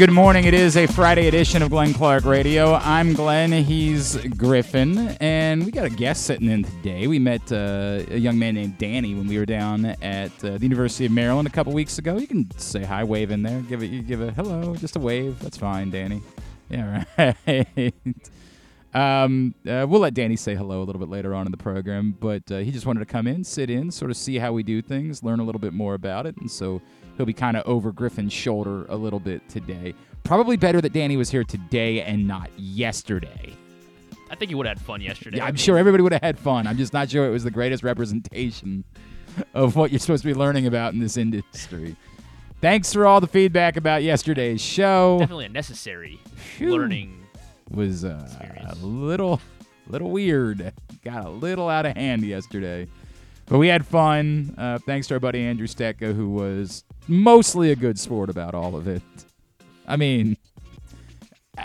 Good morning. It is a Friday edition of Glenn Clark Radio. I'm Glenn. He's Griffin, and we got a guest sitting in today. We met uh, a young man named Danny when we were down at uh, the University of Maryland a couple weeks ago. You can say hi, wave in there, give it, you give a hello, just a wave. That's fine, Danny. Yeah, right. Um, uh, we'll let Danny say hello a little bit later on in the program, but uh, he just wanted to come in, sit in, sort of see how we do things, learn a little bit more about it, and so he'll be kind of over Griffin's shoulder a little bit today. Probably better that Danny was here today and not yesterday. I think he would have had fun yesterday. Yeah, I'm sure everybody would have had fun. I'm just not sure it was the greatest representation of what you're supposed to be learning about in this industry. Thanks for all the feedback about yesterday's show. Definitely a necessary Phew. learning. was uh, a little little weird. Got a little out of hand yesterday. But we had fun. Uh, thanks to our buddy Andrew Stecca, who was mostly a good sport about all of it. I mean,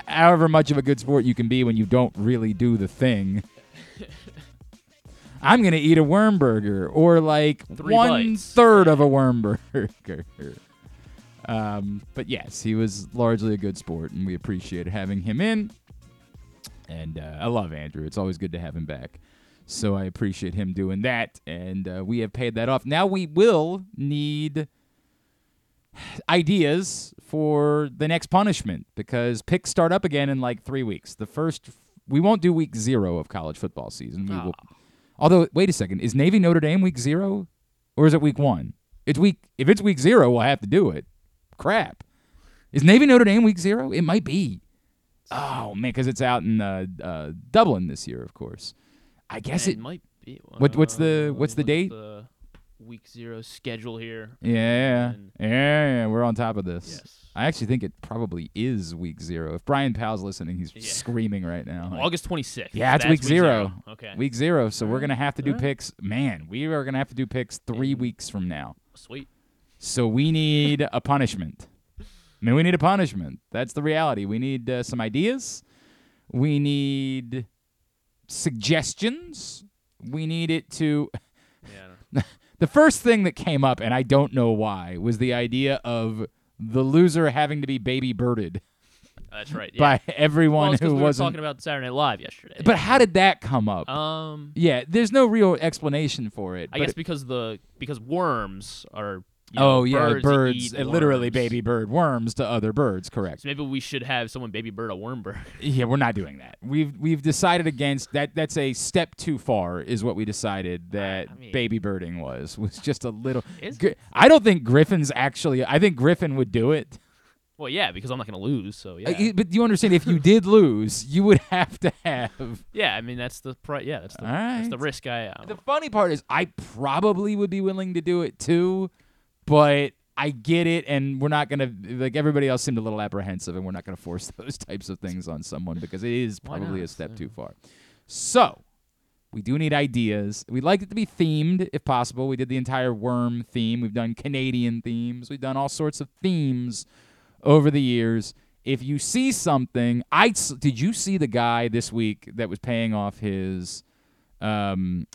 however much of a good sport you can be when you don't really do the thing. I'm gonna eat a worm burger, or like Three one bites. third of a worm burger. Um, but yes, he was largely a good sport, and we appreciate having him in. And uh, I love Andrew. It's always good to have him back. So I appreciate him doing that, and uh, we have paid that off. Now we will need ideas for the next punishment because picks start up again in like three weeks. The first, we won't do week zero of college football season. We will. Although, wait a second, is Navy Notre Dame week zero, or is it week one? It's week. If it's week zero, we'll have to do it. Crap. Is Navy Notre Dame week zero? It might be. Oh man, because it's out in uh, uh, Dublin this year, of course. I guess it, it. might be. What- what's the- uh, what's the date? The week zero schedule here. Yeah, And- yeah, yeah. We're on top of this. Yes. I actually think it probably is week zero. If Brian Powell's listening, he's Yeah. screaming right now. Like, August 26th. Yeah, it's That's week zero. Okay. Week zero. So we're gonna have to do Alright. picks. Man, we are gonna have to do picks three And- weeks from now. Sweet. So we need a punishment. I mean, we need a punishment. That's the reality. We need uh, some ideas. We need suggestions. We need it to. Yeah. I don't- The first thing that came up, and I don't know why, was the idea of the loser having to be baby birded That's right. Yeah. by everyone well, who we wasn't. talking about Saturday Night Live yesterday. but how did that come up? um, yeah, there's no real explanation for it. I guess it- because the because worms are. You oh yeah, birds, birds, uh, literally worms. baby bird worms to other birds. Correct. So maybe we should have someone baby bird a worm bird. Yeah, we're not doing that. We've we've decided against that. That's a step too far, is what we decided that I mean- baby birding was was just a little. I don't think Griffin's actually. I think Griffin would do it. Well, yeah, because I'm not going to lose. So yeah. Uh, but you understand, if you did lose, you would have to have. yeah, I mean that's the pri- yeah that's the All that's the risk I. Uh, The funny part is, I probably would be willing to do it too, but I get it, and we're not gonna like everybody else seemed a little apprehensive, and we're not gonna force those types of things on someone because it is probably a step too far. So. We do need ideas. We'd like it to be themed if possible. We did the entire worm theme. We've done Canadian themes. We've done all sorts of themes over the years. If you see something, I did you see the guy this week that was paying off his um,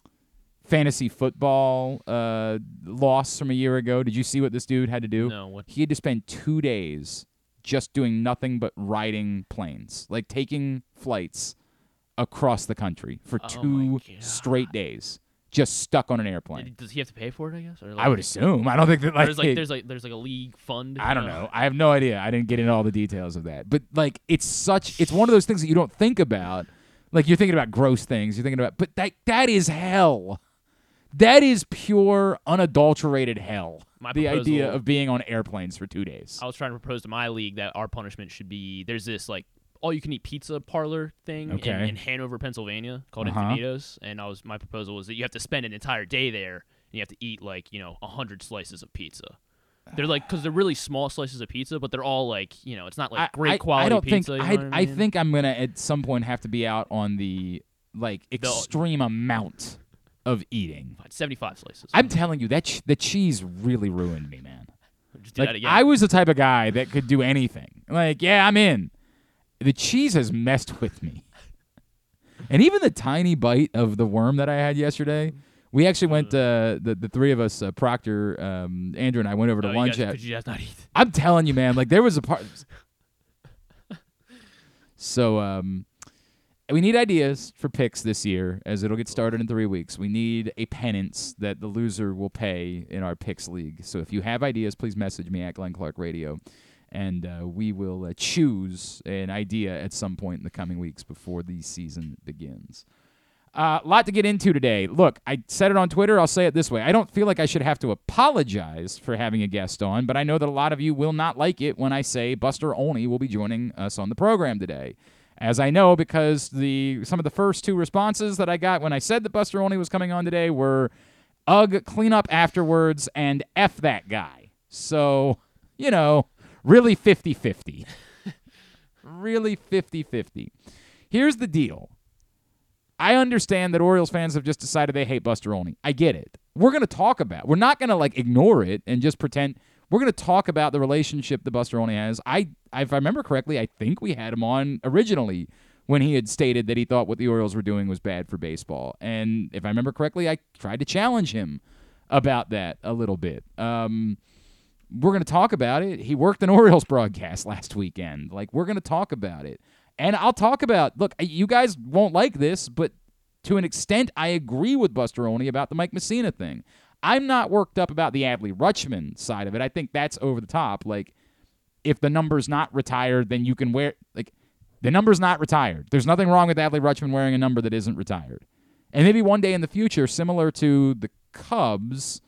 fantasy football uh, loss from a year ago? Did you see what this dude had to do? no, what? He had to spend two days just doing nothing but riding planes, like taking flights across the country for Oh two straight days, just stuck on an airplane. Did- Does he have to pay for it? I guess. Or I would assume. I don't think that like, There's like there's like there's like a league fund. I don't you know. I have no idea. I didn't get into all the details of that. But like it's such it's one of those things that you don't think about. Like you're thinking about gross things. You're thinking about but that that is hell. That is pure unadulterated hell. My the idea of being on airplanes for 2 days. I was trying to propose to my league that our punishment should be there's this like all you can eat pizza parlor thing Okay. in, in Hanover, Pennsylvania called Uh-huh. Infinitos, and I was my proposal was that you have to spend an entire day there and you have to eat like you know a hundred slices of pizza. They're like because they're really small slices of pizza, but they're all like you know it's not like great I, quality I don't pizza. think know I what I, I think I'm going to at some point have to be out on the like extreme amount of eating. Fine, 75 slices. I'm telling you that ch- the cheese really ruined me, man. just do Like that again. I was the type of guy that could do anything. Like, yeah, I'm in. The cheese has messed with me. and even the tiny bite of the worm that I had yesterday, we actually went uh, the the three of us, uh, Proctor, um, Andrew, and I went over to Oh, lunch You at. could you guys not eat? I'm telling you, man, like there was a part. So um, we need ideas for picks this year, as it'll get started in three weeks. We need a penance that the loser will pay in our picks league. So if you have ideas, please message me at Glenn Clark Radio, and uh, we will uh, choose an idea at some point in the coming weeks before the season begins. A uh, lot to get into today. Look, I said it on Twitter. I'll say it this way. I don't feel like I should have to apologize for having a guest on, but I know that a lot of you will not like it when I say Buster Olney will be joining us on the program today. As I know, because the some of the first two responses that I got when I said that Buster Olney was coming on today were Ugh, clean up afterwards and F that guy. So, you know, really 50 50. really 50 50. Here's the deal I understand that Orioles fans have just decided they hate Buster Olney. I get it. We're going to talk about. We're not going to like ignore it and just pretend. We're going to talk about the relationship that Buster Olney has. I, if I remember correctly, I think we had him on originally when he had stated that he thought what the Orioles were doing was bad for baseball. And if I remember correctly, I tried to challenge him about that a little bit. Um, we're going to talk about it. He worked an Orioles broadcast last weekend. Like, we're going to talk about it. And I'll talk about look, you guys won't like this, but to an extent, I agree with Buster Olney about the Mike Mussina thing. I'm not worked up about the Adley Rutschman side of it. I think that's over the top. Like, if the number's not retired, then you can wear like the number's not retired. There's nothing wrong with Adley Rutschman wearing a number that isn't retired. And maybe one day in the future, similar to the Cubs,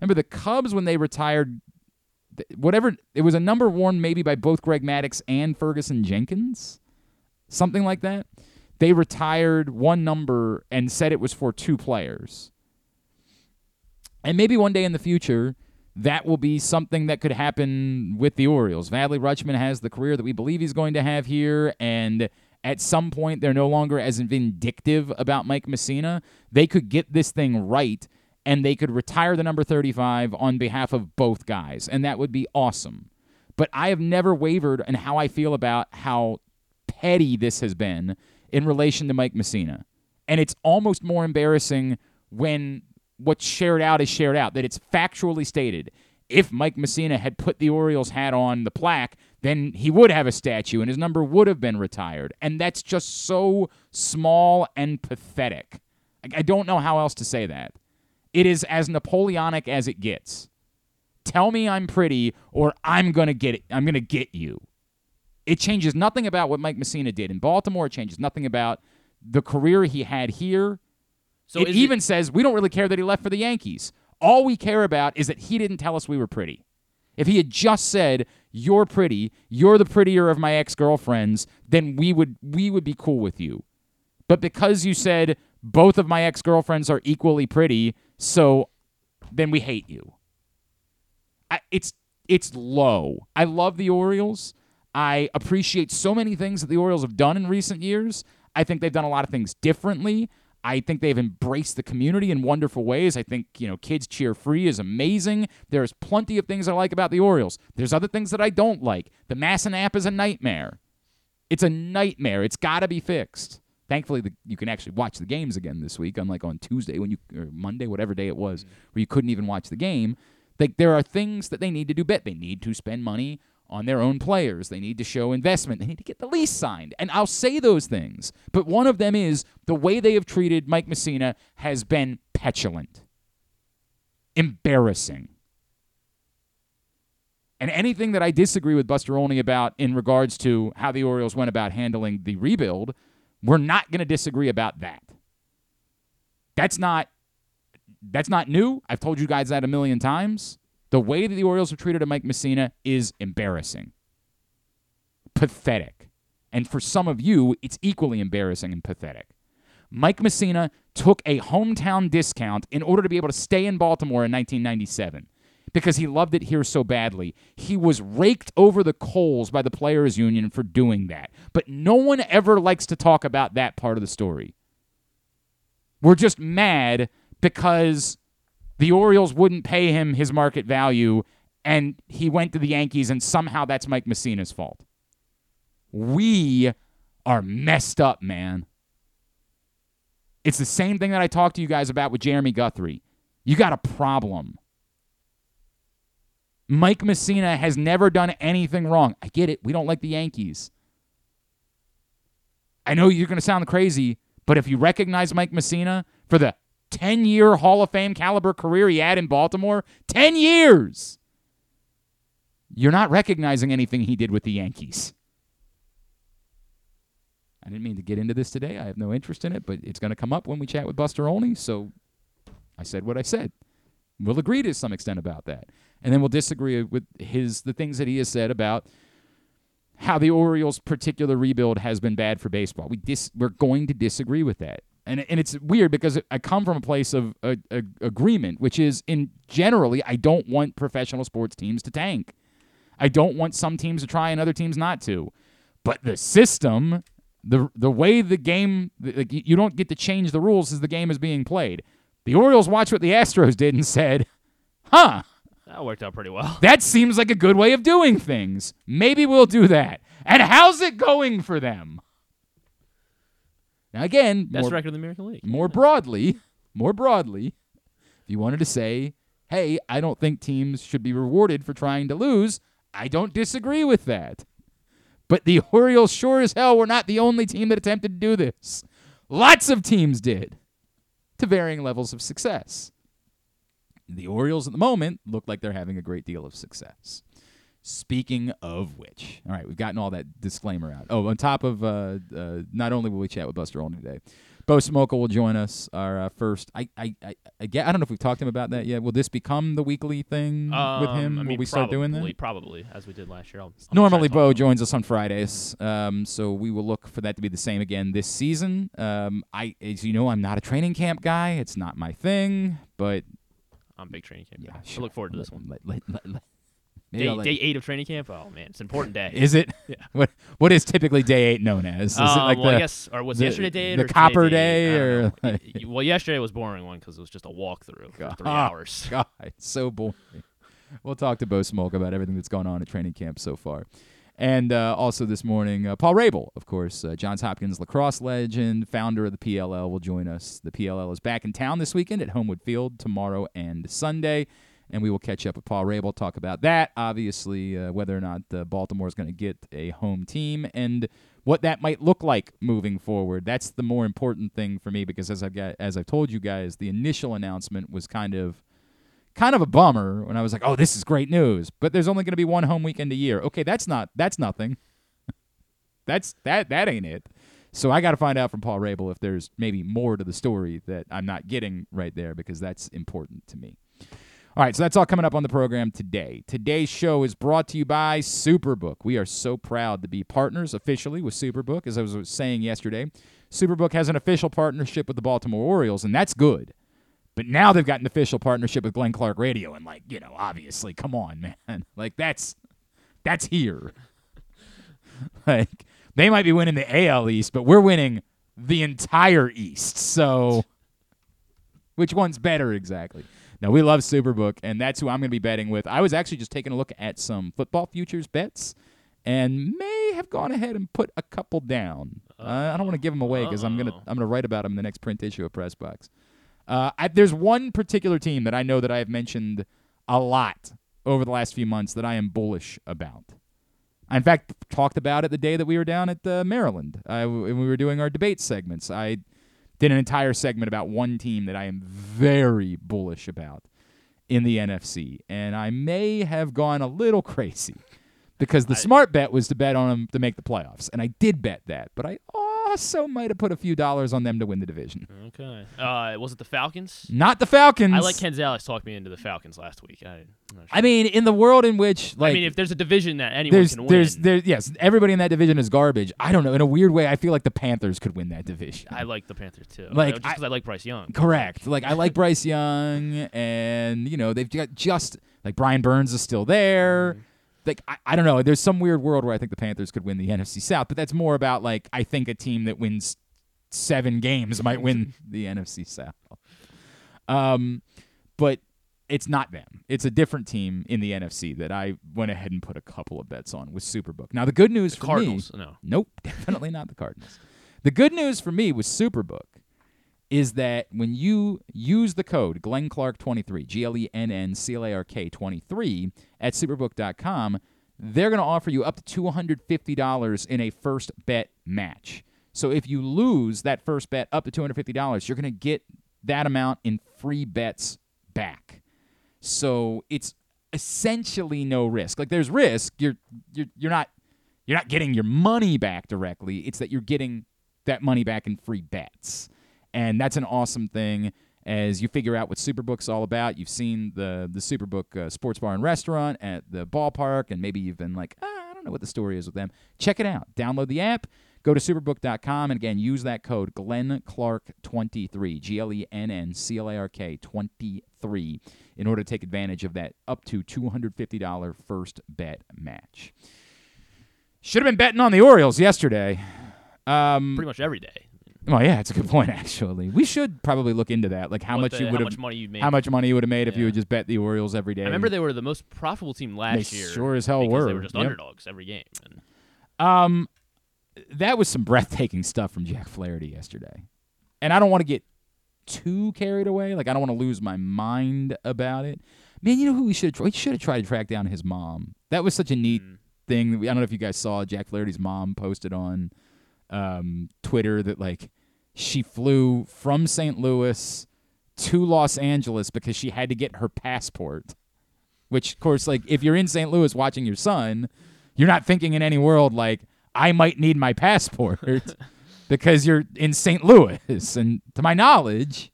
remember the Cubs when they retired whatever it was a number worn maybe by both Greg Maddux and Ferguson Jenkins something like that. They retired one number and said it was for two players. And maybe one day in the future, that will be something that could happen with the Orioles. Adley Rutschman has the career that we believe he's going to have here, and at some point they're no longer as vindictive about Mike Mussina. They could get this thing right, and they could retire the number 35 on behalf of both guys, and that would be awesome. But I have never wavered in how I feel about how petty this has been in relation to Mike Mussina. And it's almost more embarrassing when what's shared out is shared out, that it's factually stated. If Mike Mussina had put the Orioles hat on the plaque, then he would have a statue and his number would have been retired. And that's just so small and pathetic. I don't know how else to say that. It is as Napoleonic as it gets. Tell me I'm pretty or I'm going to get it. I'm going to get you. It changes nothing about what Mike Mussina did in Baltimore. It changes nothing about the career he had here. So it even it, says we don't really care that he left for the Yankees. All we care about is that he didn't tell us we were pretty. If he had just said, "You're pretty, you're the prettier of my ex-girlfriends," then we would we would be cool with you. But because you said both of my ex-girlfriends are equally pretty, so then we hate you. I, it's it's low. I love the Orioles. I appreciate so many things that the Orioles have done in recent years. I think they've done a lot of things differently. I think they've embraced the community in wonderful ways. I think, you know, kids cheer free is amazing. There's plenty of things I like about the Orioles. There's other things that I don't like. The MASN app is a nightmare. It's a nightmare. It's got to be fixed. Thankfully, the, you can actually watch the games again this week, unlike on Tuesday when you or Monday, whatever day it was, mm-hmm. where you couldn't even watch the game. Like there are things that they need to do better. They need to spend money on their own players. They need to show investment. They need to get the lease signed. And I'll say those things. But one of them is the way they have treated Mike Mussina has been petulant, embarrassing. And anything that I disagree with Buster Olney about in regards to how the Orioles went about handling the rebuild, we're not going to disagree about that. That's not that's not new. I've told you guys that a million times. The way that the Orioles have treated Mike Mussina is embarrassing, pathetic. And for some of you, it's equally embarrassing and pathetic. Mike Mussina took a hometown discount in order to be able to stay in Baltimore in 1997 because he loved it here so badly. He was raked over the coals by the players' union for doing that. But no one ever likes to talk about that part of the story. We're just mad because the Orioles wouldn't pay him his market value, and he went to the Yankees, and somehow that's Mike Mussina's fault. We are messed up, man. It's the same thing that I talked to you guys about with Jeremy Guthrie. You got a problem. Mike Mussina has never done anything wrong. I get it. We don't like the Yankees. I know you're going to sound crazy, but if you recognize Mike Mussina for the 10 year Hall of Fame caliber career he had in Baltimore, 10 years, you're not recognizing anything he did with the Yankees. I didn't mean to get into this today. I have no interest in it, but it's going to come up when we chat with Buster Olney. So I said what I said. We'll agree to some extent about that, and then we'll disagree with his the things that he has said about how the Orioles' particular rebuild has been bad for baseball. We dis- we're going to disagree with that, and and it's weird because I come from a place of a, a, agreement, which is in generally I don't want professional sports teams to tank. I don't want some teams to try and other teams not to. But the system, the the way the game, like you don't get to change the rules as the game is being played. The Orioles watched what the Astros did and said, "Huh." That worked out pretty well. That seems like a good way of doing things. Maybe we'll do that. And how's it going for them? Now, again, Best more, record in the American League. more broadly, more broadly, if you wanted to say, hey, I don't think teams should be rewarded for trying to lose, I don't disagree with that. But the Orioles sure as hell were not the only team that attempted to do this. Lots of teams did, to varying levels of success. The Orioles at the moment look like they're having a great deal of success. Speaking of which, all right, we've gotten all that disclaimer out. Oh, on top of uh, uh, not only will we chat with Buster Olney today, Bo Smolka will join us. Our uh, first, I, I, I, I, get, I don't know if we've talked to him about that yet. Will this become the weekly thing with him? Um, I mean, will we start doing probably- that? Probably, as we did last year. I'll, I'll Normally, try to talk Bo joins us on Fridays, um, so we will look for that to be the same again this season. Um, I, as you know, I'm not a training camp guy; it's not my thing. But I'm a big training camp. yeah, guy. sure. I look forward to this one. let- let- let- let- maybe Day, day eight of training camp. Oh man, it's an important day. Is it? Yeah. What What is typically day eight known as? Is it Um, like well, the I guess, or was the- yesterday day the copper day, day or like- well, yesterday was boring one because it was just a walkthrough for three hours. God, so boring. We'll talk to Bo Smolka about everything that's gone on at training camp so far. And uh, also this morning, uh, Paul Rabil, of course, uh, Johns Hopkins lacrosse legend, founder of the PLL, will join us. The PLL is back in town this weekend at Homewood Field tomorrow and Sunday. And we will catch up with Paul Rabil, talk about that, obviously, uh, whether or not uh, Baltimore is going to get a home team and what that might look like moving forward. That's the more important thing for me because, as I've, got, as I've told you guys, the initial announcement was kind of kind of a bummer when I was like, "Oh, this is great news," but there's only going to be one home weekend a year. Okay, that's not that's nothing. that's that that ain't it. So I got to find out from Paul Rabil if there's maybe more to the story that I'm not getting right there because that's important to me. All right, so that's all coming up on the program today. Today's show is brought to you by Superbook. We are so proud to be partners officially with Superbook. As I was saying yesterday, Superbook has an official partnership with the Baltimore Orioles, and that's good. But now they've got an official partnership with Glenn Clark Radio, and like, you know, obviously, come on, man. Like that's that's here. like they might be winning the AL East, but we're winning the entire East. So which one's better exactly? Now we love Superbook, and that's who I'm going to be betting with. I was actually just taking a look at some football futures bets, and may have gone ahead and put a couple down. Uh, I don't want to give them away because I'm gonna I'm gonna write about them in the next print issue of Press Box. Uh, I, there's one particular team that I know that I have mentioned a lot over the last few months that I am bullish about. I, in fact, talked about it the day that we were down at uh, Maryland. I, when we were doing our debate segments. I did an entire segment about one team that I am very bullish about in the NFC, and I may have gone a little crazy because the I- smart bet was to bet on them to make the playoffs, and I did bet that, but I also might have put a few dollars on them to win the division. Okay. Uh, was it the Falcons? Not the Falcons. I like Ken Zales talked me into the Falcons last week. I, I'm not sure. I mean, in the world in which, like, I mean, if there's a division that anyone there's, can win, there's, there's, yes, everybody in that division is garbage. I don't know. In a weird way, I feel like the Panthers could win that division. I like the Panthers too. Like, just because I, like Bryce Young. Correct. Like I like Bryce Young, and you know they've got just like Brian Burns is still there. Like I, I don't know. There's some weird world where I think the Panthers could win the NFC South, but that's more about like I think a team that wins seven games might win the NFC South. Um, but it's not them. It's a different team in the NFC that I went ahead and put a couple of bets on with Superbook. Now the good news for me Cardinals. No. Nope, definitely not the Cardinals. The good news for me with Superbook is that when you use the code Glenn Clark 23, G L E N N C L A R K 23 at superbook.com, they're going to offer you up to $250 in a first bet match. So if you lose that first bet up to $250, you're going to get that amount in free bets back. So it's essentially no risk. Like there's risk. You're you're you're not you're not getting your money back directly. It's that you're getting that money back in free bets. And that's an awesome thing as you figure out what Superbook's all about. You've seen the the Superbook uh, sports bar and restaurant at the ballpark and maybe you've been like, ah, I don't know what the story is with them. Check it out. Download the app. Go to superbook.com and again use that code Glenn Clark 23 G L E N N C L A R K 23 in order to take advantage of that up to $250 first bet match. Should have been betting on the Orioles yesterday. Um, Pretty much every day. Well, yeah, it's a good point. Actually, we should probably look into that. Like how What much the- you would how have, much money you made. how much money you would have made if you would just bet the Orioles every day. I remember they were the most profitable team last They year. sure as hell because were. They were just Yep. underdogs every game. And Um, that was some breathtaking stuff from Jack Flaherty yesterday, and I don't want to get too carried away. Like I don't want to lose my mind about it. Man, you know who we should we should have tried to track down his mom. That was such a neat Mm. thing. I don't know if you guys saw Jack Flaherty's mom posted on um, Twitter that like she flew from St. Louis to Los Angeles because she had to get her passport. Which, of course, like if you're in St. Louis watching your son, you're not thinking in any world like I might need my passport because you're in St. Louis. And to my knowledge,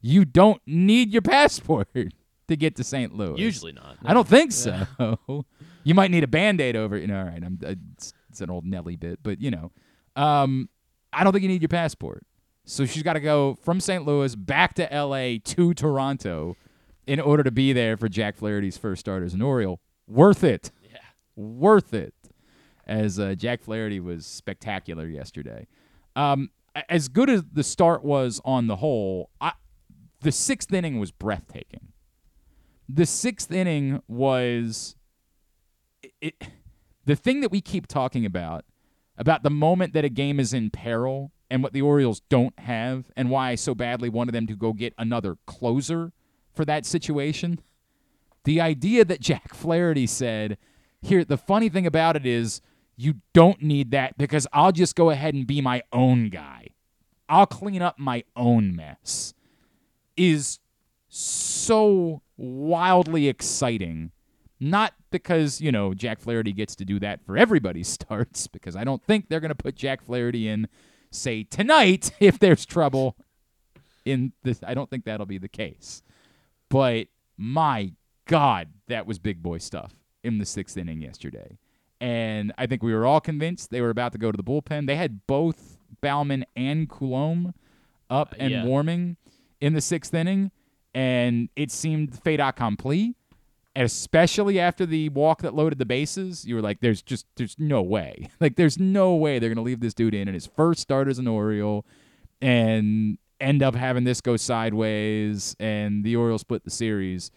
you don't need your passport to get to St. Louis. usually not. I don't think so. you might need a band-aid over it. You know, all right, I'm, it's, it's an old Nelly bit, but you know, um, I don't think you need your passport. So she's got to go from St. Louis back to L.A. to Toronto in order to be there for Jack Flaherty's first start as an Oriole. Worth it. Yeah. Worth it. As uh, Jack Flaherty was spectacular yesterday. Um, as good as the start was on the whole, I, the sixth inning was breathtaking the sixth inning was it, it, the thing that we keep talking about about the moment that a game is in peril and what the Orioles don't have and why I so badly wanted them to go get another closer for that situation. The idea that Jack Flaherty said, here the funny thing about it is you don't need that because I'll just go ahead and be my own guy. I'll clean up my own mess. Is so wildly exciting. Not because, you know, Jack Flaherty gets to do that for everybody's starts, because I don't think they're going to put Jack Flaherty in, say, tonight if there's trouble. In this, I don't think that'll be the case. But my God, that was big boy stuff in the sixth inning yesterday. And I think we were all convinced they were about to go to the bullpen. They had both Baumann and Coulombe up Uh, and yeah. warming in the sixth inning, and it seemed fait accompli. Especially after the walk that loaded the bases, you were like, "There's just, there's no way. Like, there's no way they're gonna leave this dude in in his first start as an Oriole, and end up having this go sideways, and the Orioles split the series.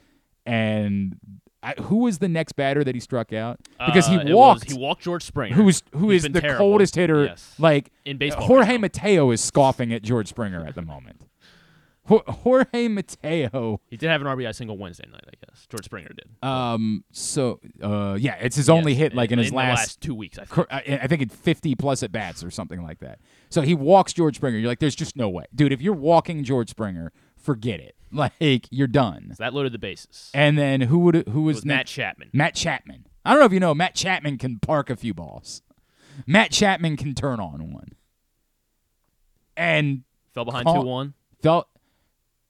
And I, who was the next batter that he struck out? Because Uh, he was- walked. he walked George Springer. who's who is the terrible. coldest hitter? Yes. Like in baseball. Jorge right. Mateo is scoffing at George Springer at the moment. Jorge Mateo. He did have an RBI single Wednesday night, I guess. George Springer did. Um. So. Uh. Yeah. It's his only Yes, hit, like in, his the last. two weeks. I think. I I think it's 50 plus at bats or something like that. So he walks George Springer. You're like, there's just no way, dude. If you're walking George Springer, forget it. Like you're done. So that loaded the bases. And then who would who was, was Matt? Chapman. Matt Chapman. I don't know if you know, Matt Chapman can park a few balls. Matt Chapman can turn on one. And Fell behind two one. felt It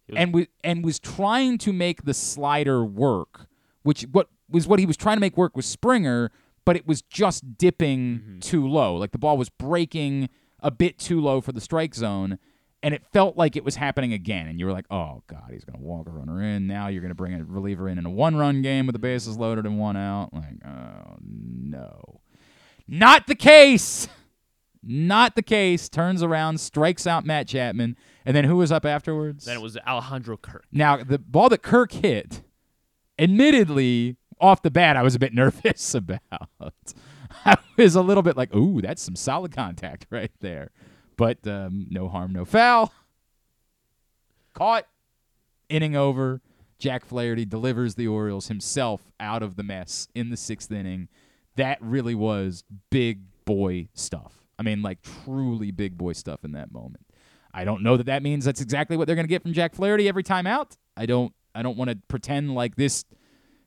was- and was and was trying to make the slider work, which what was what he was trying to make work with Springer, but it was just dipping Mm-hmm. too low. Like the ball was breaking a bit too low for the strike zone, and it felt like it was happening again. And you were like, "Oh God, he's gonna walk a runner in. Now you're gonna bring a reliever in in a one-run game with the bases loaded and one out." Like, oh no, not the case. Not the case. Turns around, strikes out Matt Chapman, and then who was up afterwards? Then it was Alejandro Kirk. Now, the ball that Kirk hit, admittedly, off the bat, I was a bit nervous about. I was a little bit like, ooh, that's some solid contact right there. But um, no harm, no foul. Caught. Inning over. Jack Flaherty delivers the Orioles himself out of the mess in the sixth inning. That really was big boy stuff I mean, like truly big boy stuff in that moment. I don't know that that means that's exactly what they're going to get from Jack Flaherty every time out. I don't. I don't want to pretend like this.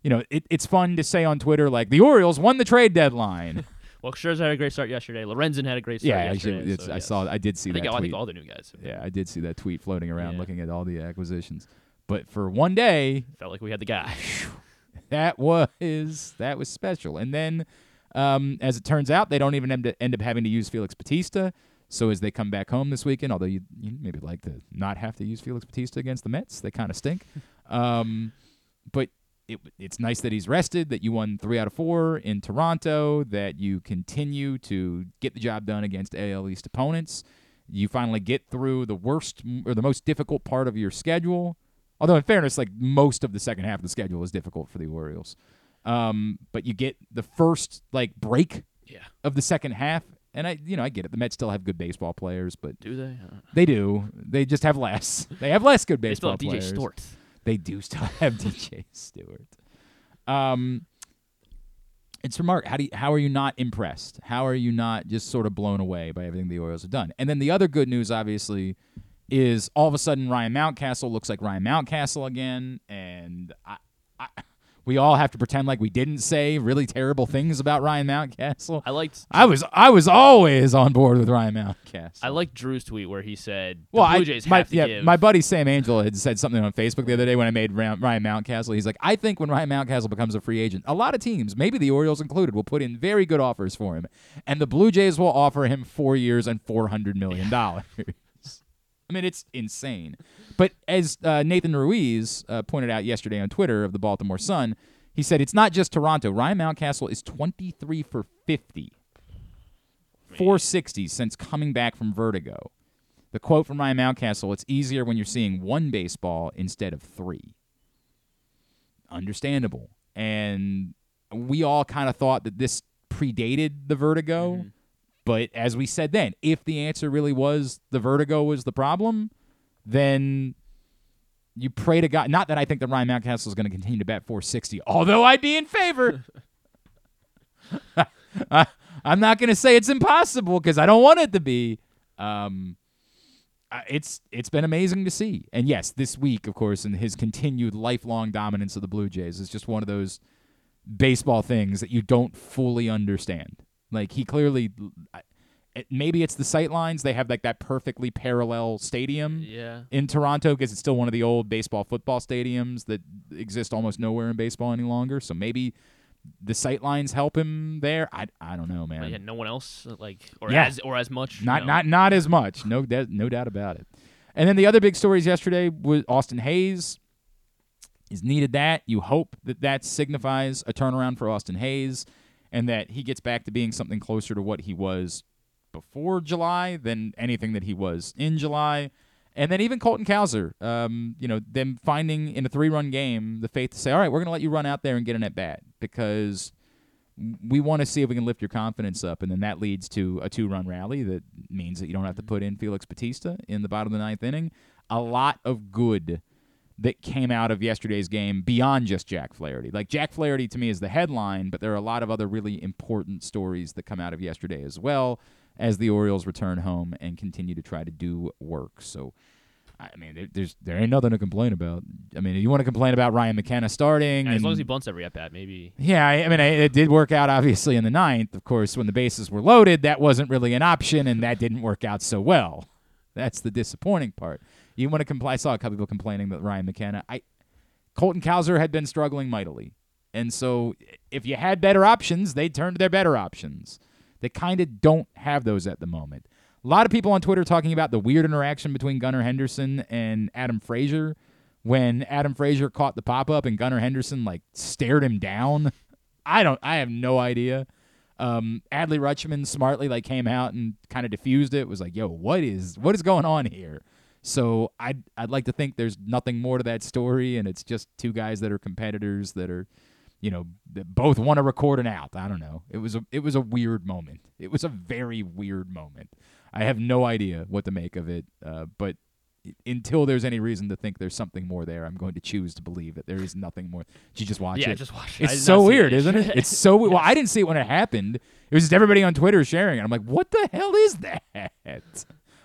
You know, it, it's fun to say on Twitter like the Orioles won the trade deadline. Well, Scherzer had a great start yesterday. Lorenzen had a great start yeah, yesterday. it's, so I yes. saw. I did see I think, that I tweet. think all the new guys. yeah, I did see that tweet floating around, Yeah. looking at all the acquisitions. But for one day, Felt like we had the guy. that was that was special. And then, um, as it turns out, they don't even end, end up having to use Felix Bautista. So as they come back home this weekend, although you maybe like to not have to use Felix Bautista against the Mets, they kind of stink. um, but it, it's nice that he's rested. That you won three out of four in Toronto. That you continue to get the job done against AL East opponents. You finally get through the worst or the most difficult part of your schedule. Although, in fairness, like most of the second half of the schedule is difficult for the Orioles. Um, but you get the first like break yeah. of the second half, and I, you know, I get it. The Mets still have good baseball players, but Do they? I they do. They just have less. They have less good They still baseball have DJ players. Stort. They do still have DJ Stewart. Um, it's remark. How do you, how are you not impressed? How are you not just sort of blown away by everything the Orioles have done? And then the other good news, obviously, is all of a sudden Ryan Mountcastle looks like Ryan Mountcastle again, and I, I, we all have to pretend like we didn't say really terrible things about Ryan Mountcastle. I liked. I was I was always on board with Ryan Mountcastle. I liked Drew's tweet where he said the Well, Blue I, Jays my, have to yeah, give. my buddy Sam Angel had said something on Facebook the other day when I made Ryan Ryan Mountcastle. He's like, I think when Ryan Mountcastle becomes a free agent, a lot of teams, maybe the Orioles included, will put in very good offers for him, and the Blue Jays will offer him four years and four hundred million dollars. I mean, it's insane. But as uh, Nathan Ruiz uh, pointed out yesterday on Twitter of the Baltimore Sun, he said it's not just Toronto. Ryan Mountcastle is twenty three for fifty. 460 since coming back from Vertigo. The quote from Ryan Mountcastle it's easier when you're seeing one baseball instead of three. Understandable. And we all kind of thought that this predated the Vertigo. Mhm. But as we said then, if the answer really was the Vertigo was the problem, then you pray to God. Not that I think that Ryan Mountcastle is going to continue to bat 460, although I'd be in favor. I, I'm not going to say it's impossible because I don't want it to be. Um, it's it's been amazing to see, and yes, this week, of course, and his continued lifelong dominance of the Blue Jays is just one of those baseball things that you don't fully understand. Like he clearly, it, maybe it's the sight lines. They have like that perfectly parallel stadium yeah. in Toronto because it's still one of the old baseball football stadiums that exist almost nowhere in baseball any longer. So maybe the sight lines help him there. I, I don't know, man. But yeah, no one else like or Yeah. as or as much. Not no. not not as much. No no doubt about it. And then the other big stories yesterday was Austin Hays. is needed that. You hope that that signifies a turnaround for Austin Hays, and that he gets back to being something closer to what he was before July than anything that he was in July. And then even Colton Cowser, um, you know, them finding in a three-run game the faith to say, "All right, we're going to let you run out there and get an at bat because we want to see if we can lift your confidence up, and then that leads to a two-run rally that means that you don't have to put in Felix Bautista in the bottom of the ninth inning. A lot of good that came out of yesterday's game beyond just Jack Flaherty. Like Jack Flaherty to me is the headline, but there are a lot of other really important stories that come out of yesterday as well as the Orioles return home and continue to try to do work. So. I mean, there, there's there ain't nothing to complain about. I mean, you want to complain about Ryan McKenna starting, Yeah, as long as he bunts every at bat, maybe. yeah, I, I mean, I- it did work out obviously in the ninth. Of course, when the bases were loaded, that wasn't really an option, and that didn't work out so well. That's the disappointing part. You want to complain? I saw a couple people complaining that Ryan McKenna, I, Colton Cowser had been struggling mightily, and so if you had better options, they turned to their better options. They kind of don't have those at the moment. A lot of people on Twitter talking about the weird interaction between Gunnar Henderson and Adam Frazier when Adam Frazier caught the pop up and Gunnar Henderson like stared him down. I don't I have no idea. Um, Adley Rutschman smartly like came out and kind of diffused it. Was like, "Yo, what is what is going on here?" So I'd I'd like to think there's nothing more to that story, and it's just two guys that are competitors that are, you know, that both want to record an out. I don't know. It was a it was a weird moment. It was a very weird moment. I have no idea what to make of it, uh, but until there's any reason to think there's something more there, I'm going to choose to believe that there is nothing more. Did you just watch yeah, it? just watch. it. It's so weird, it. isn't it? It's so we- well. I didn't see it when it happened, It was just everybody on Twitter sharing it. I'm like, what the hell is that?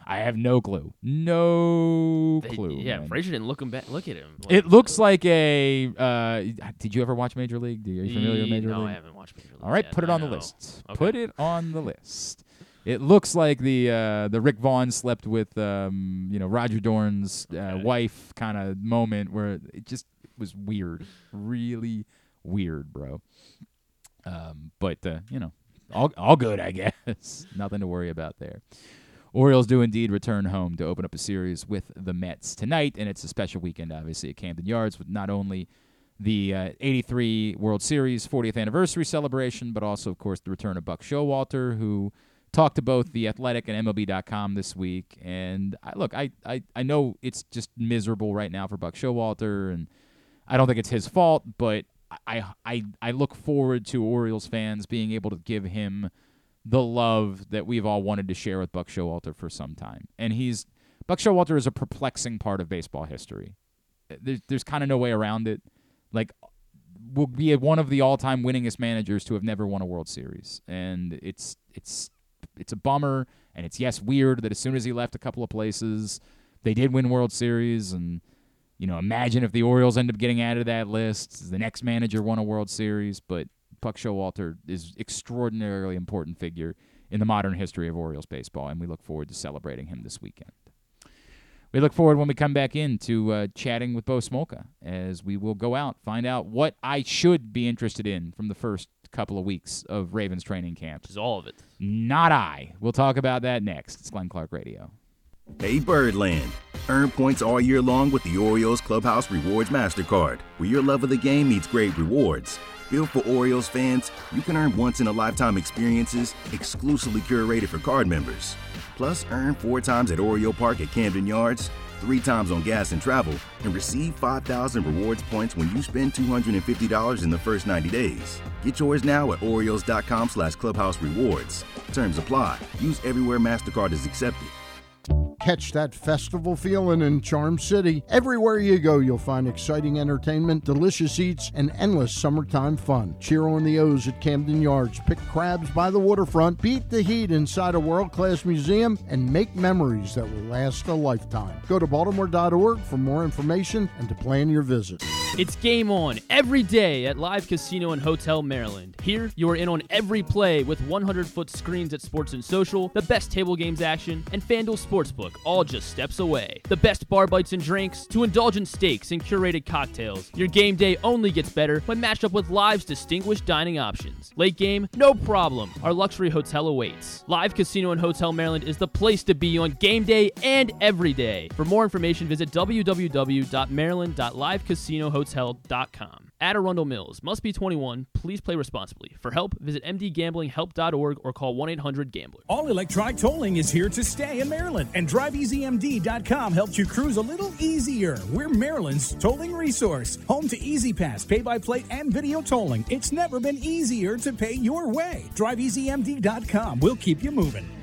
I have no clue. No They- clue. yeah, man. Frazier didn't look him back. Look at him. It looks like a. Uh, did you ever watch Major League? Are you familiar with Major no, League? No, I haven't watched Major League. All right, yet. put it I on the list. Okay. Put it on the list. It looks like the uh, the Rick Vaughn slept with um, you know Roger Dorn's uh, Okay. wife kind of moment where it just was weird, really weird, bro. Um, but uh, you know, all all good, I guess. Nothing to worry about there. Orioles do indeed return home to open up a series with the Mets tonight, and it's a special weekend, obviously, at Camden Yards with not only the uh, 83 World Series 40th anniversary celebration, but also, of course, the return of Buck Showalter, who talked to both The Athletic and MLB.com this week. And I, look, I, I, I know it's just miserable right now for Buck Showalter, and I don't think it's his fault, but I, I, I look forward to Orioles fans being able to give him the love that we've all wanted to share with Buck Showalter for some time. And he's Buck Showalter is a perplexing part of baseball history. Uh, there's there's kind of no way around it. Like will be one of the all-time winningest managers to have never won a World Series. And it's it's it's a bummer and it's yes weird that as soon as he left a couple of places, they did win World Series and you know, imagine if the Orioles end up getting added to that list. The next manager won a World Series, but Buck Showalter is extraordinarily important figure in the modern history of Orioles baseball, and we look forward to celebrating him this weekend. We look forward when we come back in to uh, chatting with Bo Smolka as we will go out, find out what I should be interested in from the first couple of weeks of Ravens training camp. Is all of it. Not I. We'll talk about that next. It's Glenn Clark Radio. Hey Birdland. Earn points all year long with the Orioles Clubhouse Rewards MasterCard, where your love of the game meets great rewards. Built for Orioles fans, you can earn once in a lifetime experiences exclusively curated for card members. Plus, earn four times at Oriole Park at Camden Yards, three times on gas and travel, and receive 5,000 rewards points when you spend $250 in the first 90 days. Get yours now at Orioles.com slash clubhouse rewards. Terms apply. Use everywhere MasterCard is accepted. Catch that festival feeling in Charm City. Everywhere you go, you'll find exciting entertainment, delicious eats, and endless summertime fun. Cheer on the O's at Camden Yards, pick crabs by the waterfront, beat the heat inside a world class museum, and make memories that will last a lifetime. Go to baltimore.org for more information and to plan your visit. It's game on every day at Live Casino and Hotel Maryland. Here, you are in on every play with 100 foot screens at Sports and Social, the best table games action, and FanDuel Sportsbook, all just steps away. The best bar bites and drinks to indulgent steaks and curated cocktails. Your game day only gets better when matched up with Live's distinguished dining options. Late game, no problem. Our luxury hotel awaits. Live Casino and Hotel Maryland is the place to be on game day and every day. For more information, visit www.maryland.livecasinohotel.com. At Arundel Mills, must be 21. Please play responsibly. For help, visit mdgamblinghelp.org or call 1-800-GAMBLER. All electronic tolling is here to stay in Maryland, and DriveEasyMD.com helps you cruise a little easier. We're Maryland's tolling resource, home to E-ZPass, pay by plate, and video tolling. It's never been easier to pay your way. DriveEasyMD.com will keep you moving.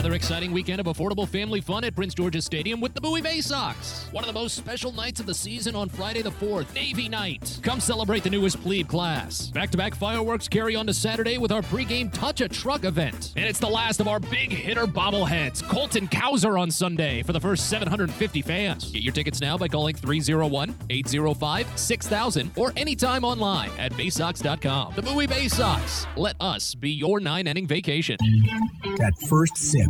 Another exciting weekend of affordable family fun at Prince George's Stadium with the Bowie Bay Sox. One of the most special nights of the season on Friday the 4th, Navy Night. Come celebrate the newest plebe class. Back to back fireworks carry on to Saturday with our pregame Touch a Truck event. And it's the last of our big hitter bobbleheads, Colton Cowser on Sunday for the first 750 fans. Get your tickets now by calling 301 805 6000 or anytime online at baysox.com. The Bowie Bay Sox. Let us be your nine inning vacation. That first sip,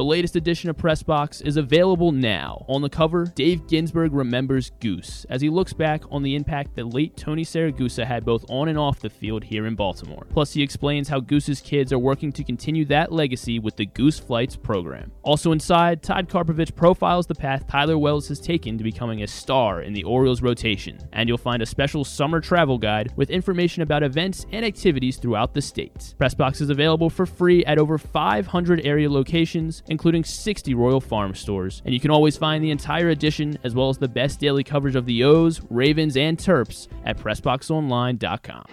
The latest edition of Press Box is available now. On the cover, Dave Ginsburg remembers Goose as he looks back on the impact that late Tony Siragusa had both on and off the field here in Baltimore. Plus, he explains how Goose's kids are working to continue that legacy with the Goose Flights program. Also inside, Todd Karpovich profiles the path Tyler Wells has taken to becoming a star in the Orioles rotation, and you'll find a special summer travel guide with information about events and activities throughout the state. Pressbox is available for free at over 500 area locations, including 60 Royal Farm stores, and you can always find the entire edition as well as the best daily coverage of the O's, Ravens, and Terps at PressBoxOnline.com.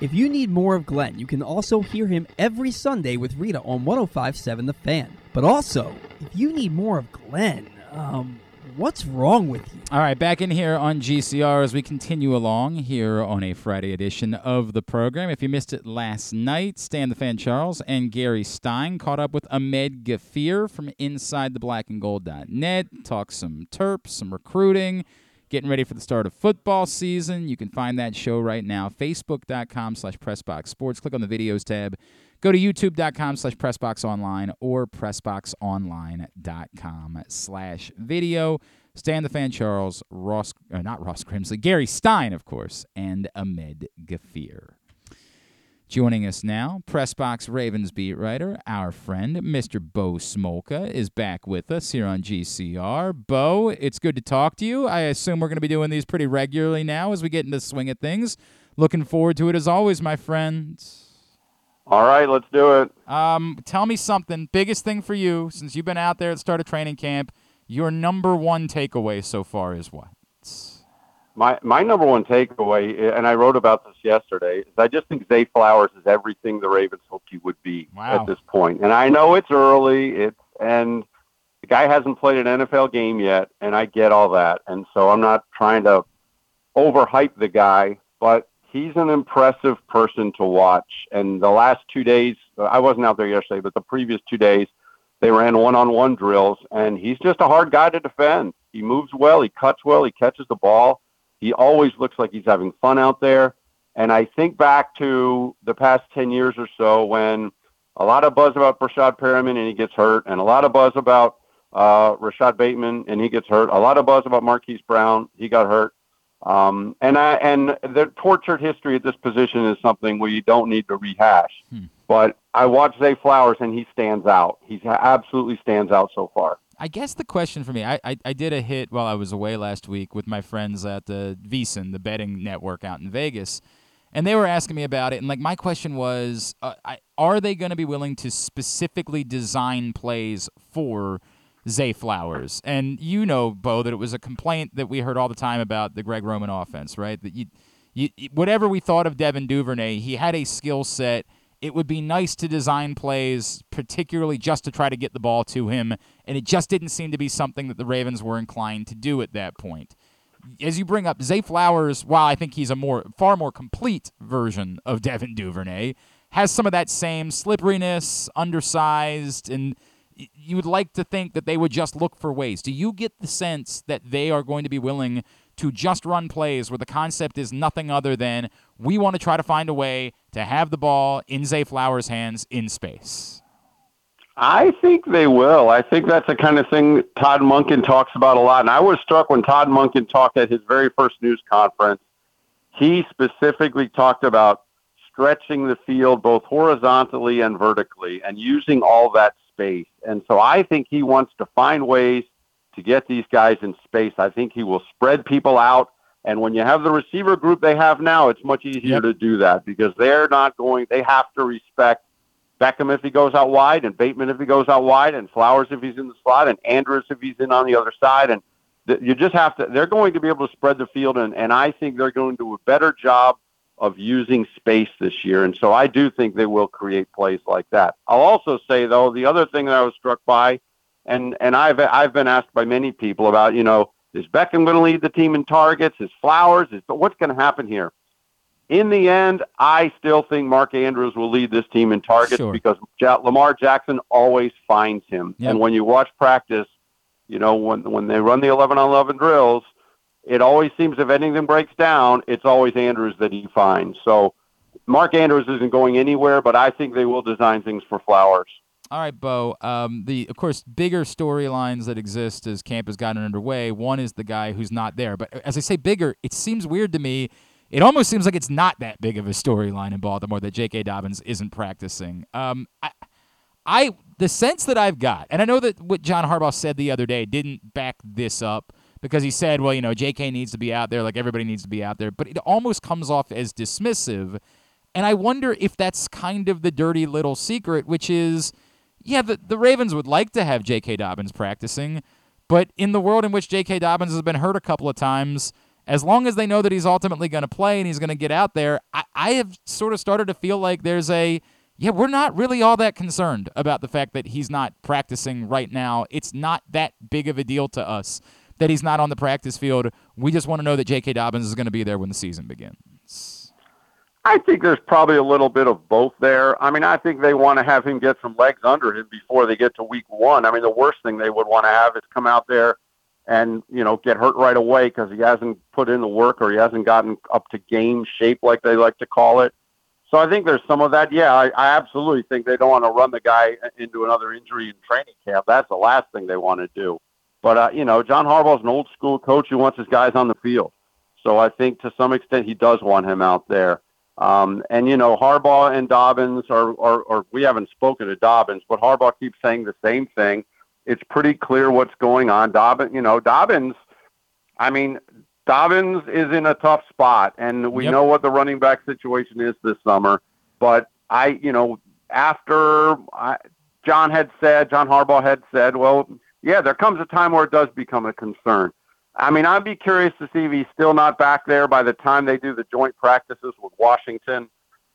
If you need more of Glenn, you can also hear him every Sunday with Rita on 1057 The Fan. But also, if you need more of Glenn, um, what's wrong with you? All right, back in here on GCR as we continue along here on a Friday edition of the program. If you missed it last night, Stan the Fan Charles and Gary Stein caught up with Ahmed Ghaffir from Inside the Black and Gold.net, talked some Terps, some recruiting, getting ready for the start of football season. You can find that show right now, facebook.com slash pressbox sports. Click on the videos tab. Go to youtube.com slash pressboxonline or pressboxonline.com slash video. Stan the Fan Charles, Ross, or not Ross Grimsley, Gary Stein, of course, and Ahmed Ghaffir. Joining us now, Pressbox Ravens beat writer, our friend, Mr. Bo Smolka, is back with us here on GCR. Bo, it's good to talk to you. I assume we're going to be doing these pretty regularly now as we get into the swing of things. Looking forward to it as always, my friend. All right, let's do it. Um, tell me something. Biggest thing for you since you've been out there at the start of training camp. Your number one takeaway so far is what? My my number one takeaway, and I wrote about this yesterday, is I just think Zay Flowers is everything the Ravens hoped he would be Wow. at this point. And I know it's early, it's and the guy hasn't played an NFL game yet, and I get all that. And so I'm not trying to overhype the guy, but he's an impressive person to watch. And the last two days, I wasn't out there yesterday, but the previous two days, they ran one-on-one drills, and he's just a hard guy to defend. He moves well, he cuts well, he catches the ball. He always looks like he's having fun out there. And I think back to the past 10 years or so when a lot of buzz about Breshad Perriman and he gets hurt, and a lot of buzz about uh, Rashad Bateman and he gets hurt, a lot of buzz about Marquise Brown, he got hurt. Um, and I, and the tortured history at this position is something we don't need to rehash. Hmm. But I watch Zay Flowers and he stands out. He absolutely stands out so far. I guess the question for me, I, I, I did a hit while I was away last week with my friends at the VSiN, the betting network out in Vegas, and they were asking me about it. And like my question was, uh, I, are they going to be willing to specifically design plays for Zay Flowers? And you know, Bo, that it was a complaint that we heard all the time about the Greg Roman offense, right? That you, you whatever we thought of Devin Duvernay, he had a skill set it would be nice to design plays, particularly just to try to get the ball to him, and it just didn't seem to be something that the Ravens were inclined to do at that point. As you bring up, Zay Flowers, while I think he's a more far more complete version of Devin Duvernay, has some of that same slipperiness, undersized, and you would like to think that they would just look for ways. Do you get the sense that they are going to be willing to just run plays where the concept is nothing other than we want to try to find a way to have the ball in Zay Flowers' hands in space? I think they will. I think that's the kind of thing Todd Monken talks about a lot. And I was struck when Todd Monken talked at his very first news conference. He specifically talked about stretching the field both horizontally and vertically and using all that space. And so I think he wants to find ways to get these guys in space. I think he will spread people out. And when you have the receiver group they have now, it's much easier Yep. to do that because they're not going, they have to respect Beckham if he goes out wide, and Bateman if he goes out wide, and Flowers if he's in the slot, and Andrews if he's in on the other side. And th- you just have to, they're going to be able to spread the field. And, and I think they're going to do a better job of using space this year. And so I do think they will create plays like that. I'll also say, though, the other thing that I was struck by, and, and I've, I've been asked by many people about, you know, is Beckham going to lead the team in targets? Is Flowers? Is, what's going to happen here? In the end, I still think Mark Andrews will lead this team in targets Sure. because ja- Lamar Jackson always finds him. Yep. And when you watch practice, you know, when when they run the 11 on 11 drills, it always seems if anything breaks down, it's always Andrews that he finds. So Mark Andrews isn't going anywhere, but I think they will design things for Flowers. All right, Bo. Um, the of course bigger storylines that exist as camp has gotten underway. One is the guy who's not there, but as I say bigger, it seems weird to me. It almost seems like it's not that big of a storyline in Baltimore that J.K. Dobbins isn't practicing. Um, I, I the sense that I've got, and I know that what John Harbaugh said the other day didn't back this up because he said, well, you know, J.K. needs to be out there, like everybody needs to be out there, but it almost comes off as dismissive. And I wonder if that's kind of the dirty little secret, which is yeah, the, the Ravens would like to have J.K. Dobbins practicing, but in the world in which J.K. Dobbins has been hurt a couple of times, as long as they know that he's ultimately going to play and he's going to get out there, I, I have sort of started to feel like there's a, yeah, we're not really all that concerned about the fact that he's not practicing right now. It's not that big of a deal to us that he's not on the practice field. We just want to know that J.K. Dobbins is going to be there when the season begins. I think there's probably a little bit of both there. I mean, I think they want to have him get some legs under him before they get to week one. I mean, the worst thing they would want to have is come out there and, you know, get hurt right away because he hasn't put in the work or he hasn't gotten up to game shape, like they like to call it. So I think there's some of that. Yeah, I, I absolutely think they don't want to run the guy into another injury in training camp. That's the last thing they want to do. But, uh, you know, John Harbaugh's an old school coach who wants his guys on the field. So I think to some extent he does want him out there. Um, and you know, Harbaugh and Dobbins are, are, are, we haven't spoken to Dobbins, but Harbaugh keeps saying the same thing. It's pretty clear what's going on. Dobbins, you know, Dobbins, I mean, Dobbins is in a tough spot, and we yep. know what the running back situation is this summer. But I, you know, after I, John had said, John Harbaugh had said, well, yeah, there comes a time where it does become a concern. I mean, I'd be curious to see if he's still not back there by the time they do the joint practices with Washington.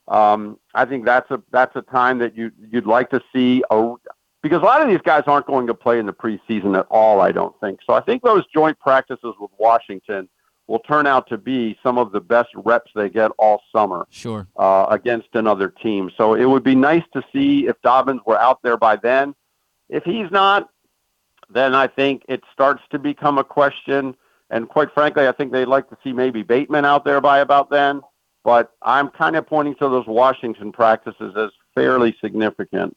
Um, I think that's a that's a time that you you'd like to see a because a lot of these guys aren't going to play in the preseason at all. I don't think so. I think those joint practices with Washington will turn out to be some of the best reps they get all summer. Sure. Uh, against another team, so it would be nice to see if Dobbins were out there by then. If he's not, then I think it starts to become a question. And quite frankly, I think they'd like to see maybe Bateman out there by about then. But I'm kind of pointing to those Washington practices as fairly significant.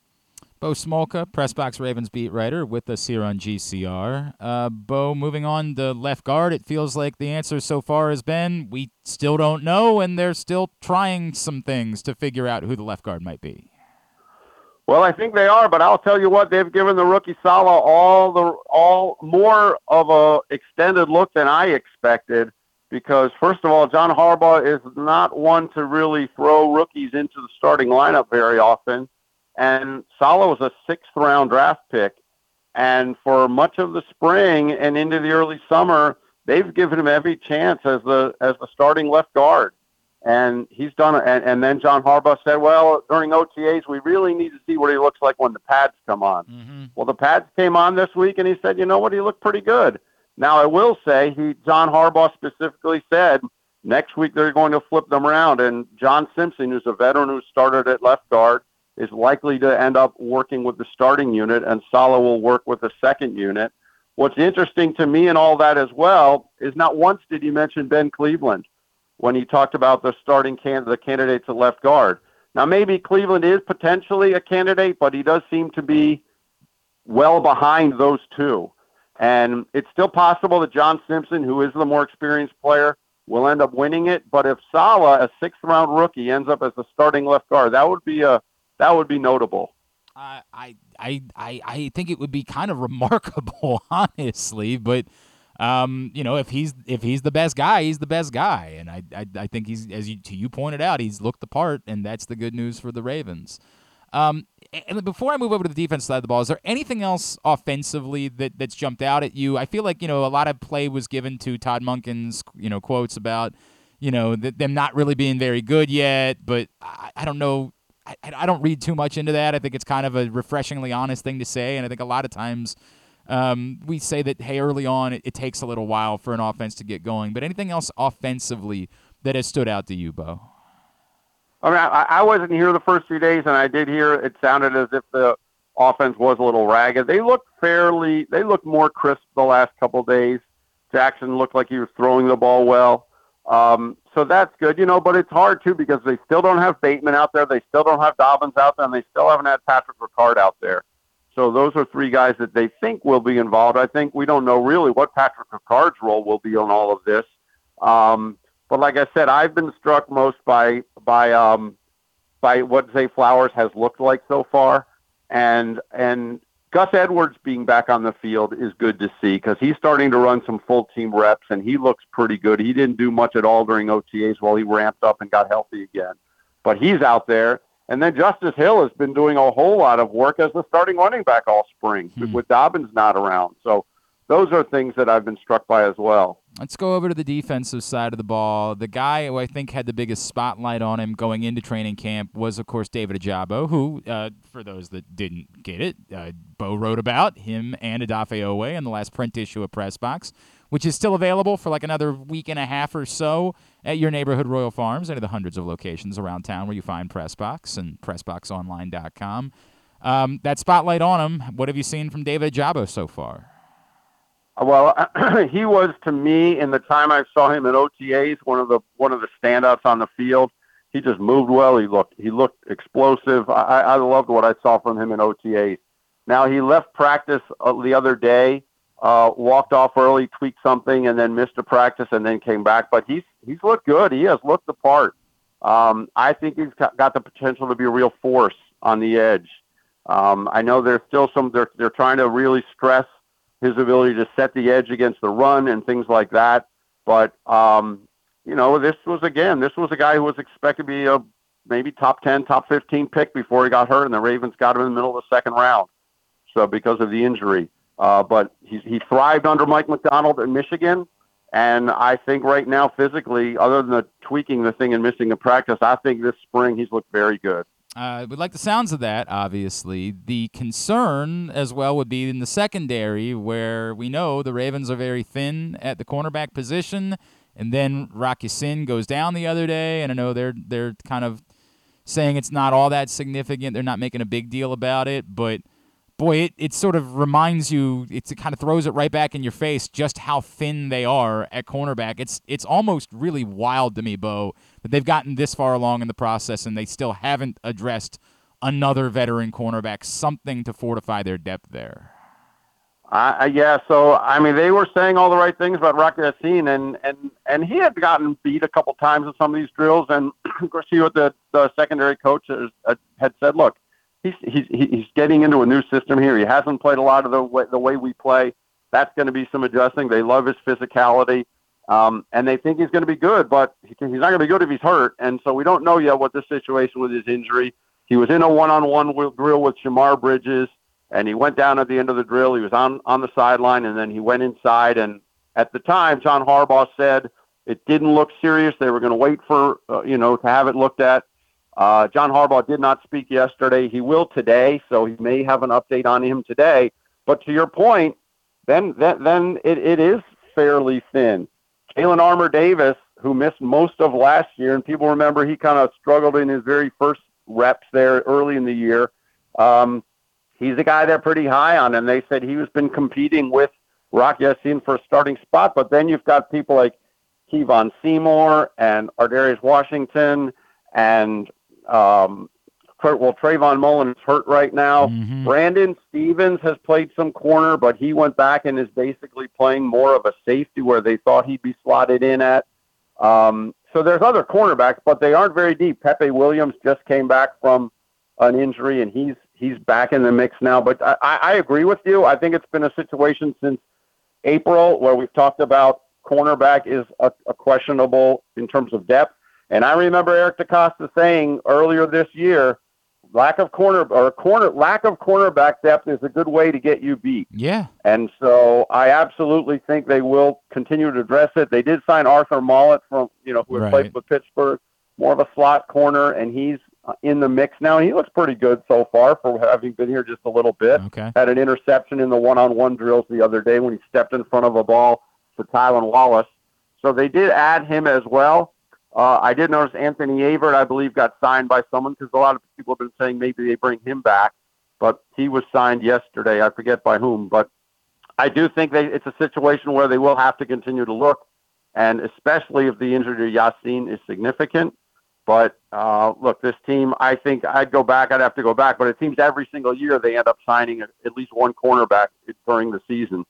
Bo Smolka, Pressbox Ravens beat writer, with us here on GCR. Uh, Bo, moving on to left guard, it feels like the answer so far has been we still don't know, and they're still trying some things to figure out who the left guard might be. Well, I think they are, but I'll tell you what, they've given the rookie Sala all the all more of a extended look than I expected because first of all, John Harbaugh is not one to really throw rookies into the starting lineup very often. And Sala was a sixth round draft pick. And for much of the spring and into the early summer, they've given him every chance as the as the starting left guard and he's done it. And, and then John Harbaugh said, well, during OTAs, we really need to see what he looks like when the pads come on. Mm-hmm. Well, the pads came on this week, and he said, you know what, he looked pretty good. Now, I will say, he John Harbaugh specifically said next week they're going to flip them around, and John Simpson, who's a veteran who started at left guard, is likely to end up working with the starting unit, and Sala will work with the second unit. What's interesting to me in all that as well is not once did he mention Ben Cleveland when he talked about the starting can the candidates at left guard. Now maybe Cleveland is potentially a candidate, but he does seem to be well behind those two. And it's still possible that John Simpson, who is the more experienced player, will end up winning it. But if Sala, a sixth round rookie, ends up as the starting left guard, that would be a that would be notable. I I I I think it would be kind of remarkable, honestly, but um, you know, if he's if he's the best guy, he's the best guy, and I I, I think he's as you you pointed out, he's looked the part, and that's the good news for the Ravens. Um, and before I move over to the defense side of the ball, is there anything else offensively that that's jumped out at you? I feel like you know a lot of play was given to Todd Monken's you know quotes about you know th- them not really being very good yet, but I, I don't know. I, I don't read too much into that. I think it's kind of a refreshingly honest thing to say, and I think a lot of times um, we say that hey, early on it, it, takes a little while for an offense to get going. But anything else offensively that has stood out to you, Bo? I mean, I, I wasn't here the first few days, and I did hear it sounded as if the offense was a little ragged. They looked fairly, they looked more crisp the last couple days. Jackson looked like he was throwing the ball well. Um, so that's good, you know, but it's hard too because they still don't have Bateman out there. They still don't have Dobbins out there, and they still haven't had Patrick Ricard out there. So those are three guys that they think will be involved. I think we don't know really what Patrick Ricard's role will be on all of this. Um, but like I said, I've been struck most by by um, by what Zay Flowers has looked like so far, and and Gus Edwards being back on the field is good to see because he's starting to run some full team reps and he looks pretty good. He didn't do much at all during OTAs while he ramped up and got healthy again, but he's out there. And then Justice Hill has been doing a whole lot of work as the starting running back all spring hmm. with Dobbins not around. So those are things that I've been struck by as well. Let's go over to the defensive side of the ball. The guy who I think had the biggest spotlight on him going into training camp was, of course, David Ojabo, who, uh, for those that didn't get it, uh, Bo wrote about him and Odafe Oweh in the last print issue of Press Box, which is still available for like another week and a half or so at your neighborhood Royal Farms, any of the hundreds of locations around town where you find Pressbox and PressBoxOnline.com. Um, that spotlight on him, what have you seen from David Ojabo so far? Well, he was to me in the time I saw him in OTAs one of the one of the standouts on the field. He just moved well. He looked he looked explosive. I, I loved what I saw from him in OTAs. Now he left practice uh, the other day, uh, walked off early, tweaked something, and then missed a practice, and then came back. But he's he's looked good. He has looked the part. Um, I think he's got the potential to be a real force on the edge. Um, I know there's still some. They're they're trying to really stress his ability to set the edge against the run and things like that. But um, you know, this was again, this was a guy who was expected to be a maybe top ten, top fifteen pick before he got hurt, and the Ravens got him in the middle of the second round. So because of the injury, uh, but he he thrived under Mike Macdonald in Michigan. And I think right now, physically, other than the tweaking the thing and missing the practice, I think this spring he's looked very good. Uh, we like the sounds of that, obviously. The concern as well would be in the secondary, where we know the Ravens are very thin at the cornerback position, and then Rock Ya-Sin goes down the other day, and I know they're they're kind of saying it's not all that significant. They're not making a big deal about it, but boy, it, it sort of reminds you, it kind of throws it right back in your face just how thin they are at cornerback. It's it's almost really wild to me, Bo, that they've gotten this far along in the process and they still haven't addressed another veteran cornerback, something to fortify their depth there. Uh, yeah, so I mean, they were saying all the right things about Rock Ya-Sin, and and and he had gotten beat a couple times in some of these drills, and of course, he what the the secondary coach has, uh, had said, look, he's he's he's getting into a new system here. He hasn't played a lot of the way, the way we play. That's going to be some adjusting. They love his physicality, um, and they think he's going to be good, but he's not going to be good if he's hurt. And so we don't know yet what the situation with his injury. He was in a one-on-one drill with Shemar Bridges, and he went down at the end of the drill. He was on on the sideline, and then he went inside. And at the time, John Harbaugh said it didn't look serious. They were going to wait for uh, you know to have it looked at. Uh, John Harbaugh did not speak yesterday. He will today, so he may have an update on him today. But to your point, then then, then it, it is fairly thin. Jalyn Armour Davis, who missed most of last year, and people remember he kind of struggled in his very first reps there early in the year. Um, he's a guy they're pretty high on, and they said he was been competing with Rock Ya-Sin for a starting spot. But then you've got people like Kevon Seymour and Ar'Darius Washington and um, well, Trayvon Mullen is hurt right now. Mm-hmm. Brandon Stephens has played some corner, but he went back and is basically playing more of a safety where they thought he'd be slotted in at. Um, so there's other cornerbacks, but they aren't very deep. Pepe Williams just came back from an injury, and he's he's back in the mix now. But I, I agree with you. I think it's been a situation since April where we've talked about cornerback is a, a questionable in terms of depth. And I remember Eric DeCosta saying earlier this year, lack of corner or corner lack of cornerback depth is a good way to get you beat. Yeah. And so I absolutely think they will continue to address it. They did sign Arthur Maulet from you know who right. played with Pittsburgh, more of a slot corner, and he's uh, in the mix now. And he looks pretty good so far for having been here just a little bit. Okay. Had an interception in the one-on-one drills the other day when he stepped in front of a ball for Tylan Wallace. So they did add him as well. Uh, I did notice Anthony Averett, I believe, got signed by someone because a lot of people have been saying maybe they bring him back, but he was signed yesterday. I forget by whom, but I do think they, it's a situation where they will have to continue to look. and especially if the injury to Yasin is significant. But uh, look, this team, I think I'd go back. I'd have to go back, but it seems every single year they end up signing at least one cornerback during the season.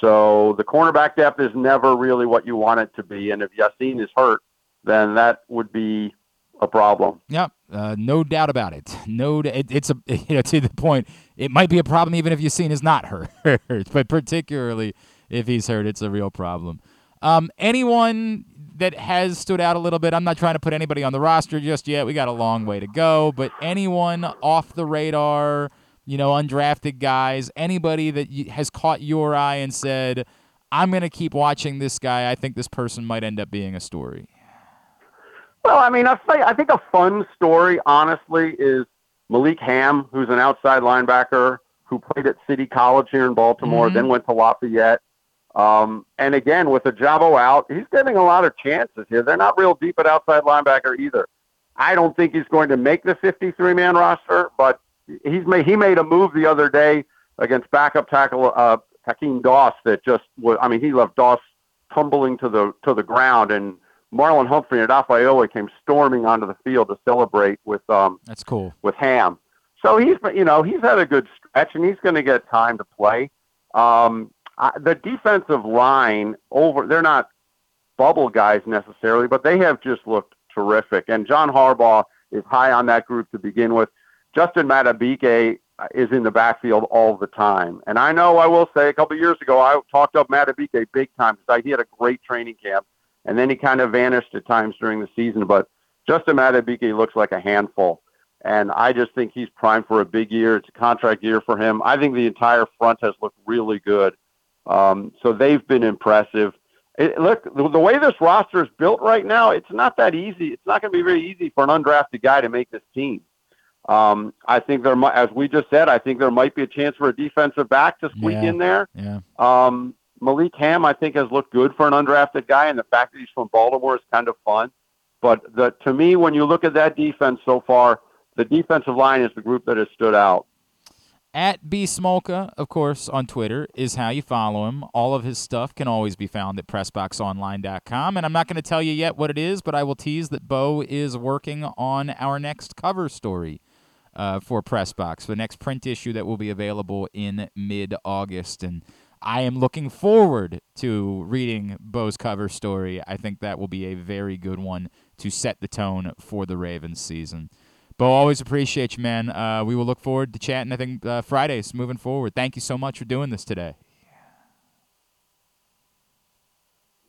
So the cornerback depth is never really what you want it to be. And if Yasin is hurt, then that would be a problem. Yep, uh, no doubt about it. No, it, it's a you know to the point. It might be a problem even if Yasin is not hurt, but particularly if he's hurt, it's a real problem. Um, anyone that has stood out a little bit. I'm not trying to put anybody on the roster just yet. We got a long way to go, but anyone off the radar, you know, undrafted guys, anybody that has caught your eye and said, "I'm going to keep watching this guy. I think this person might end up being a story." Well, I mean, I say I think a fun story, honestly, is Malik Hamm, who's an outside linebacker who played at City College here in Baltimore, mm-hmm. then went to Lafayette. Um, and again, with Ojabo out, he's getting a lot of chances here. They're not real deep at outside linebacker either. I don't think he's going to make the 53 man roster, but he's made he made a move the other day against backup tackle uh, Hakeem Doss that just was. I mean, he left Doss tumbling to the to the ground, and Marlon Humphrey and Odafe Oweh came storming onto the field to celebrate with um that's cool with Hamm. So he's you know he's had a good stretch, and he's going to get time to play. Um, the defensive line over they're not bubble guys necessarily, but they have just looked terrific. And John Harbaugh is high on that group to begin with. Justin Madubuike is in the backfield all the time. And I know I will say a couple of years ago I talked up Madubuike big time because he had a great training camp and then he kind of vanished at times during the season. But Justin Madubuike looks like a handful. And I just think he's primed for a big year. It's a contract year for him. I think the entire front has looked really good. Um, so they've been impressive. It, look, the, the way this roster is built right now, it's not that easy. It's not going to be very easy for an undrafted guy to make this team. Um, I think there might, as we just said, I think there might be a chance for a defensive back to squeak yeah, in there. Yeah. Um, Malik Hamm, I think, has looked good for an undrafted guy, and the fact that he's from Baltimore is kind of fun. But the, to me, when you look at that defense so far, the defensive line is the group that has stood out. At B Smolka, of course, on Twitter is how you follow him. All of his stuff can always be found at PressBoxOnline.com. And I'm not going to tell you yet what it is, but I will tease that Bo is working on our next cover story uh, for PressBox, the next print issue that will be available in mid August. And I am looking forward to reading Bo's cover story. I think that will be a very good one to set the tone for the Ravens season. Bo, always appreciate you, man. Uh, we will look forward to chatting, I think, uh, Fridays moving forward. Thank you so much for doing this today.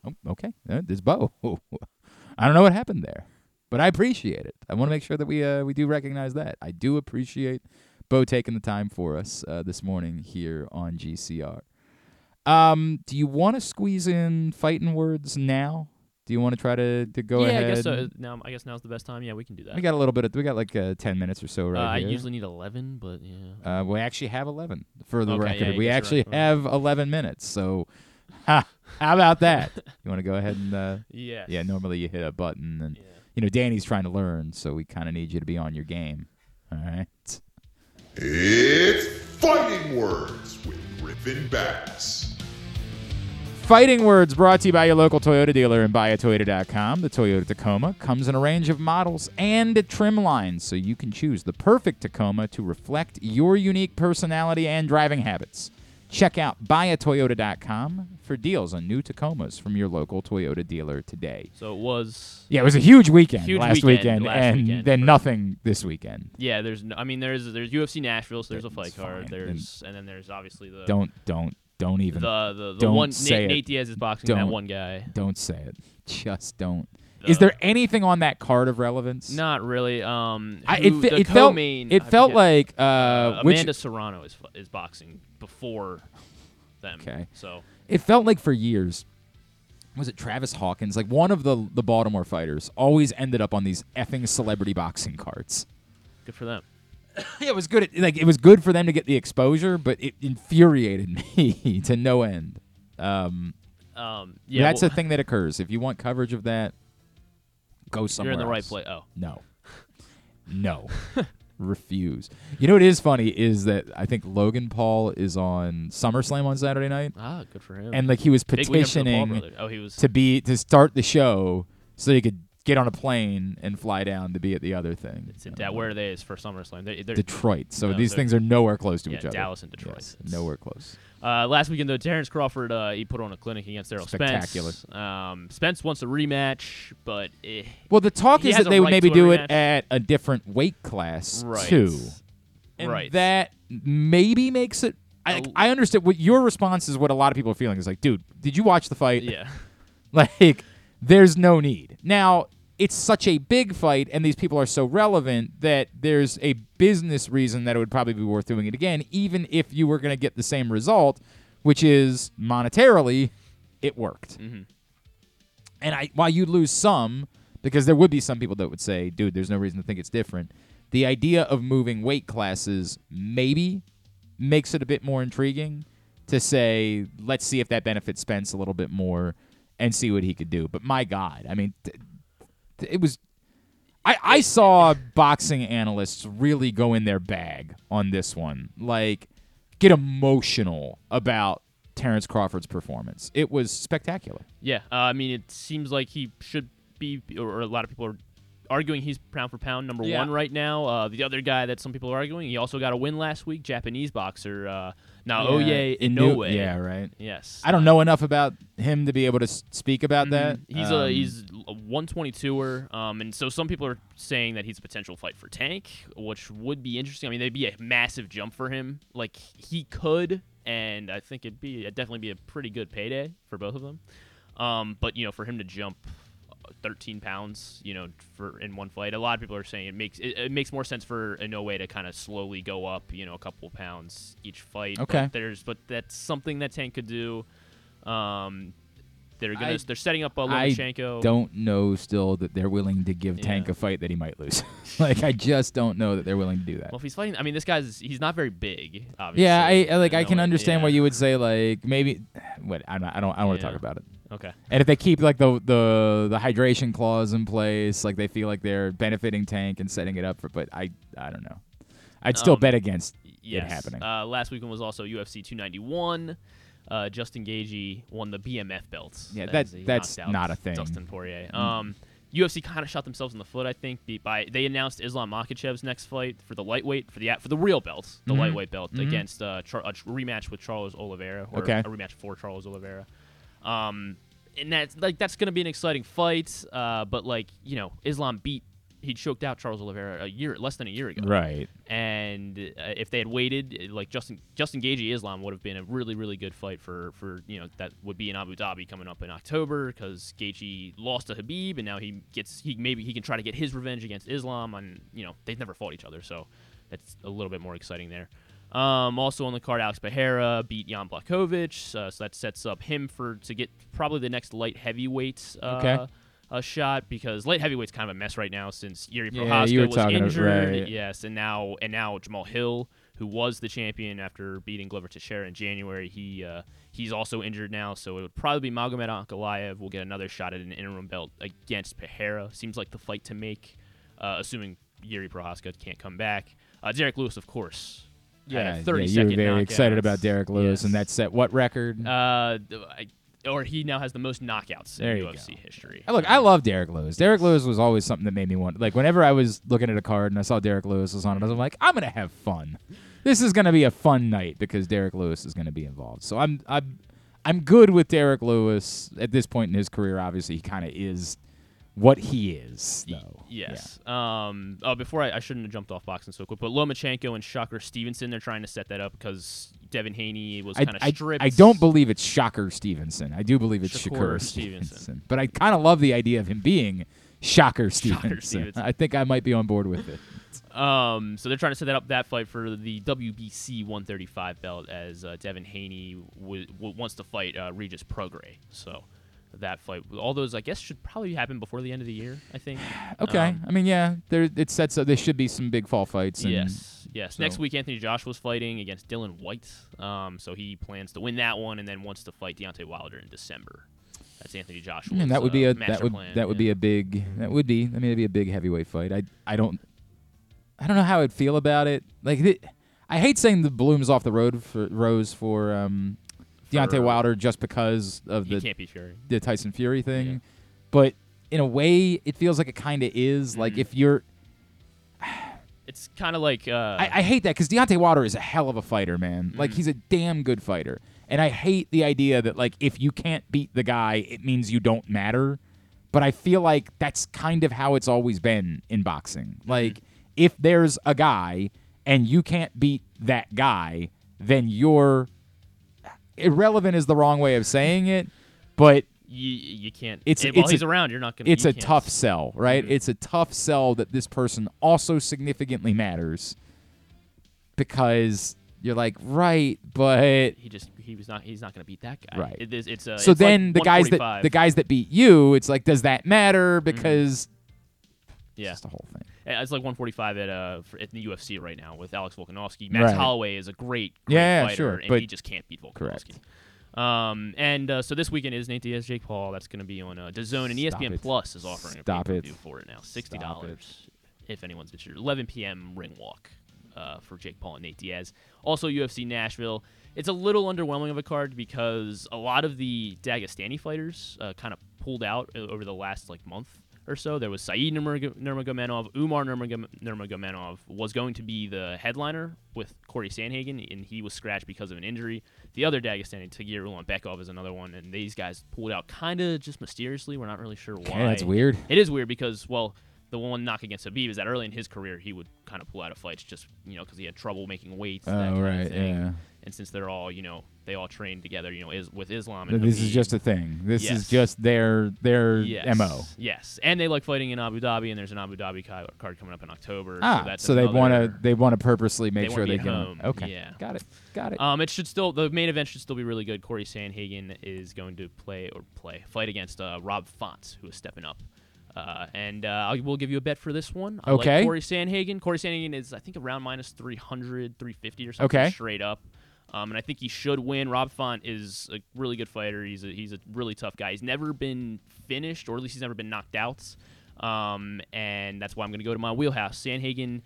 Oh, okay. Uh, there's Bo. I don't know what happened there, but I appreciate it. I want to make sure that we uh, we do recognize that. I do appreciate Bo taking the time for us uh, this morning here on GCR. Um, do you want to squeeze in fighting words now? Do you want to try to, to go yeah, ahead? I guess so. Now, I guess now's the best time. Yeah, we can do that. We got a little bit of we got like uh, ten minutes or so right uh, I here. usually need eleven, but yeah. Uh, we actually have eleven for the Okay, record. yeah, we actually right. have eleven minutes. So, ha, how about that? you want to go ahead and uh, Yes. yeah. Normally you hit a button, and Yeah. you know Danny's trying to learn, so we kind of need you to be on your game. All right. It's Fighting Words with Griffin Bass. Fighting Words brought to you by your local Toyota dealer and buyatoyota.com. The Toyota Tacoma comes in a range of models and trim lines, so you can choose the perfect Tacoma to reflect your unique personality and driving habits. Check out buyatoyota.com for deals on new Tacomas from your local Toyota dealer today. So it was. Yeah, it was a huge weekend Huge last weekend last and weekend, then nothing this weekend. Yeah, there's. No, I mean, there's there's UFC Nashville, so there's a fight card. fine. There's and then there's obviously the Don't don't don't even the the, the don't one say Nate, it. Nate Diaz is boxing Don't. that one guy. don't say it. Just don't. Is there anything on that card of relevance? Not really. Um, I, it, fe- it felt it I felt forget. like uh, uh, which Amanda Serrano is is boxing before them. Okay. So it felt like for years was it Travis Hawkins like one of the the Baltimore fighters always ended up on these effing celebrity boxing cards. good for them. Yeah, it was good. At, like it was good for them to get the exposure, but it infuriated me to no end. Um, Um, yeah, that's well, a thing that occurs. If you want coverage of that, go somewhere. You're in the right place. Oh, No, no. refuse. You know what is funny is that I think Logan Paul is on SummerSlam on Saturday night, Ah, good for him. and like he was Big win for the Paul petitioning. Oh, he was. to be to start the show so he could get on a plane and fly down to be at the other thing. It's in Da- where are they is for SummerSlam? They, they're, Detroit. So No, these things are nowhere close to yeah, each other. Dallas and Detroit. Yes, nowhere close. Uh, last weekend though, Terrence Crawford uh, he put on a clinic against Errol Spectacular. Spence. Um, Spence wants a rematch, but eh, Well, the talk is that they would right maybe to a do it at a different weight class right, too. And right. that maybe makes it. I. I understand what your response is. What a lot of people are feeling is like, dude, did you watch the fight? yeah, Like, there's no need. Now, it's such a big fight, and these people are so relevant that there's a business reason that it would probably be worth doing it again, even if you were going to get the same result, which is monetarily, it worked. Mm-hmm. And I, while you'd lose some, because there would be some people that would say, dude, there's no reason to think it's different. The idea of moving weight classes maybe makes it a bit more intriguing to say, let's see if that benefits Spence a little bit more and see what he could do. But my God, I mean, th- th- it was. I, I saw boxing analysts really go in their bag on this one. Like, get emotional about Terrence Crawford's performance. It was spectacular. yeah. Uh, I mean, it seems like he should be, or a lot of people are arguing he's pound for pound number Yeah. one right now. Uh, the other guy that some people are arguing, he also got a win last week. Japanese boxer uh, Naoya Inu- Inoue. Yeah, right. Yes. I don't know enough about him to be able to speak about that. Mhm. He's Um, a he's a 122er, um, and so some people are saying that he's a potential fight for Tank, which would be interesting. I mean, they'd be a massive jump for him. Like he could, and I think it'd be it'd definitely be a pretty good payday for both of them. Um, but you know, for him to jump 13 pounds, you know, for in one fight, a lot of people are saying it makes it, it makes more sense for Inoue to kind of slowly go up, you know, a couple pounds each fight. Okay. But there's but that's something that Tank could do. Um, they're gonna I- they're setting up a I Lomachenko. don't know still that they're willing to give Tank a fight that he might lose. like I just don't know that they're willing to do that. Well, if he's fighting, I mean, this guy's he's not very big. Obviously. yeah, I I- like I know can understand yeah. why you would say like maybe what I'm not, I don't I don't want to Yeah. talk about it. Okay. And if they keep like the the the hydration clause in place, like they feel like they're benefiting Tank and setting it up for, but I I don't know. I'd still Um, bet against Yes. it happening. Uh, last weekend was also UFC 291. Uh, Justin Gaethje won the BMF belts. Yeah, that- that's not a thing. Dustin Poirier. Um, UFC kind of shot themselves in the foot, I think. By they announced Islam Makhachev's next fight for the lightweight for the for the real belt, the Mhm. lightweight belt Mhm. against uh, Char- a rematch with Charles Oliveira, or Okay. a rematch for Charles Oliveira. Um, and that's like that's gonna be an exciting fight. Uh, but like you know, Islam beat he choked out Charles Oliveira a year less than a year ago. right. And uh, if they had waited, like Justin Justin Gaethje Islam would have been a really really good fight for for you know that would be in Abu Dhabi coming up in October because Gaethje lost to Khabib and now he gets he maybe he can try to get his revenge against Islam and you know they've never fought each other so that's a little bit more exciting there. Um, also on the card, Alex Pereira beat Jan Blachowicz, uh, so that sets up him for to get probably the next light heavyweight uh, Okay. a shot because light heavyweight's kind of a mess right now since Yuri Yeah, Prohaska was injured. right. Yes, and now and now Jamahal Hill, who was the champion after beating Glover Teixeira in January, he uh, he's also injured now. So it would probably be Magomed Ankalaev will get another shot at an interim belt against Pereira. Seems like the fight to make, uh, assuming Jiri Prochazka can't come back. Uh, Derrick Lewis, of course. Yeah, 30 yeah, you were very excited about Derrick Lewis, and that set what record? Uh, I, or he now has the most knockouts There in UFC history. Uh, Look, I love Derrick Lewis. Derrick Lewis was always something that made me want. Like whenever I was looking at a card and I saw Derrick Lewis was on it, I was like, I'm gonna have fun. This is gonna be a fun night because Derrick Lewis is gonna be involved. So I'm I'm I'm good with Derrick Lewis at this point in his career. Obviously, he kind of is what he is, though. Yes. Um. Oh, before I, I shouldn't have jumped off boxing so quick, but Lomachenko and Shocker Stevenson, they're trying to set that up because Devin Haney was I, kind of stripped. I don't believe it's Shocker Stevenson. I do believe it's Shakur Shakur, Stevenson. Stevenson. But I kind of love the idea of him being Shocker Stevenson. Stevenson. I think I might be on board with it. Um. So they're trying to set that up that fight for the WBC 135 belt as uh, Devin Haney w- w- wants to fight uh, Regis Prograis. So that fight, all those I guess should probably happen before the end of the year. I think. Okay. Um, I mean, yeah, there it sets up. There should be some big fall fights. And Yes, yes. Next week, Anthony Joshua's fighting against Dillian Whyte. Um, so he plans to win that one, and then wants to fight Deontay Wilder in December. That's Anthony Joshua. Mean, that would be a that would plan, that would yeah. be a big that would be. I mean, it'd be a big heavyweight fight. I I don't. I don't know how I'd feel about it. Like it, I hate saying the bloom's off the road for Rose for um, Deontay Wilder just because of the can't be Fury. the Tyson Fury thing, but in a way, it feels like it kind of is. Like mm-hmm. if you're, It's kind of like uh, I, I hate that because Deontay Wilder is a hell of a fighter, man. Like mm-hmm. he's a damn good fighter, and I hate the idea that like if you can't beat the guy, it means you don't matter. But I feel like that's kind of how it's always been in boxing. Mm-hmm. Like if there's a guy and you can't beat that guy, then you're irrelevant is the wrong way of saying it, but you you can't. it's it's while a- he's around, you're not gonna. It's a tough sell, right? Mm-hmm. It's a tough sell that this person also significantly matters because you're like, right, but He just he was not he's not gonna beat that guy. Right. It is, it's a, so it's like then the guys that the guys that beat you, it's like, does that matter? Mm-hmm. Because yeah. it's the whole thing. Yeah, It's like 145 at uh for, at the UFC right now with Alex Volkanovski. Max Right. Holloway is a great, great Yeah, fighter, sure, and but- he just can't beat Volkanovski. Correct. Um, and uh, so this weekend is Nate Diaz, Jake Paul. That's going to be on uh, DAZN, and Stop ESPN it. Plus is offering Stop a pay-per-view for it now, sixty dollars if anyone's interested. 11 p.m. ring walk uh, for Jake Paul and Nate Diaz. Also UFC Nashville. It's a little underwhelming of a card because a lot of the Dagestani fighters uh, kind of pulled out over the last like month or so. There was Saeed Nurmag- Nurmagomedov. Umar Nurmagom- Nurmagomedov was going to be the headliner with Cory Sandhagen, and he was scratched because of an injury. The other Dagestani, Tagir Ulanbekov, is another one, and these guys pulled out kind of just mysteriously. We're not really sure why. Okay, that's weird. It is weird because, well, the one knock against Khabib is that early in his career he would kind of pull out of fights just you know because he had trouble making weights. that Oh, kind of right, yeah. And since they're all you know they all train together, you know, is with Islam. And This is just a thing. This Yes. is just their their Yes. mo. Yes, and they like fighting in Abu Dhabi, and there's an Abu Dhabi card coming up in October. Ah, so, that's so they want to they want to purposely make They sure they get home. Okay, Yeah. got it, got it. Um, it should still the main event should still be really good. Cory Sandhagen is going to play or play fight against uh, Rob Font, who is stepping up. Uh, and uh, I will give you a bet for this one. I Okay. Like Cory Sandhagen. Cory Sandhagen is I think around minus 300, 350 or something Okay. straight up. Um, and I think he should win. Rob Font is a really good fighter. He's a, he's a really tough guy. He's never been finished, or at least he's never been knocked out. Um, and that's why I'm going to go to my wheelhouse. Sandhagen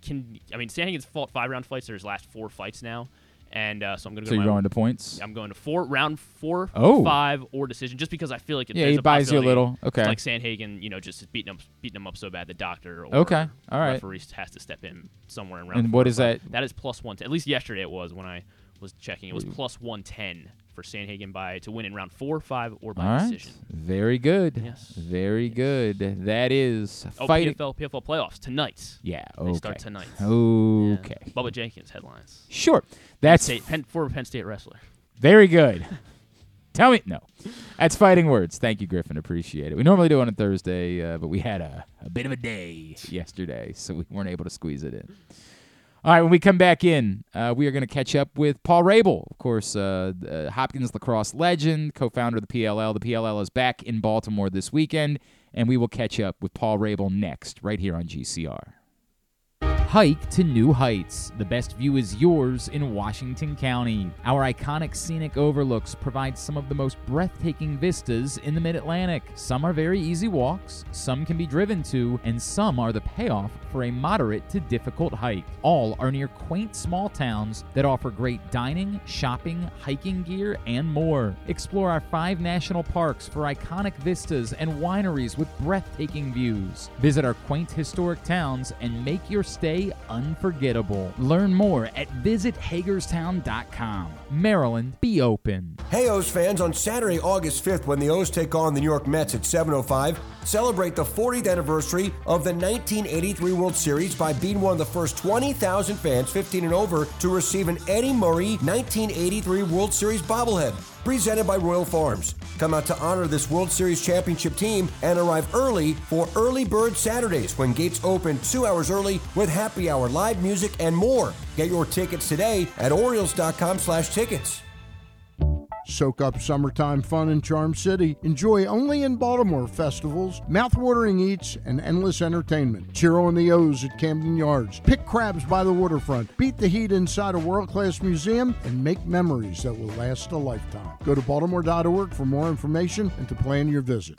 can. I mean, Sandhagen's fought five round fights. Their last four fights now, and uh, so I'm going to So go. to you're going to points? I'm going to four round four, Oh. five, or decision, just because I feel like it, Yeah, he a buys you a little. it's Okay. like Sandhagen, you know, just beating him beating him up so bad the doctor or Okay, all right. referee has to step in somewhere in round. And what is that? That is plus one. At least yesterday it was when I was checking. It was plus one ten for Sandhagen by to win in round four, five, or by All right, decision. very good. Yes. very good. That is Oh, fighting. PFL PFL playoffs tonight. Yeah, They start okay. tonight. Okay. Yeah. Bubba Jenkins headlines. Sure, Penn that's State, Penn, former Penn State wrestler. Very good. Tell me no. That's fighting words. Thank you, Griffin. Appreciate it. We normally do it on a Thursday, uh, but we had a, a bit of a day yesterday, so we weren't able to squeeze it in. All right, when we come back in, uh, we are going to catch up with Paul Rabil, of course, uh, uh, Hopkins lacrosse legend, co-founder of the PLL. The PLL is back in Baltimore this weekend, and we will catch up with Paul Rabil next, right here on GCR. Hike to new heights. The best view is yours in Washington County. Our iconic scenic overlooks provide some of the most breathtaking vistas in the mid Atlantic. Some are very easy walks, some can be driven to, and some are the payoff for a moderate to difficult hike. All are near quaint small towns that offer great dining, shopping, hiking gear, and more. Explore our five national parks for iconic vistas and wineries with breathtaking views. Visit our quaint historic towns and make your stay unforgettable. Learn more at visithagerstown.com. Maryland, be open. Hey O's fans, on Saturday, August 5th, when the O's take on the New York Mets at 7.05, celebrate the 40th anniversary of the 1983 World Series by being one of the first 20,000 fans 15 and over to receive an Eddie Murray 1983 World Series bobblehead. Presented by Royal Farms. Come out to honor this World Series championship team and arrive early for Early Bird Saturdays when gates open two hours early with happy hour, live music, and more. Get your tickets today at Orioles.com slash tickets. Soak up summertime fun in Charm City. Enjoy only in Baltimore festivals, mouthwatering eats, and endless entertainment. Cheer on the O's at Camden Yards. Pick crabs by the waterfront. Beat the heat inside a world class museum and make memories that will last a lifetime. Go to baltimore.org for more information and to plan your visit.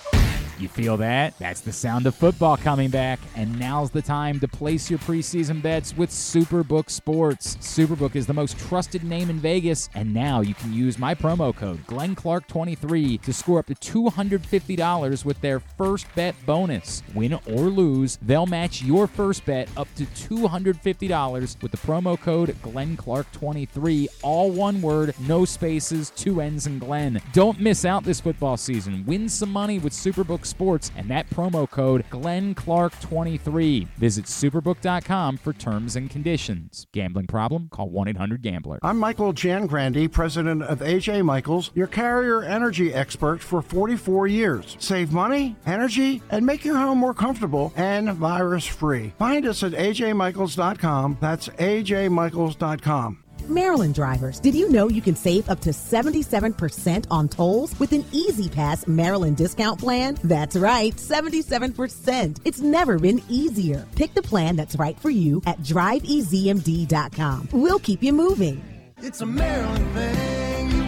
You feel that? That's the sound of football coming back, and now's the time to place your preseason bets with Superbook Sports. Superbook is the most trusted name in Vegas, and now you can use my promo code GlennClark23 to score up to $250 with their first bet bonus. Win or lose, they'll match your first bet up to $250 with the promo code GlennClark23. All one word, no spaces, two N's and Glenn. Don't miss out this football season. Win some money with Superbook Sports and that promo code GlennClark23. Visit superbook.com for terms and conditions. Gambling problem? Call 1-800-GAMBLER. I'm Michael Jangrandy, president of AJ Michaels, your carrier energy expert for 44 years. Save money, energy, and make your home more comfortable and virus free. Find us at ajmichaels.com. That's ajmichaels.com. Maryland drivers, did you know you can save up to 77% on tolls with an E-ZPass Maryland discount plan? That's right, 77%. It's never been easier. Pick the plan that's right for you at driveezmd.com. We'll keep you moving. It's a Maryland thing.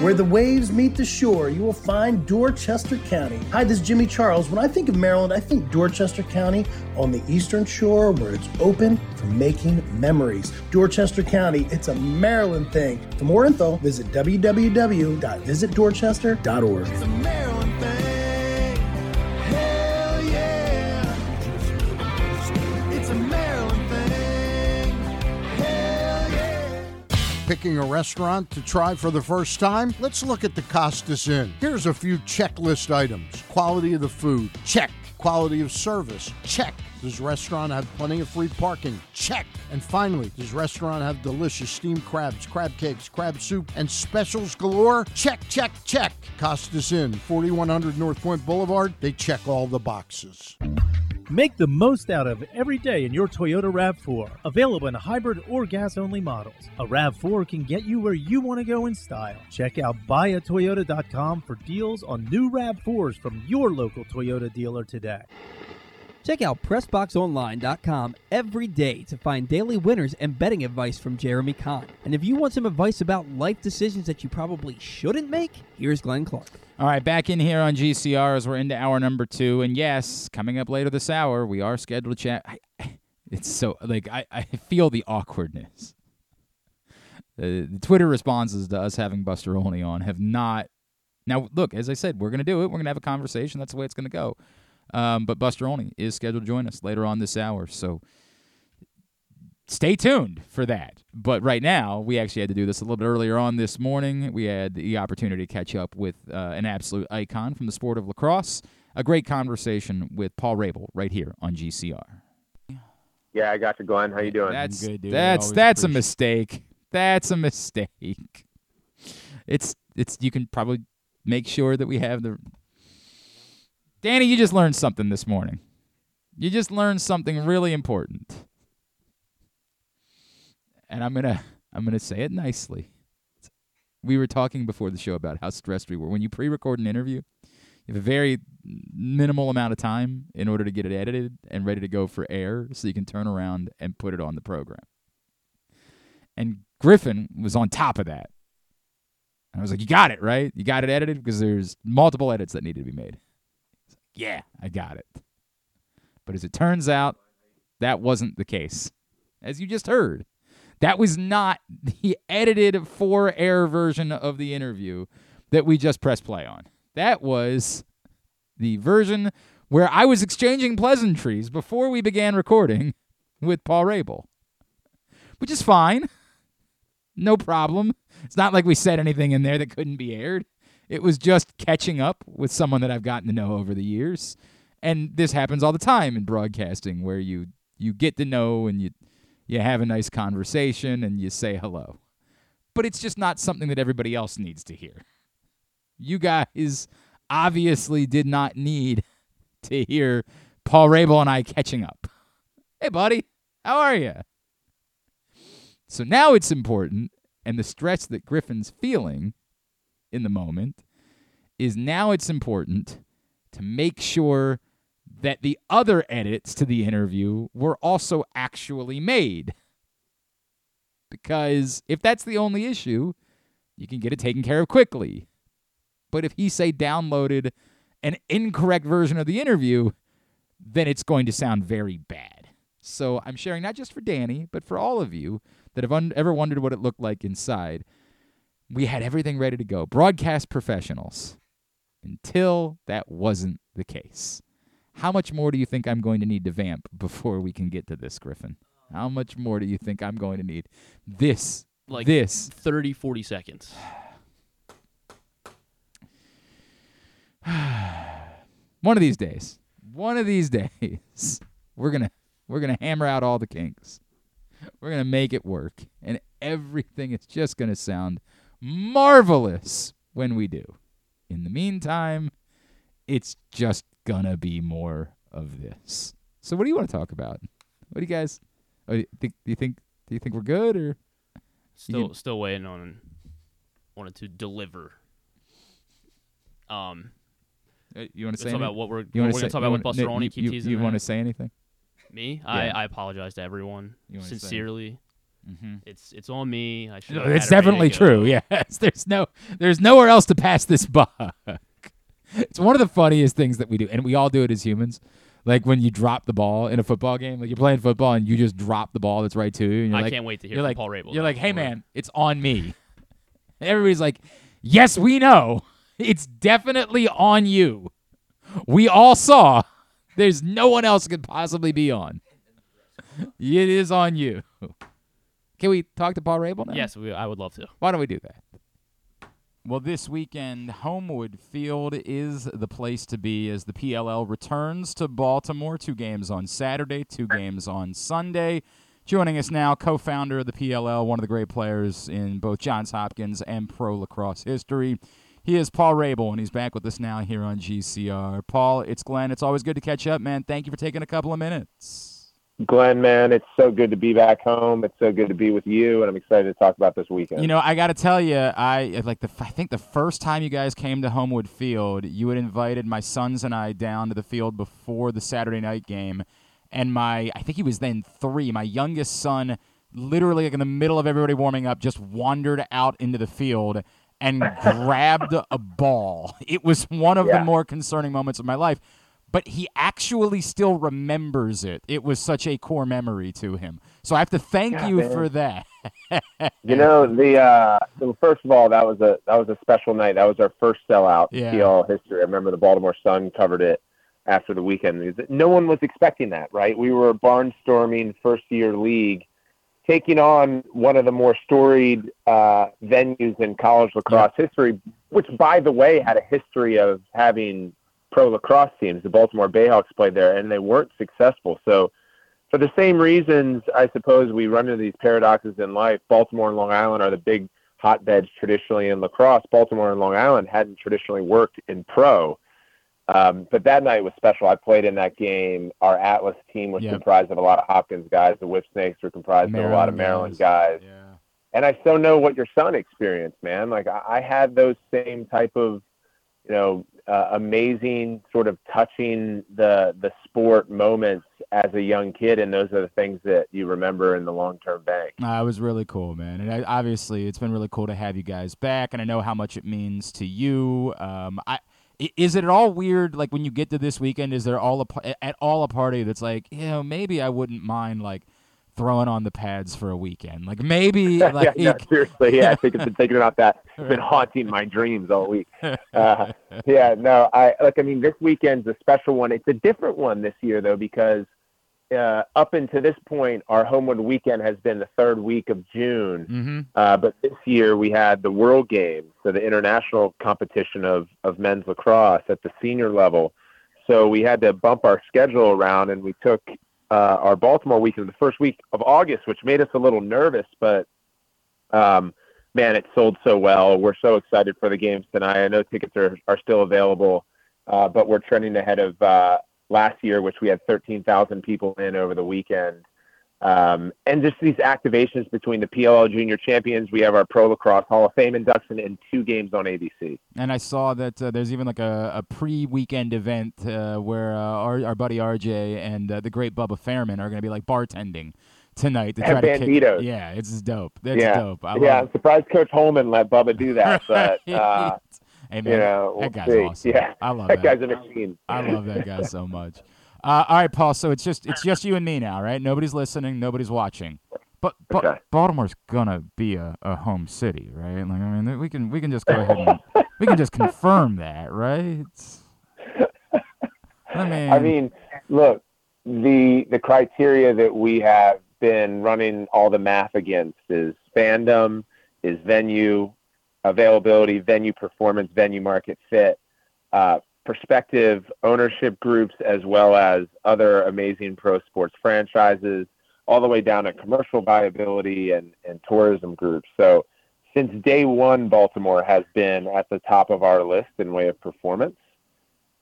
Where the waves meet the shore, you will find Dorchester County. Hi, this is Jimmy Charles. When I think of Maryland, I think Dorchester County on the eastern shore where it's open for making memories. Dorchester County, it's a Maryland thing. For more info, visit www.visitdorchester.org. Picking a restaurant to try for the first time? Let's look at the Costas Inn. Here's a few checklist items quality of the food, check. Quality of service, check. Does restaurant have plenty of free parking? Check. And finally, does restaurant have delicious steamed crabs, crab cakes, crab soup, and specials galore? Check, check, check. Costas Inn, 4100 North Point Boulevard. They check all the boxes. Make the most out of every day in your Toyota RAV4. Available in hybrid or gas only models. A RAV4 can get you where you want to go in style. Check out buyatoyota.com for deals on new RAV4s from your local Toyota dealer today. Check out PressBoxOnline.com every day to find daily winners and betting advice from Jeremy Kahn. And if you want some advice about life decisions that you probably shouldn't make, here's Glenn Clark. All right, back in here on GCR as we're into hour number two. And yes, coming up later this hour, we are scheduled to chat. I, it's so, like, I, I feel the awkwardness. The, the Twitter responses to us having Buster Olney on have not. Now, look, as I said, we're going to do it. We're going to have a conversation. That's the way it's going to go. Um, but Buster Olney is scheduled to join us later on this hour. So stay tuned for that. But right now, we actually had to do this a little bit earlier on this morning. We had the opportunity to catch up with uh, an absolute icon from the sport of lacrosse. A great conversation with Paul Rabil right here on GCR. Yeah, I got you, Glenn. How you doing? That's good, That's that's a mistake. That's a mistake. It's it's you can probably make sure that we have the Danny, you just learned something this morning. You just learned something really important. And I'm going to I'm going to say it nicely. We were talking before the show about how stressed we were. When you pre-record an interview, you have a very minimal amount of time in order to get it edited and ready to go for air so you can turn around and put it on the program. And Griffin was on top of that. I was like, "You got it, right? You got it edited because there's multiple edits that needed to be made." Yeah, I got it. But as it turns out, that wasn't the case. As you just heard, that was not the edited for air version of the interview that we just pressed play on. That was the version where I was exchanging pleasantries before we began recording with Paul Rabil, which is fine. No problem. It's not like we said anything in there that couldn't be aired. It was just catching up with someone that I've gotten to know over the years. And this happens all the time in broadcasting where you you get to know and you you have a nice conversation and you say hello. But it's just not something that everybody else needs to hear. You guys obviously did not need to hear Paul Rabil and I catching up. Hey buddy, how are you? So now it's important and the stress that Griffin's feeling in the moment is now it's important to make sure that the other edits to the interview were also actually made. Because if that's the only issue, you can get it taken care of quickly. But if he say downloaded an incorrect version of the interview, then it's going to sound very bad. So I'm sharing not just for Danny, but for all of you that have un- ever wondered what it looked like inside. We had everything ready to go. Broadcast professionals. Until that wasn't the case. How much more do you think I'm going to need to vamp before we can get to this, Griffin? How much more do you think I'm going to need? This, Like this. 30, 40 seconds. One of these days, one of these days, we're gonna we're gonna hammer out all the kinks. We're gonna make it work, and everything is just gonna sound marvelous when we do. In the meantime, it's just gonna be more of this. So, what do you want to talk about? What do you guys? Oh, do you think? Do you think? Do you think we're good or? Still, still waiting on wanted to deliver. Um, Uh, you want to say about anything? what we're You say- to talk about with Buster Olney. you- you- you wanna say anything? Me? Yeah. I, I apologize to everyone You wanna say- sincerely. Mhm. It's it's on me. I should. No, it's had it ready to definitely true. Yes, there's no, there's nowhere else to pass this buck. It's one of the funniest things that we do, and we all do it as humans. Like when you drop the ball in a football game, like you're playing football and you just drop the ball that's right to you. And you're I like, can't wait to hear you're from like, Paul Rabil, You're like, hey man, it's on me. Everybody's like, yes, we know. It's definitely on you. We all saw. There's no one else could possibly be on. It is on you. Can we talk to Paul Rabil now? Yes, we, I would love to. Why don't we do that? Well, this weekend, Homewood Field is the place to be as the PLL returns to Baltimore. Two games on Saturday, two games on Sunday. Joining us now, co founder of the PLL, one of the great players in both Johns Hopkins and pro lacrosse history. He is Paul Rabil, and he's back with us now here on GCR. Paul, it's Glenn. It's always good to catch up, man. Thank you for taking a couple of minutes. Glenn, man, it's so good to be back home. It's so good to be with you, and I'm excited to talk about this weekend. You know, I got to tell you, I like the. I think the first time you guys came to Homewood Field, you had invited my sons and I down to the field before the Saturday night game, and my I think he was then three. My youngest son, literally like in the middle of everybody warming up, just wandered out into the field and grabbed a ball. It was one of the more concerning moments of my life. But he actually still remembers it. It was such a core memory to him. So I have to thank Yeah, you man. for that. You know, the uh, so first of all, that was a that was a special night. That was our first sellout in Yeah. PL history. I remember the Baltimore Sun covered it after the weekend. No one was expecting that, right? We were barnstorming first year league, taking on one of the more storied uh, venues in college lacrosse history, which, by the way, had a history of having pro lacrosse teams. The Baltimore Bayhawks played there, and they weren't successful. So for the same reasons, I suppose we run into these paradoxes in life. Baltimore and Long Island are the big hotbeds traditionally in lacrosse. Baltimore and Long Island hadn't traditionally worked in pro. Um, but that night was special. I played in that game. Our Atlas team was Yep. comprised of a lot of Hopkins guys. The Whip Snakes were comprised of a lot of Maryland Maryland guys. And I so know what your son experienced, man. Like I, I had those same type of, you know, uh, amazing sort of touching the the sport moments as a young kid, and those are the things that you remember in the long term bank. Uh, it was really cool, man. And I, obviously, it's been really cool to have you guys back, and I know how much it means to you. Um, I is it at all weird, like when you get to this weekend? Is there all a at all a party that's like, you know, maybe I wouldn't mind like throwing on the pads for a weekend, like maybe like yeah, no, seriously, yeah, I think it's been thinking about that. It's been haunting my dreams all week. Uh, yeah, no, I like. I mean, this weekend's a special one. It's a different one this year though because uh, up until this point, our Homewood weekend has been the third week of June. Mhm. Uh, but this year we had the World Games, so the international competition of of men's lacrosse at the senior level. So we had to bump our schedule around, and we took uh, our Baltimore weekend the first week of August, which made us a little nervous, but um, man, it sold so well. We're so excited for the games tonight. I know tickets are, are still available, uh, but we're trending ahead of uh, last year, which we had 13,000 people in over the weekend. Um, and just these activations between the PLL junior champions, we have our Pro Lacrosse Hall of Fame induction and two games on ABC. And I saw that uh, there's even like a, a pre-weekend event uh, where uh, our, our buddy RJ and uh, the great Bubba Fairman are going to be like bartending tonight to try to kick. Yeah, it's dope. That's yeah, dope. I yeah. I'm surprised Coach Holman let Bubba do that, but uh, Hey, you know, we'll that guy's see. awesome. Yeah, I love that that. guy's a machine. I love that guy so much. Uh, all right, Paul. So it's just it's just you and me now, right? Nobody's listening. Nobody's watching. But, but Okay. Baltimore's gonna be a, a home city, right? Like I mean, we can we can just go ahead and we can just confirm that, right? I mean, I mean, look, the the criteria that we have been running all the math against is fandom, is venue availability, venue performance, venue market fit, uh, prospective ownership groups, as well as other amazing pro sports franchises, all the way down to commercial viability and, and tourism groups. So since day one, Baltimore has been at the top of our list in way of performance.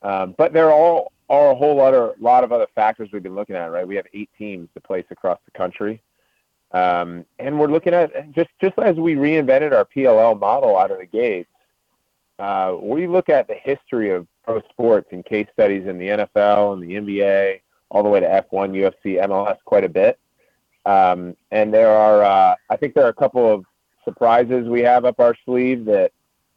Um, but there are all are a whole other lot of other factors we've been looking at, right? We have eight teams to place across the country. Um, and we're looking at just just as we reinvented our PLL model out of the gates, uh, we look at the history of pro sports and case studies in the NFL and the NBA, all the way to F1, UFC, MLS, quite a bit. Um, and there are, uh, I think there are a couple of surprises we have up our sleeve that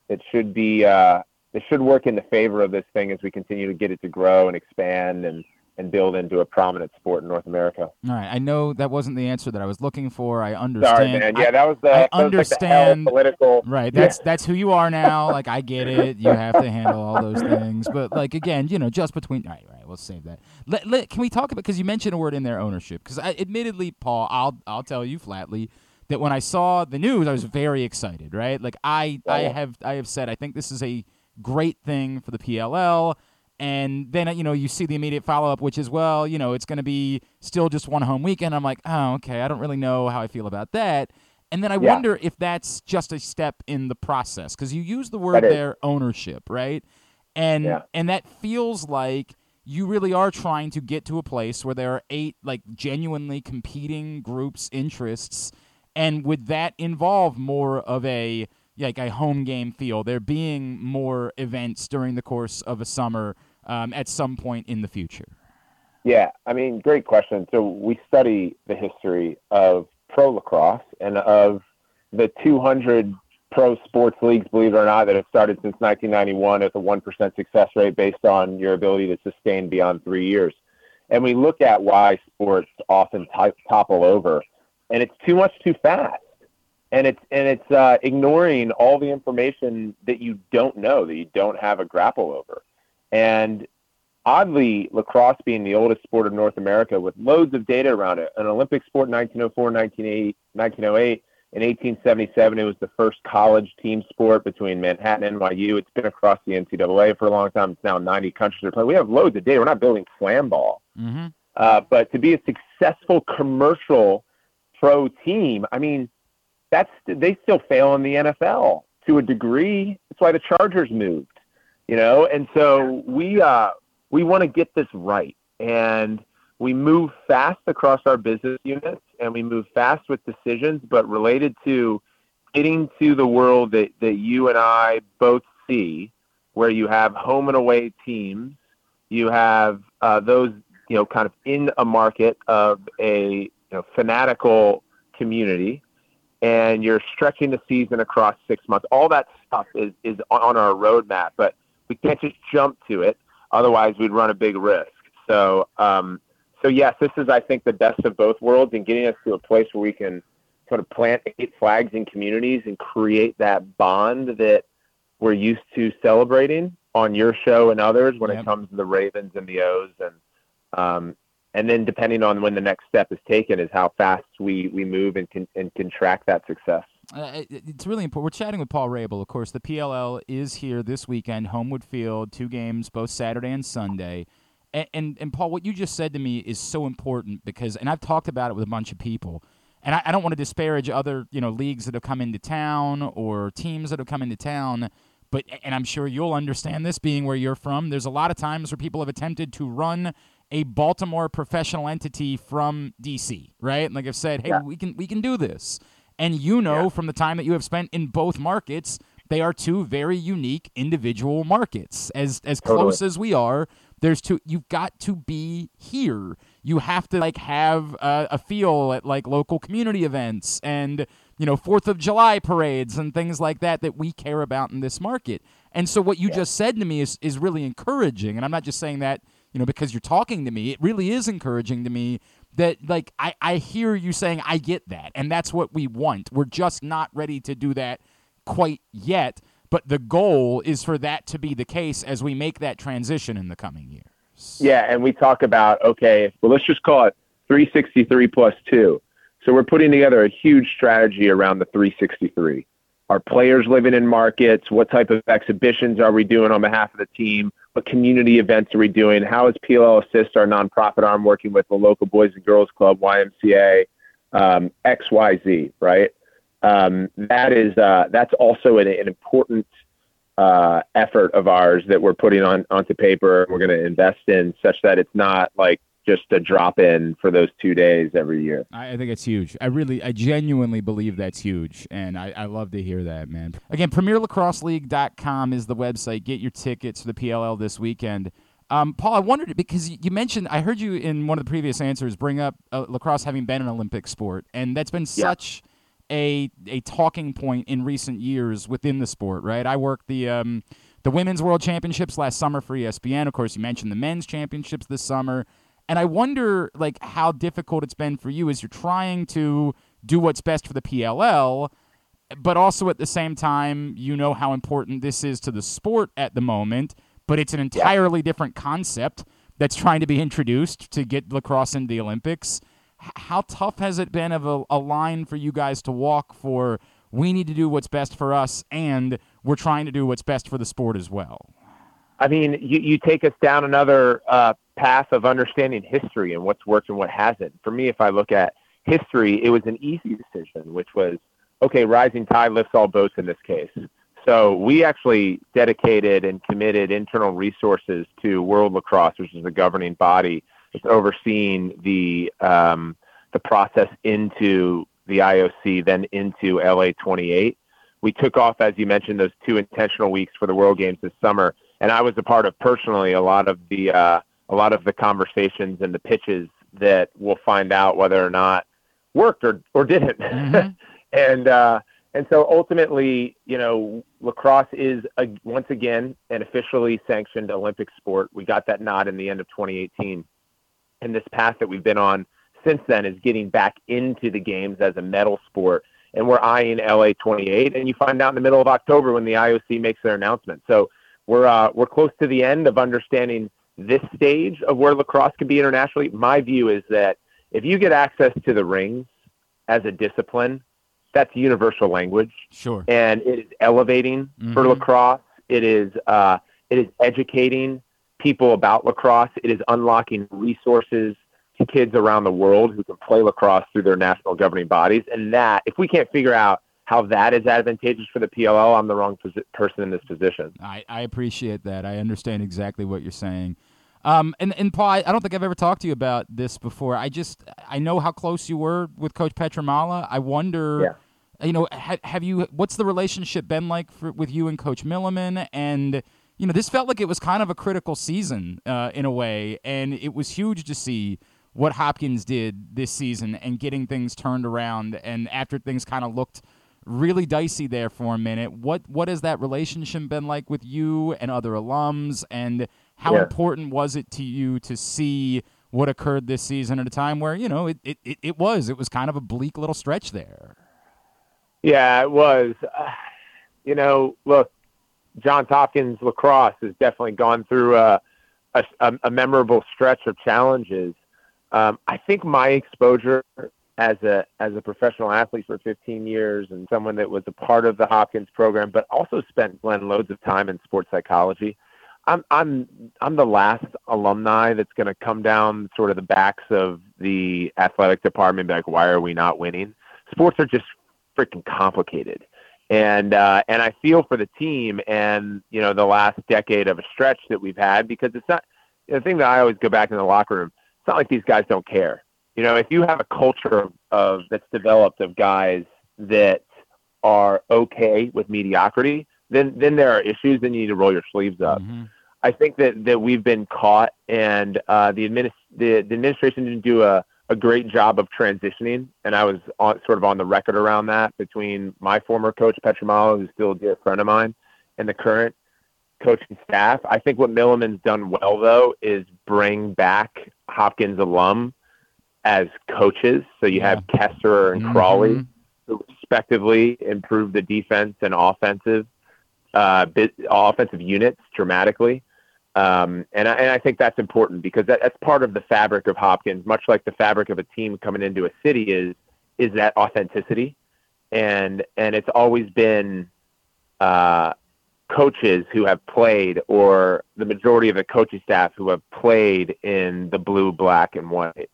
it should be uh, that should work in the favor of this thing as we continue to get it to grow and expand and and build into a prominent sport in North America. all right. I know that wasn't the answer that I was looking for. I understand. Sorry, man. Yeah, that was the I that was like the understand. political. Right. Yeah. That's that's who you are now. Like I get it. You have to handle all those things. But like again, you know, just between right, right. We'll save that. Let, let can we talk about because you mentioned a word in there, ownership. Because admittedly, Paul, I'll I'll tell you flatly that when I saw the news, I was very excited. Right. Like I I have I have said I think this is a great thing for the PLL. And then you know you see the immediate follow up, which is well, you know, it's going to be still just one home weekend. I'm like, oh, okay, I don't really know how I feel about that. And then I Yeah. wonder if that's just a step in the process because you use the word there, ownership, right? And Yeah. and that feels like you really are trying to get to a place where there are eight like genuinely competing groups, interests, and would that involve more of a like a home game feel? There being more events during the course of a summer um, at some point in the future. Yeah, I mean, great question. So we study the history of pro lacrosse and of the 200 pro sports leagues, believe it or not, that have started since 1991 at a 1% success rate based on your ability to sustain beyond three years. And we look at why sports often t- topple over, and it's too much too fast. And it's and it's uh, ignoring all the information that you don't know, that you don't have a grapple over. And oddly, lacrosse being the oldest sport of North America with loads of data around it, an Olympic sport in 1904, 1908, 1908. In 1877, it was the first college team sport between Manhattan and NYU. It's been across the NCAA for a long time. It's now 90 countries are playing. We have loads of data. We're not building slam ball. Mm-hmm. Uh, but to be a successful commercial pro team, I mean, that's they still fail in the NFL to a degree. That's why the Chargers moved, you know. And so we uh, we want to get this right, and we move fast across our business units, and we move fast with decisions, but related to getting to the world that that you and I both see, where you have home and away teams, you have uh, those you know kind of in a market of a you know fanatical community and you're stretching the season across six months. All that stuff is, is on our roadmap, but we can't just jump to it. Otherwise, we'd run a big risk. So, um, so yes, this is, I think, the best of both worlds and getting us to a place where we can sort of plant eight flags in communities and create that bond that we're used to celebrating on your show and others when Yep. it comes to the Ravens and the O's and um, and then depending on when the next step is taken is how fast we, we move and can and can track that success. Uh, it- it's really important. We're chatting with Paul Rabil. Of course, the PLL is here this weekend, Homewood Field, two games, both Saturday and Sunday. And, and, and Paul, what you just said to me is so important because, and I've talked about it with a bunch of people, and I, I don't want to disparage other you know leagues that have come into town or teams that have come into town, but and I'm sure you'll understand this being where you're from. There's a lot of times where people have attempted to run a Baltimore professional entity from DC, right? Like I've said, hey, Yeah. we can we can do this. And you know from the time that you have spent in both markets, they are two very unique individual markets. As as Totally. close as we are, there's two you've got to be here. You have to like have a, a feel at like local community events and you know, 4th of July parades and things like that that we care about in this market. And so what you yeah. just said to me is is really encouraging. And I'm not just saying that, you know, because you're talking to me. It really is encouraging to me that like I, I hear you saying I get that. And that's what we want. We're just not ready to do that quite yet. But the goal is for that to be the case as we make that transition in the coming years. Yeah, and we talk about okay, well let's just call it 363 plus two. So we're putting together a huge strategy around the 363. Our players living in markets? What type of exhibitions are we doing on behalf of the team? Community events are we doing? How is PLL Assist, our nonprofit arm, working with the local Boys and Girls Club, YMCA, um, XYZ, right? Um, that is uh, that's also an, an important uh, effort of ours that we're putting on onto paper. And we're going to invest in such that it's not like just a drop in for those two days every year. I, think it's huge. I really, I genuinely believe that's huge. And I, I love to hear that, man. Again, PremierLacrosseLeague.com is the website. Get your tickets for the PLL this weekend. Um, Paul, I wondered because you mentioned, I heard you in one of the previous answers bring up uh, lacrosse having been an Olympic sport, and that's been yeah. such a a talking point in recent years within the sport, right? I worked the um, the women's world championships last summer for ESPN. Of course, you mentioned the men's championships this summer. And I wonder, like, how difficult it's been for you as you're trying to do what's best for the PLL, but also at the same time, you know how important this is to the sport at the moment. But it's an entirely different concept that's trying to be introduced to get lacrosse into the Olympics. How tough has it been of a, a line for you guys to walk for? We need to do what's best for us, and we're trying to do what's best for the sport as well. I mean, you, you take us down another uh, path of understanding history and what's worked and what hasn't. For me, if I look at history, it was an easy decision, which was okay, rising tide lifts all boats in this case. So we actually dedicated and committed internal resources to World Lacrosse, which is the governing body that's overseeing the um, the process into the IOC, then into LA 28. We took off, as you mentioned, those two intentional weeks for the World Games this summer and I was a part of personally a lot of the uh, a lot of the conversations and the pitches that we'll find out whether or not worked or or didn't. Mm-hmm. and uh, and so ultimately, you know, lacrosse is a, once again an officially sanctioned Olympic sport. We got that nod in the end of 2018, and this path that we've been on since then is getting back into the games as a medal sport. And we're eyeing LA 28, and you find out in the middle of October when the IOC makes their announcement. So we're uh, we're close to the end of understanding this stage of where lacrosse can be internationally. My view is that if you get access to the rings as a discipline, that's universal language. Sure. And it is elevating mm-hmm. for lacrosse. It is uh, it is educating people about lacrosse. It is unlocking resources to kids around the world who can play lacrosse through their national governing bodies. And that, if we can't figure out how that is advantageous for the PLL, I'm the wrong posi- person in this position. I, I appreciate that. I understand exactly what you're saying. Um, and, and Paul, I, I don't think I've ever talked to you about this before. I just, I know how close you were with Coach Pietramala. I wonder, yeah. you know, ha, have you, what's the relationship been like for, with you and Coach Milliman? And, you know, this felt like it was kind of a critical season uh, in a way. And it was huge to see what Hopkins did this season and getting things turned around. And after things kind of looked – really dicey there for a minute. What what has that relationship been like with you and other alums, and how yeah. important was it to you to see what occurred this season at a time where you know it, it, it was it was kind of a bleak little stretch there. Yeah, it was. Uh, you know, look, Johns Hopkins lacrosse has definitely gone through a a, a memorable stretch of challenges. Um, I think my exposure as a as a professional athlete for 15 years and someone that was a part of the Hopkins program, but also spent Glenn loads of time in sports psychology. I'm I'm I'm the last alumni that's going to come down sort of the backs of the athletic department, be like why are we not winning? Sports are just freaking complicated, and uh, and I feel for the team and you know the last decade of a stretch that we've had because it's not the thing that I always go back in the locker room. It's not like these guys don't care you know, if you have a culture of, of that's developed of guys that are okay with mediocrity, then then there are issues. Then you need to roll your sleeves up. Mm-hmm. I think that, that we've been caught, and uh, the, administ- the, the administration didn't do a, a great job of transitioning, and I was on, sort of on the record around that between my former coach Pietramala, who's still a dear friend of mine, and the current coaching staff. I think what Milliman's done well though is bring back Hopkins alum as coaches. So you have Kessler and Mhm. Crawley, who respectively improved the defense and offensive uh, bit, offensive units dramatically. Um, and, I, and I think that's important because that, that's part of the fabric of Hopkins, much like the fabric of a team coming into a city is is that authenticity, and and it's always been uh, coaches who have played, or the majority of the coaching staff who have played in the blue, black, and white.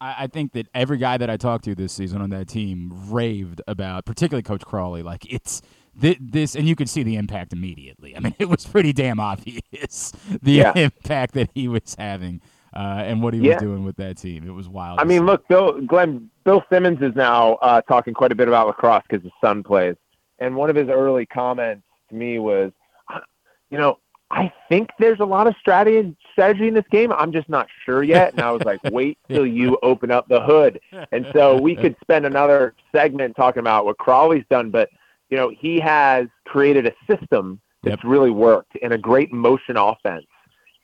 I, I think that every guy that I talked to this season on that team raved about, particularly Coach Crawley. Like it's thi- this, and you could see the impact immediately. I mean, it was pretty damn obvious the Yeah. impact that he was having uh, and what he Yeah. was doing with that team. It was wild. I mean, look, Bill Glenn Bill Simmons is now uh, talking quite a bit about lacrosse because his son plays, and one of his early comments to me was, you know, I think there's a lot of strategy strategy in this game. I'm just not sure yet. And I was like, wait till you open up the hood. And so we could spend another segment talking about what Crawley's done, but you know, he has created a system that's really worked and a great motion offense.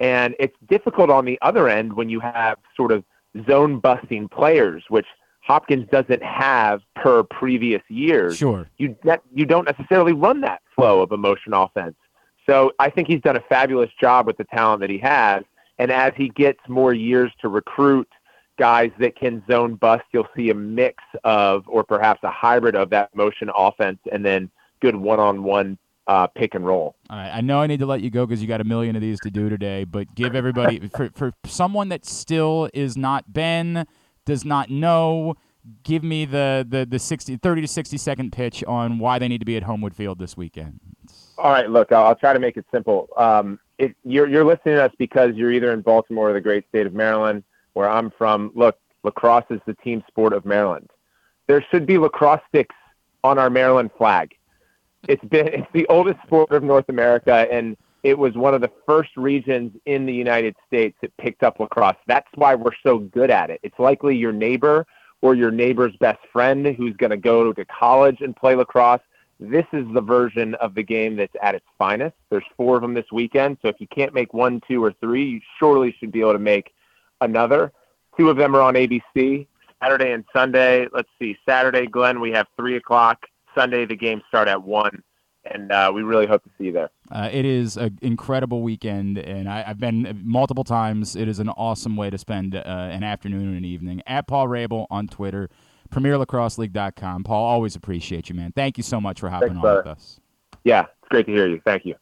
And it's difficult on the other end when you have sort of zone busting players, which Hopkins doesn't have per previous years. Sure. You you don't necessarily run that flow of a motion offense. So I think he's done a fabulous job with the talent that he has. And as he gets more years to recruit guys that can zone bust, you'll see a mix of, or perhaps a hybrid of that motion offense and then good one on one pick and roll. All right, I know I need to let you go because you got a million of these to do today, but give everybody for for someone that still is not Ben, does not know, give me the the the 60 30 to 60 second pitch on why they need to be at Homewood Field this weekend. All right, look, I'll, I'll try to make it simple. Um, if you're you're listening to us because you're either in Baltimore or the great state of Maryland, where I'm from. Look, lacrosse is the team sport of Maryland. There should be lacrosse sticks on our Maryland flag. It's been it's the oldest sport of North America, and it was one of the first regions in the United States that picked up lacrosse. That's why we're so good at it. It's likely your neighbor or your neighbor's best friend who's going to go to college and play lacrosse this is the version of the game that's at its finest. There's four of them this weekend, so if you can't make one, two, or three, you surely should be able to make another. Two of them are on ABC, Saturday and Sunday. Let's see, Saturday, Glenn, we have three o'clock. Sunday, the games start at one, and uh, we really hope to see you there. Uh, it is an incredible weekend, and I, I've been multiple times. It is an awesome way to spend uh, an afternoon and an evening. At Paul Rabil on Twitter, PremierLacrosseLeague.com. Paul, always appreciate you, man. Thank you so much for hopping Thanks, on brother. with us. Yeah, it's great to hear you. Thank you.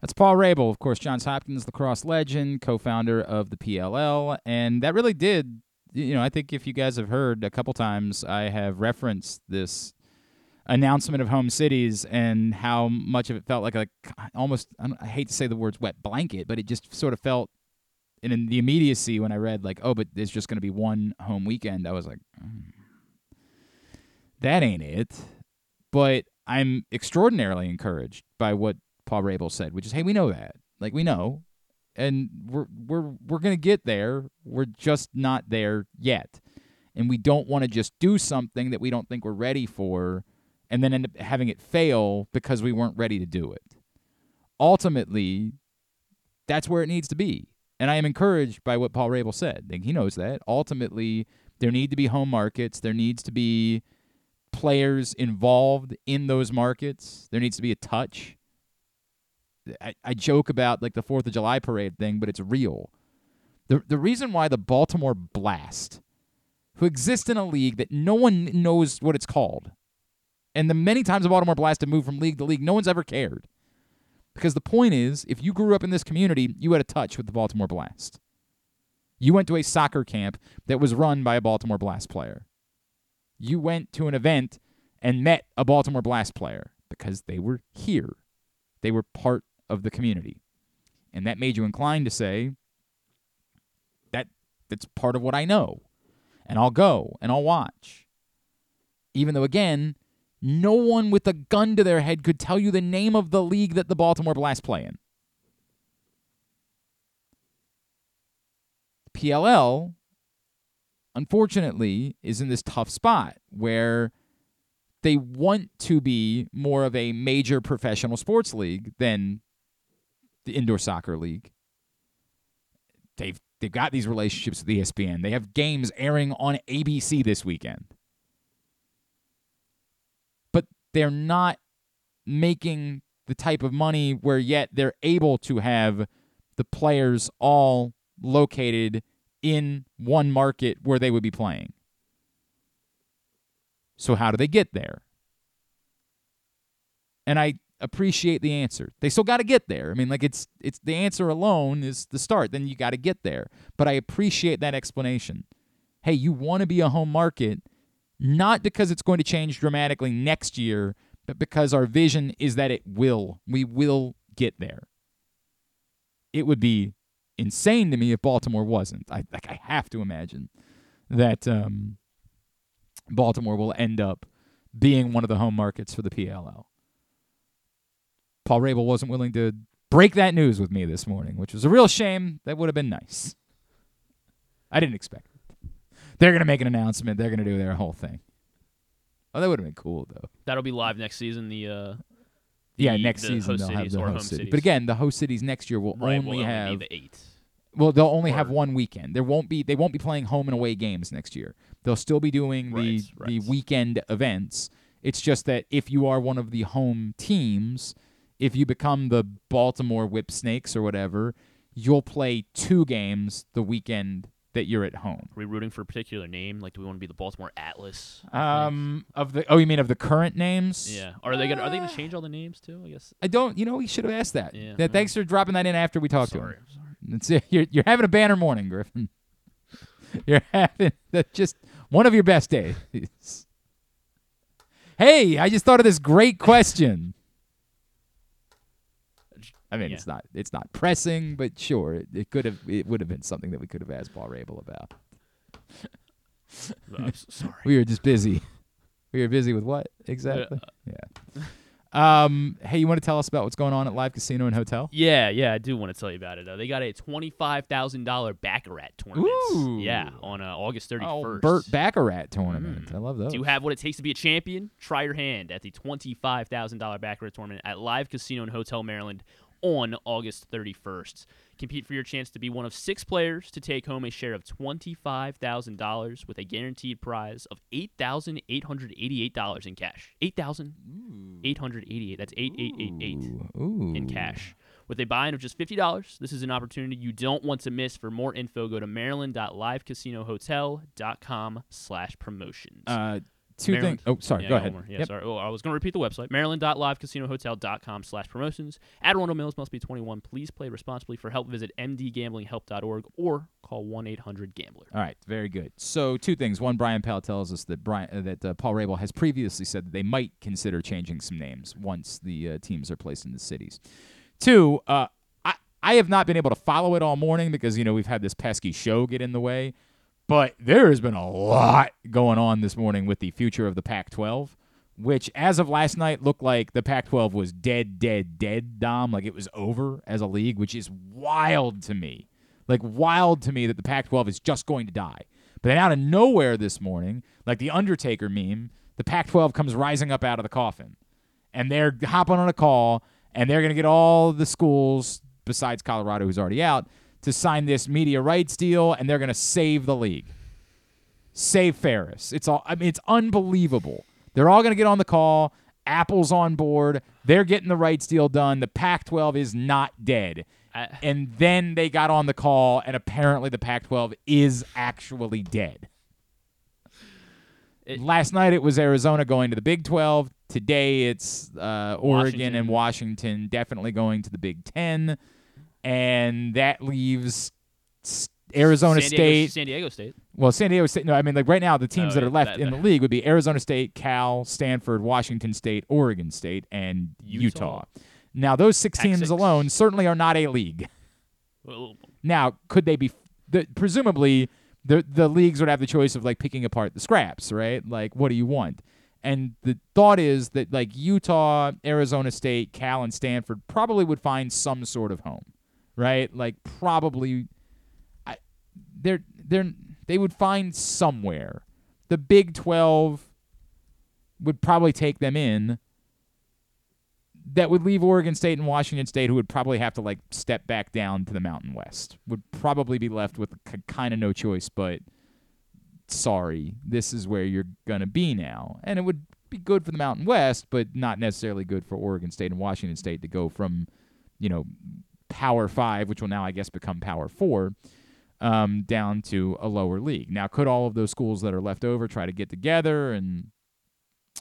That's Paul Rabil, of course, Johns Hopkins lacrosse legend, co-founder of the PLL, and that really did. You know, I think if you guys have heard a couple times, I have referenced this announcement of home cities and how much of it felt like a almost. I, don't- I hate to say the words wet blanket, but it just sort of felt. And in the immediacy when I read like, oh, but there's just going to be one home weekend, I was like, "Mm, that ain't it. But I'm extraordinarily encouraged by what Paul Rabil said, which is, hey, we know that. Like we know. And we're we're we're gonna get there. We're just not there yet. And we don't want to just do something that we don't think we're ready for and then end up having it fail because we weren't ready to do it. Ultimately, that's where it needs to be. And I am encouraged by what Paul Rabil said. He knows that. Ultimately, there need to be home markets. There needs to be players involved in those markets. There needs to be a touch. I, I joke about like the Fourth of July parade thing, but it's real. The the reason why the Baltimore Blast, who exists in a league that no one knows what it's called, and the many times the Baltimore Blast have moved from league to league, no one's ever cared. Because the point is, if you grew up in this community, you had a touch with the Baltimore Blast. You went to a soccer camp that was run by a Baltimore Blast player. You went to an event and met a Baltimore Blast player because they were here. They were part of the community. And that made you inclined to say, that that's part of what I know. And I'll go and I'll watch. Even though again, no one with a gun to their head could tell you the name of the league that the Baltimore Blast play in. PLL unfortunately, is in this tough spot where they want to be more of a major professional sports league than the indoor soccer league. They've they've got these relationships with ESPN. They have games airing on ABC this weekend. But they're not making the type of money where yet they're able to have the players all located in one market where they would be playing. So how do they get there? And I appreciate the answer. They still got to get there. I mean, like it's it's the answer alone is the start. Then you got to get there. But I appreciate that explanation. Hey, you want to be a home market, not because it's going to change dramatically next year, but because our vision is that it will. We will get there. It would be insane to me if Baltimore wasn't. I like I have to imagine that um, Baltimore will end up being one of the home markets for the PLL. Paul Rabil wasn't willing to break that news with me this morning, which was a real shame. That would have been nice. I didn't expect it. They're gonna make an announcement. They're gonna do their whole thing. Oh, that would have been cool though. That'll be live next season. The uh, Yeah, the- next the season they'll have the host city. cities. But again, the host cities next year will Right, only only be have the eight. Well, they'll only have one weekend. There won't be they won't be playing home and away games next year. They'll still be doing the the weekend events. It's just that if you are one of the home teams, if you become the Baltimore Whip Snakes or whatever, you'll play two games the weekend that you're at home. Are we rooting for a particular name? Like, do we want to be the Baltimore Atlas? Um, of the oh, you mean of the current names? Yeah. Are they gonna Are they gonna change all the names too? I guess. I don't. You know, we should have asked that. Yeah, thanks for dropping that in after we talked Sorry, to him. It's, you're you're having a banner morning, Griffin. You're having the, just one of your best days. Hey, I just thought of this great question. I mean, it's not it's not pressing, but sure, it, it could have it would have been something that we could have asked Paul Rabil about. I'm so sorry. We were just busy. We were busy with what exactly? Uh, yeah. Um. Hey, you want to tell us about what's going on at Live Casino and Hotel? Yeah, yeah, I do want to tell you about it. Uh, they got a twenty-five thousand dollar baccarat tournament. Ooh. Yeah, on uh, August thirty-first. Oh, Burt Baccarat tournament. I love those. Do you have what it takes to be a champion? Try your hand at the twenty-five thousand dollar baccarat tournament at Live Casino and Hotel Maryland on August thirty-first. Compete for your chance to be one of six players to take home a share of twenty-five thousand dollars with a guaranteed prize of eight thousand eight hundred eighty-eight dollars in cash. 8,888. That's eight eight eight eight in cash. With a buy-in of just fifty dollars, this is an opportunity you don't want to miss. For more info, go to maryland.livecasinohotel.com/slash promotions. Uh, two Maryland- things. Oh, sorry. Yeah, go ahead. Yeah, Yep. sorry. Oh, I was going to repeat the website. Maryland.livecasinohotel.com slash promotions. Arundel Mills must be 21. Please play responsibly. For help, visit mdgamblinghelp.org or call 1-800-GAMBLER. All right, very good. So two things. One, Brian Powell tells us that Brian uh, that uh, Paul Rabil has previously said that they might consider changing some names once the uh, teams are placed in the cities. Two, uh, I I have not been able to follow it all morning because you know we've had this pesky show get in the way, but there has been a lot going on this morning with the future of the Pac-12. Which, as of last night, looked like the Pac 12 was dead, dead, dead, Dom. Like it was over as a league, which is wild to me like wild to me that the Pac 12 is just going to die. But then out of nowhere this morning, like the Undertaker meme, the Pac 12 comes rising up out of the coffin. And they're hopping on a call, and they're going to get all the schools, besides Colorado, who's already out, to sign this media rights deal, and they're going to save the league. Save Ferris. It's all, I mean, it's unbelievable. They're all going to get on the call. Apple's on board. They're getting the rights deal done. The Pac 12 is not dead. and then they got on the call, and apparently the Pac 12 is actually dead. Last night it was Arizona going to the Big 12. Today it's uh, Oregon and Washington definitely going to the Big 10. And that leaves Arizona San Diego- State. San Diego State. Well, San Diego State. No, I mean, like right now, the teams Oh, that are left that- in the league would be Arizona State, Cal, Stanford, Washington State, Oregon State, and Utah. Utah. Now, those six Pac teams six. alone certainly are not a league. Well, Now, could they be? The, presumably, the the leagues would have the choice of like picking apart the scraps, right? Like, what do you want? And the thought is that like Utah, Arizona State, Cal, and Stanford probably would find some sort of home, right? Like probably, I, they're they're They would find somewhere. The Big 12 would probably take them in. That would leave Oregon State and Washington State, who would probably have to like step back down to the Mountain West. Would probably be left with kind of no choice, but sorry, this is where you're gonna be now, and it would be good for the Mountain West, but not necessarily good for Oregon State and Washington State to go from, you know, Power Five, which will now I guess become Power Four, um, down to a lower league. Now, could all of those schools that are left over try to get together and,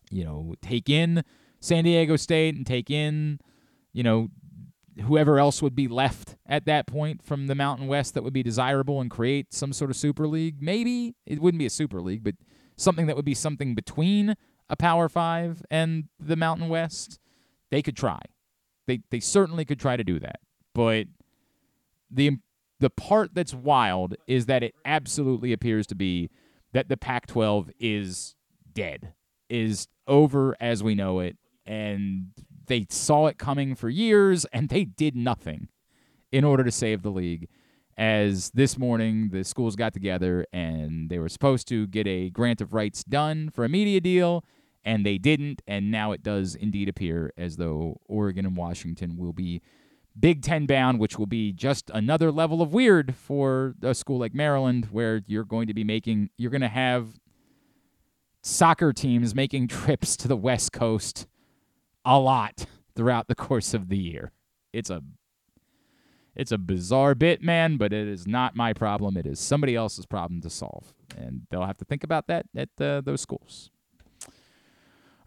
you know, take in San Diego State and take in, you know, whoever else would be left at that point from the Mountain West that would be desirable and create some sort of super league. Maybe it wouldn't be a super league, but something that would be something between a Power 5 and the Mountain West. They could try. They they certainly could try to do that. But the the part that's wild is that it absolutely appears to be that the Pac-12 is dead. Is over as we know it and they saw it coming for years and they did nothing in order to save the league. As this morning, the schools got together and they were supposed to get a grant of rights done for a media deal, and they didn't. And now it does indeed appear as though Oregon and Washington will be Big Ten bound, which will be just another level of weird for a school like Maryland, where you're going to be making, you're going to have soccer teams making trips to the West Coast a lot throughout the course of the year. It's a it's a bizarre bit, man, but it is not my problem. It is somebody else's problem to solve, and they'll have to think about that at uh, those schools.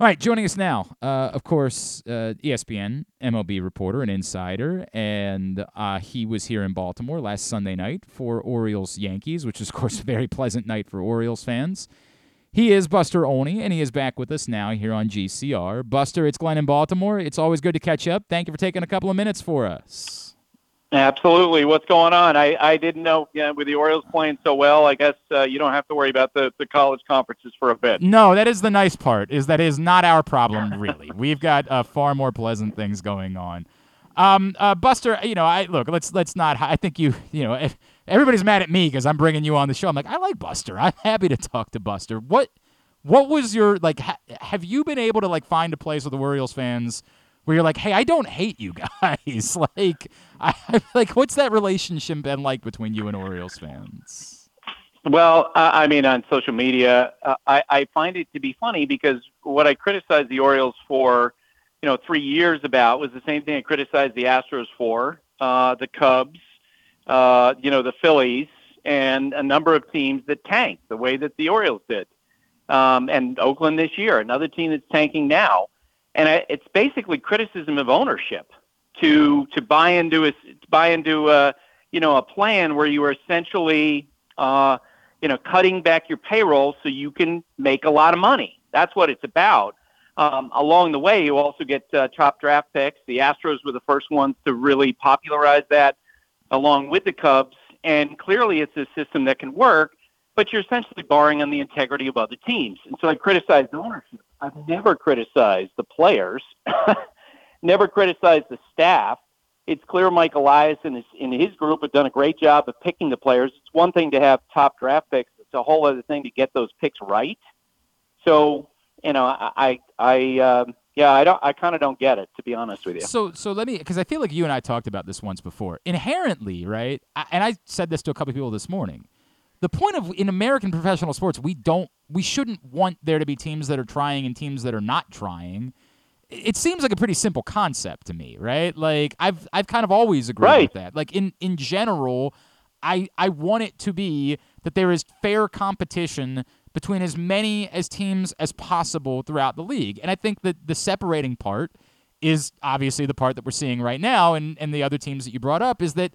All right, joining us now, uh, of course, uh, ESPN MLB reporter and insider, and uh, he was here in Baltimore last Sunday night for Orioles Yankees, which is, of course, a very pleasant night for Orioles fans. He is Buster Olney, and he is back with us now here on GCR. Buster, it's Glenn in Baltimore. It's always good to catch up. Thank you for taking a couple of minutes for us. Absolutely. What's going on? I, I didn't know yeah, with the Orioles playing so well. I guess uh, you don't have to worry about the, the college conferences for a bit. No, that is the nice part. Is that is not our problem really. We've got uh, far more pleasant things going on. Um, uh, Buster, you know, I look. Let's let's not. I think you, you know, if, everybody's mad at me because I'm bringing you on the show. I'm like, I like Buster. I'm happy to talk to Buster. What what was your like? Ha- have you been able to like find a place with the Orioles fans where you're like, hey, I don't hate you guys. like, I like, what's that relationship been like between you and Orioles fans? Well, I mean, on social media, uh, I, I find it to be funny because what I criticized the Orioles for, you know, three years about was the same thing I criticized the Astros for, uh, the Cubs, uh, you know, the Phillies, and a number of teams that tanked the way that the Orioles did. Um, and Oakland this year, another team that's tanking now. And it's basically criticism of ownership to to buy into a buy into a you know a plan where you are essentially uh, you know cutting back your payroll so you can make a lot of money. That's what it's about. Um, along the way, you also get uh, top draft picks. The Astros were the first ones to really popularize that, along with the Cubs and clearly it's a system that can work, but you're essentially barring on the integrity of other teams. And so I criticize ownership. I've never criticized the players, never criticized the staff. It's clear Mike Elias and his, and his group have done a great job of picking the players. It's one thing to have top draft picks. It's a whole other thing to get those picks right. So, you know, I, I, um, yeah, I don't. I kind of don't get it, to be honest with you. So, so let me, because I feel like you and I talked about this once before. Inherently, right? I, and I said this to a couple of people this morning. The point of in American professional sports, we don't, we shouldn't want there to be teams that are trying and teams that are not trying. It seems like a pretty simple concept to me, right? Like I've, I've kind of always agreed right. with that. Like in, in general, I, I want it to be that there is fair competition between as many as teams as possible throughout the league. And I think that the separating part is obviously the part that we're seeing right now and, and the other teams that you brought up is that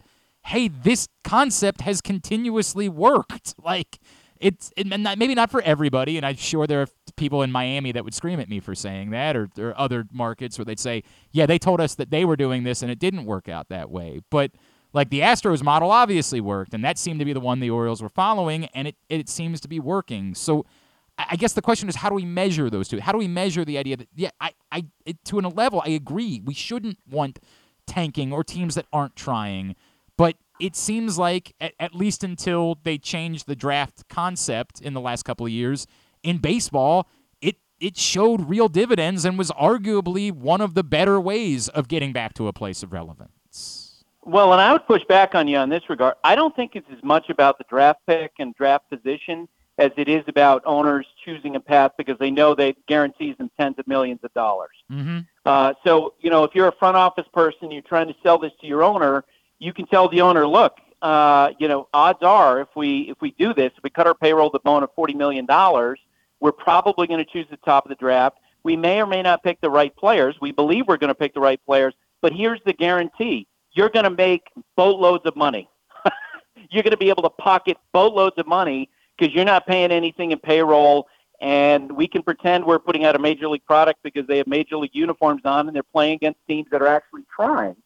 hey, this concept has continuously worked. Like it's it, maybe not for everybody, and I'm sure there are people in Miami that would scream at me for saying that, or, or other markets where they'd say, yeah, they told us that they were doing this and it didn't work out that way. But like the Astros model obviously worked, and that seemed to be the one the Orioles were following, and it, it seems to be working. So I guess the question is, how do we measure those two? How do we measure the idea that, yeah, I, I, to a level, I agree, we shouldn't want tanking or teams that aren't trying. But it seems like at, at least until they changed the draft concept in the last couple of years in baseball, it it showed real dividends and was arguably one of the better ways of getting back to a place of relevance. Well, and I would push back on you on this regard. I don't think it's as much about the draft pick and draft position as it is about owners choosing a path because they know they guarantees them tens of millions of dollars. Mm-hmm. Uh, so, you know, if you're a front office person, you're trying to sell this to your owner, you can tell the owner, look, uh, you know, odds are if we if we do this, if we cut our payroll to the bone of forty million dollars, we're probably going to choose the top of the draft. We may or may not pick the right players. We believe we're going to pick the right players, but here's the guarantee: you're going to make boatloads of money. you're going to be able to pocket boatloads of money because you're not paying anything in payroll. And we can pretend we're putting out a major league product because they have major league uniforms on and they're playing against teams that are actually trying.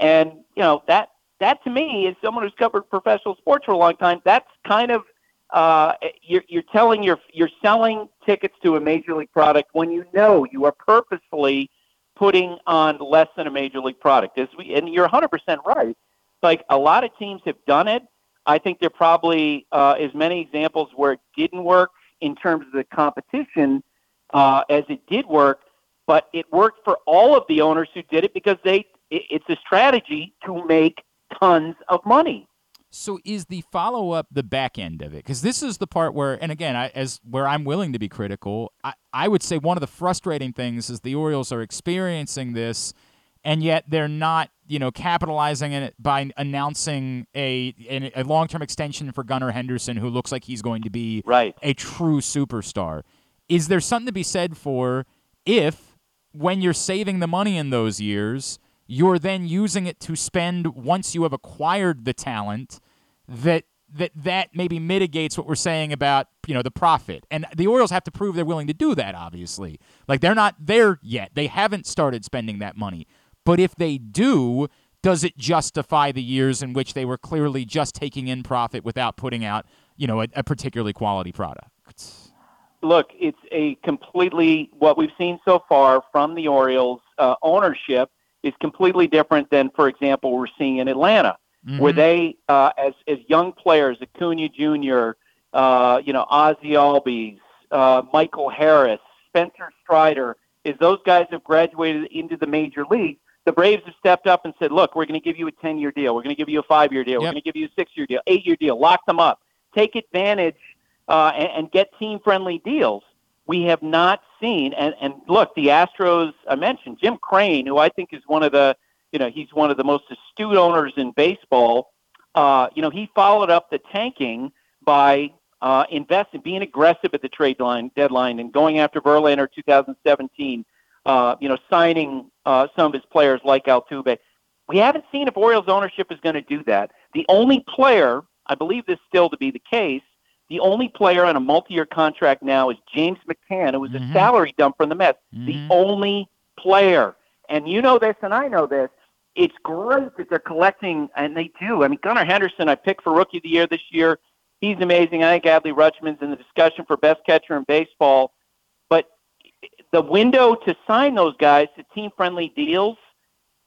And you know that that to me, as someone who's covered professional sports for a long time, that's kind of uh, you're, you're telling you're you're selling tickets to a major league product when you know you are purposefully putting on less than a major league product. As we, and you're 100% right. Like a lot of teams have done it. I think there probably uh, is many examples where it didn't work in terms of the competition uh, as it did work, but it worked for all of the owners who did it because they it, it's a strategy to make tons of money. So is the follow up the back end of it? Because this is the part where, and again, I, as where I'm willing to be critical, I, I would say one of the frustrating things is the Orioles are experiencing this, and yet they're not, you know, capitalizing it by announcing a a, a long term extension for Gunnar Henderson, who looks like he's going to be right. a true superstar. Is there something to be said for if, when you're saving the money in those years, you're then using it to spend once you have acquired the talent that that that maybe mitigates what we're saying about you know the profit. And the orioles have to prove they're willing to do that obviously. Like they're not there yet. They haven't started spending that money. But if they do does it justify the years in which they were clearly just taking in profit without putting out you know a, a particularly quality product? Look it's a completely what we've seen so far from the orioles uh, ownership is completely different than, for example, we're seeing in Atlanta, mm-hmm. where they, uh, as as young players, Acuna Jr., uh, you know, Ozzie Albies, uh, Michael Harris, Spencer Strider, is those guys have graduated into the major league. The Braves have stepped up and said, "Look, we're going to give you a ten-year deal. We're going to give you a five-year deal. Yep. We're going to give you a six-year deal, eight-year deal. Lock them up. Take advantage uh, and, and get team-friendly deals." We have not seen. And, and look, the Astros, I mentioned Jim Crane, who I think is one of the, you know, he's one of the most astute owners in baseball. Uh, you know, he followed up the tanking by uh, investing, being aggressive at the trade line deadline, and going after Verlander 2017. Uh, you know, signing uh, some of his players like Altuve. We haven't seen if Orioles ownership is going to do that. The only player, I believe this still to be the case, the only player on a multi-year contract now is James McCann, who was mm-hmm. a salary dump from the Mets. Mm-hmm. The only player. And you know this, and I know this. It's great that they're collecting, and they do. I mean, Gunnar Henderson, I picked for Rookie of the Year this year. He's amazing. I think Adley Rutschman's in the discussion for best catcher in baseball. But the window to sign those guys to team-friendly deals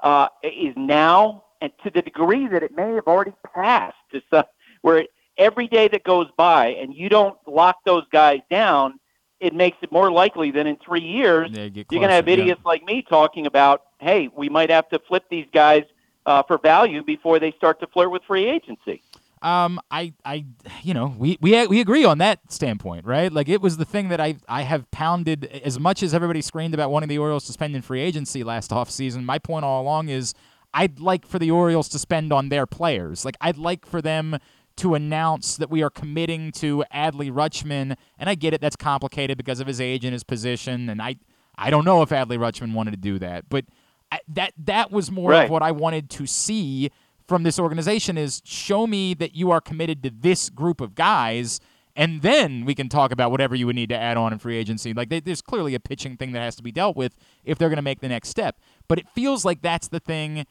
uh, is now, and to the degree that it may have already passed, to some, where it, every day that goes by and you don't lock those guys down, it makes it more likely that in three years yeah, you're going to have idiots yeah. like me talking about, hey, we might have to flip these guys uh, for value before they start to flirt with free agency. Um, I, I, you know, we, we we agree on that standpoint, right? Like it was the thing that I I have pounded as much as everybody screamed about wanting the Orioles to spend in free agency last offseason. My point all along is I'd like for the Orioles to spend on their players. Like I'd like for them to announce that we are committing to Adley Rutschman. And I get it, that's complicated because of his age and his position. And I, I don't know if Adley Rutschman wanted to do that, but I, that that was more right. of what I wanted to see from this organization is show me that you are committed to this group of guys and then we can talk about whatever you would need to add on in free agency. Like they, there's clearly a pitching thing that has to be dealt with if they're going to make the next step. But it feels like that's the thing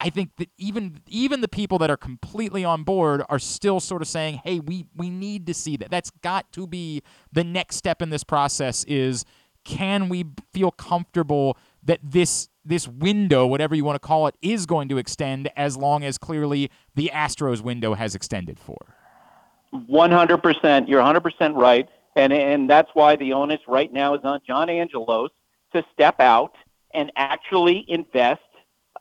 I think that even even the people that are completely on board are still sort of saying, "Hey, we we need to see that. That's got to be the next step in this process. Is can we feel comfortable that this this window, whatever you want to call it, is going to extend as long as clearly the Astros window has extended for. 100%. You're 100% right. And, and that's why the onus right now is on John Angelos to step out and actually invest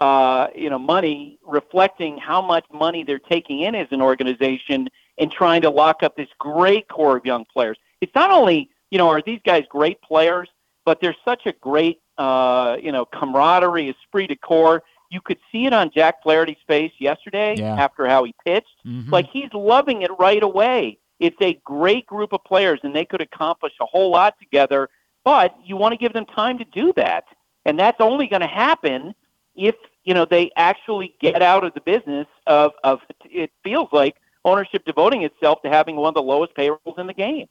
uh, you know, money reflecting how much money they're taking in as an organization and trying to lock up this great core of young players. It's not only, you know, are these guys great players, but there's such a great, uh, you know, camaraderie, esprit de corps. You could see it on Jack Flaherty's face yesterday Yeah. after how he pitched. Mhm. Like he's loving it right away. It's a great group of players, and they could accomplish a whole lot together. But you want to give them time to do that, and that's only going to happen if you know they actually get out of the business of of. It feels like ownership devoting itself to having one of the lowest payrolls in the game.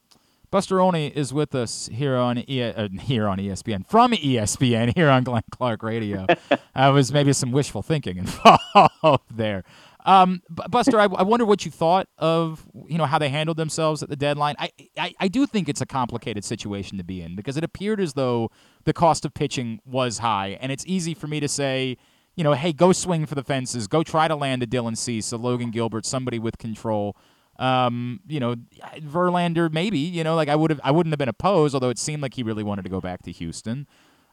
Buster Olney is with us here on e- uh, here on ESPN from ESPN here on Glenn Clark Radio. uh, was maybe some wishful thinking involved there. Um, Buster, I, I wonder what you thought of you know how they handled themselves at the deadline. I, I I do think it's a complicated situation to be in because it appeared as though the cost of pitching was high, and it's easy for me to say. You know, hey, go swing for the fences. Go try to land a Dylan Cease, a Logan Gilbert, somebody with control. Um, you know, Verlander maybe. You know, like I would have, I wouldn't have been opposed, although it seemed like he really wanted to go back to Houston.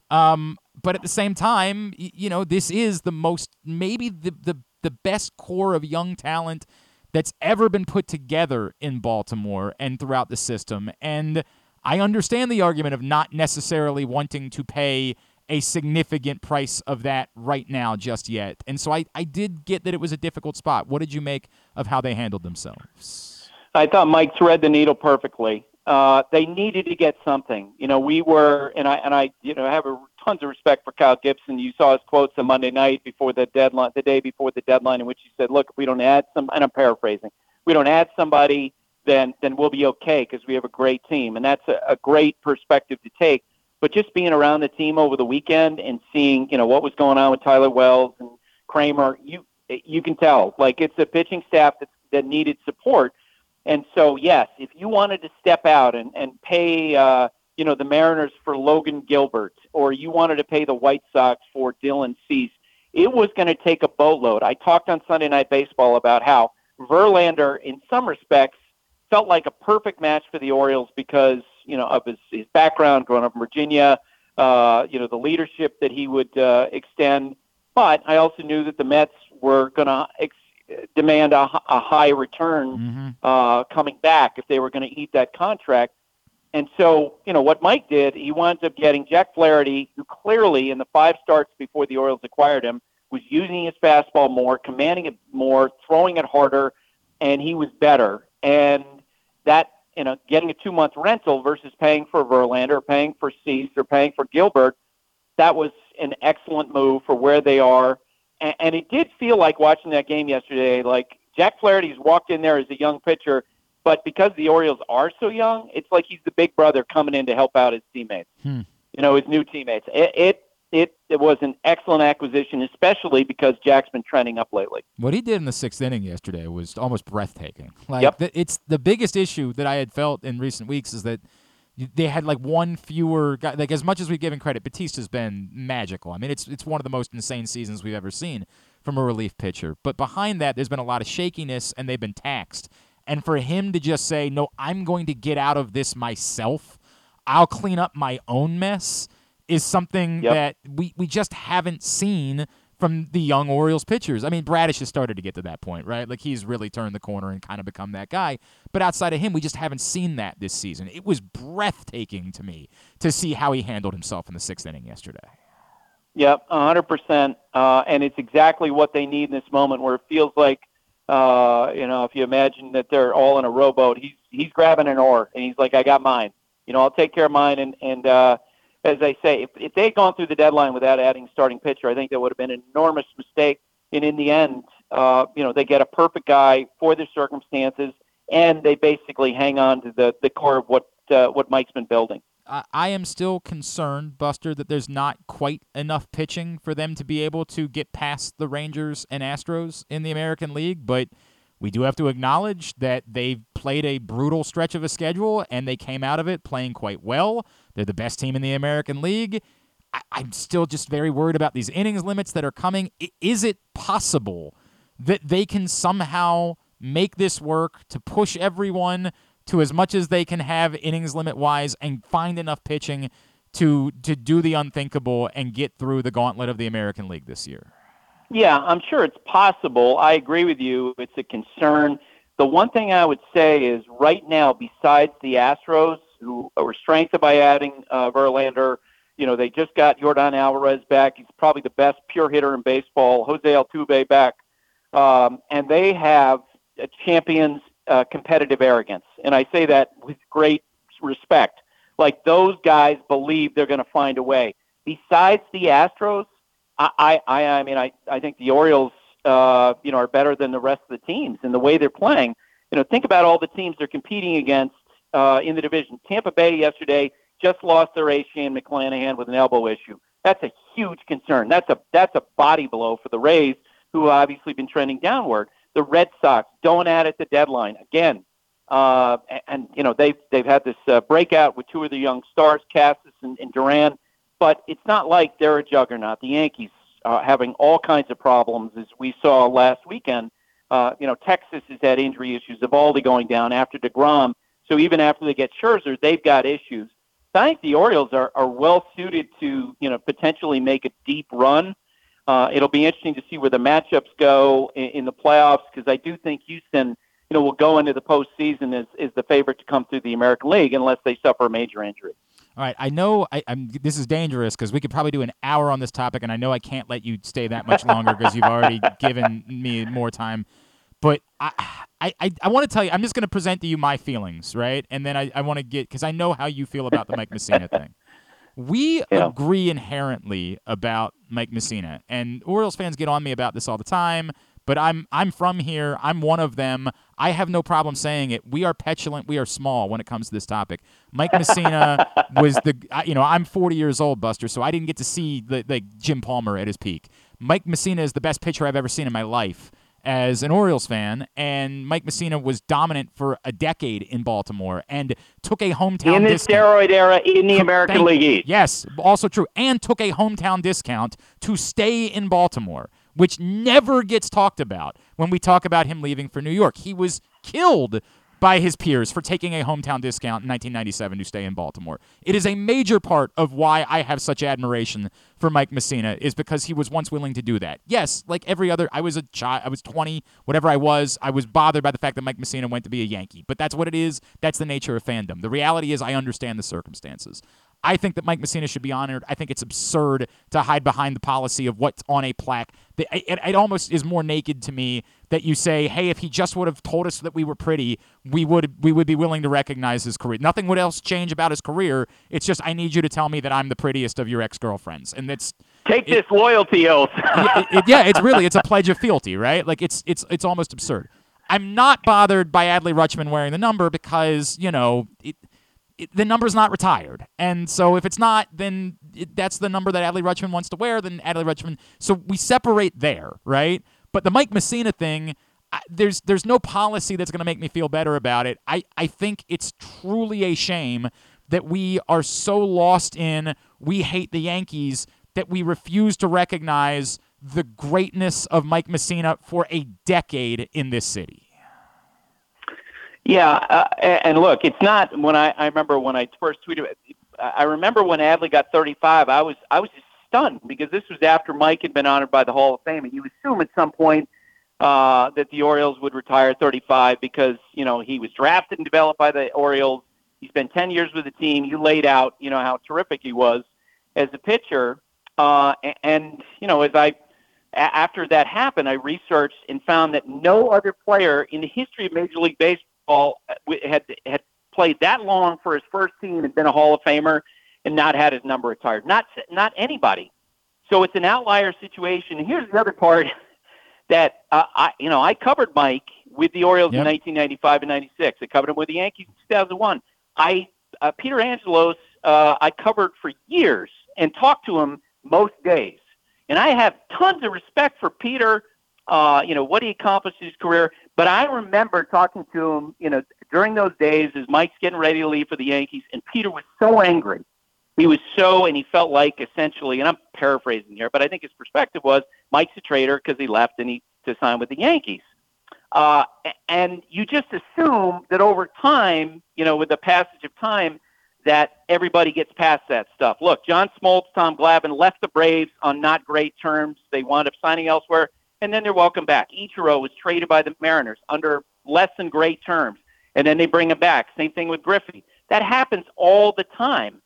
Um, but at the same time, you know, this is the most maybe the the the best core of young talent that's ever been put together in Baltimore and throughout the system. And I understand the argument of not necessarily wanting to pay a significant price of that right now just yet. And so I, I did get that it was a difficult spot. What did you make of how they handled themselves? I thought Mike thread the needle perfectly. Uh, they needed to get something. You know, we were, and I and I, you know, have a, tons of respect for Kyle Gibson. You saw his quotes on Monday night before the deadline, the day before the deadline, in which he said, "Look, if we don't add some," and I'm paraphrasing, "we don't add somebody, then then we'll be okay because we have a great team." And that's a, a great perspective to take. But just being around the team over the weekend and seeing, you know, what was going on with Tyler Wells and Kremer, you you can tell like it's a pitching staff that that needed support. And so, yes, if you wanted to step out and, and pay, uh, you know, the Mariners for Logan Gilbert, or you wanted to pay the White Sox for Dylan Cease, it was going to take a boatload. I talked on Sunday Night Baseball about how Verlander, in some respects, felt like a perfect match for the Orioles because, you know, of his, his background, growing up in Virginia, uh, you know, the leadership that he would uh, extend. But I also knew that the Mets were going to ex- demand a high return uh, coming back if they were going to eat that contract. And so, you know, what Mike did, he wound up getting Jack Flaherty, who clearly in the five starts before the Orioles acquired him was using his fastball more, commanding it more, throwing it harder, and he was better. And that, you know, getting a two month rental versus paying for Verlander, paying for Cease, or paying for Gilbert, that was an excellent move for where they are. And, and it did feel like watching that game yesterday, like Jack Flaherty's walked in there as a young pitcher, but because the Orioles are so young, it's like he's the big brother coming in to help out his teammates. Hmm. You know, his new teammates. It it it, it was an excellent acquisition, especially because Jack's been trending up lately. What he did in the sixth inning yesterday was almost breathtaking. Like Yep. the, it's the biggest issue that I had felt in recent weeks is that they had like one fewer guy. Like as much as we've given credit, Bautista's been magical. I mean, it's it's one of the most insane seasons we've ever seen from a relief pitcher. But behind that, there's been a lot of shakiness, and they've been taxed. And for him to just say, "No, I'm going to get out of this myself. I'll clean up my own mess," is something Yep. that we we just haven't seen from the young Orioles pitchers. I mean, Bradish has started to get to that point, right? Like he's really turned the corner and kind of become that guy. But outside of him, we just haven't seen that this season. It was breathtaking to me to see how he handled himself in the sixth inning yesterday. Yep, a hundred percent. Uh, and it's exactly what they need in this moment, where it feels like, uh, you know, if you imagine that they're all in a rowboat, he's he's grabbing an oar and he's like, "I got mine. You know, I'll take care of mine." And and uh, as I say, if, if they had gone through the deadline without adding starting pitcher, I think that would have been an enormous mistake. And in the end, uh, you know, they get a perfect guy for their circumstances, and they basically hang on to the the core of what uh, what Mike's been building. I am still concerned, Buster, that there's not quite enough pitching for them to be able to get past the Rangers and Astros in the American League. But we do have to acknowledge that they've played a brutal stretch of a schedule and they came out of it playing quite well. They're the best team in the American League. I, am still just very worried about these innings limits that are coming. Is it possible that they can somehow make this work to push everyone to as much as they can have innings limit wise and find enough pitching to to do the unthinkable and get through the gauntlet of the American League this year? Yeah, I'm sure it's possible. I agree with you. It's a concern. The one thing I would say is right now, besides the Astros, who were strengthened by adding uh, Verlander, you know, they just got Yordan Alvarez back. He's probably the best pure hitter in baseball. Jose Altuve back. Um, and they have a champion's uh, competitive arrogance. And I say that with great respect. Like those guys believe they're going to find a way. Besides the Astros, I, I, I mean, I, I think the Orioles, uh, you know, are better than the rest of the teams in the way they're playing. You know, think about all the teams they're competing against uh, in the division. Tampa Bay yesterday just lost their ace Shane McClanahan with an elbow issue. That's a huge concern. That's a that's a body blow for the Rays, who obviously been trending downward. The Red Sox don't add at the deadline again, uh, and, and you know they've they've had this uh, breakout with two of the young stars, Casas and, and Duran but it's not like they're a juggernaut. The Yankees are having all kinds of problems, as we saw last weekend. Uh, you know, Texas has had injury issues. Eovaldi going down after Degrom. So even after they get Scherzer, they've got issues. I think the Orioles are, are well suited to you know potentially make a deep run. Uh, it'll be interesting to see where the matchups go in, in the playoffs because I do think Houston, you know, will go into the postseason as, is the favorite to come through the American League unless they suffer a major injury. All right, I know I, am This is dangerous because we could probably do an hour on this topic, and I know I can't let you stay that much longer because you've already given me more time. But I, I, I, I want to tell you, I'm just going to present to you my feelings, right? And then I, I want to get because I know how you feel about the Mike Mussina thing. We yeah. agree inherently about Mike Mussina, and Orioles fans get on me about this all the time but I'm I'm from here. I'm one of them. I have no problem saying it. We are petulant. We are small when it comes to this topic. Mike Mussina was the you know I'm 40 years old, Buster, so I didn't get to see the, like Jim Palmer at his peak. Mike Mussina is the best pitcher I've ever seen in my life as an Orioles fan, and Mike Mussina was dominant for a decade in Baltimore and took a hometown in the discount. steroid era in the American League East. Yes, also true, and took a hometown discount to stay in Baltimore which never gets talked about when we talk about him leaving for New York. He was killed by his peers for taking a hometown discount in 1997 to stay in Baltimore. It is a major part of why I have such admiration for Mike Mussina is because he was once willing to do that. Yes, like every other I was a child, I was 20, whatever I was, I was bothered by the fact that Mike Mussina went to be a Yankee. But that's what it is. That's the nature of fandom. The reality is I understand the circumstances. I think that Mike Mussina should be honored. I think it's absurd to hide behind the policy of what's on a plaque. It, it, it, almost is more naked to me that you say, "Hey, if he just would have told us that we were pretty, we would we would be willing to recognize his career. Nothing would else change about his career. It's just I need you to tell me that I'm the prettiest of your ex girlfriends, and that's." Take this loyalty oath. yeah, it's really it's a pledge of fealty, right? Like it's it's it's almost absurd. I'm not bothered by Adley Rutschman wearing the number because you know it, it, the number's not retired. And so if it's not, then it, that's the number that Adley Rutschman wants to wear, then Adley Rutschman. So we separate there, right? But the Mike Mussina thing, I, there's there's no policy that's going to make me feel better about it. I, I think it's truly a shame that we are so lost in we hate the Yankees that we refuse to recognize the greatness of Mike Mussina for a decade in this city. Yeah, uh, and look, it's not when I, I remember when I first tweeted. I remember when Adley got 35. I was I was just stunned because this was after Mike had been honored by the Hall of Fame, and you assume at some point uh, that the Orioles would retire 35 because you know he was drafted and developed by the Orioles. He spent 10 years with the team. You laid out you know how terrific he was as a pitcher, uh, and you know as I after that happened, I researched and found that no other player in the history of Major League Baseball baseball had had played that long for his first team and been a Hall of Famer and not had his number retired. Not not anybody. So it's an outlier situation. And here's the other part that uh, I you know I covered Mike with the Orioles yep. in 1995 and 96. I covered him with the Yankees in 2001. I uh, Peter Angelos uh, I covered for years and talked to him most days. And I have tons of respect for Peter, uh, you know, what he accomplished in his career. But I remember talking to him, you know, during those days as Mike's getting ready to leave for the Yankees, and Peter was so angry he was so, and he felt like essentially, and I'm paraphrasing here, but I think his perspective was Mike's a traitor because he left and he to sign with the Yankees. Uh, and you just assume that over time, you know, with the passage of time, that everybody gets past that stuff. Look, John Smoltz, Tom Glavine left the Braves on not great terms. They wound up signing elsewhere, and then they're welcome back. Ichiro was traded by the Mariners under less than great terms, and then they bring him back. Same thing with Griffey. That happens all the time.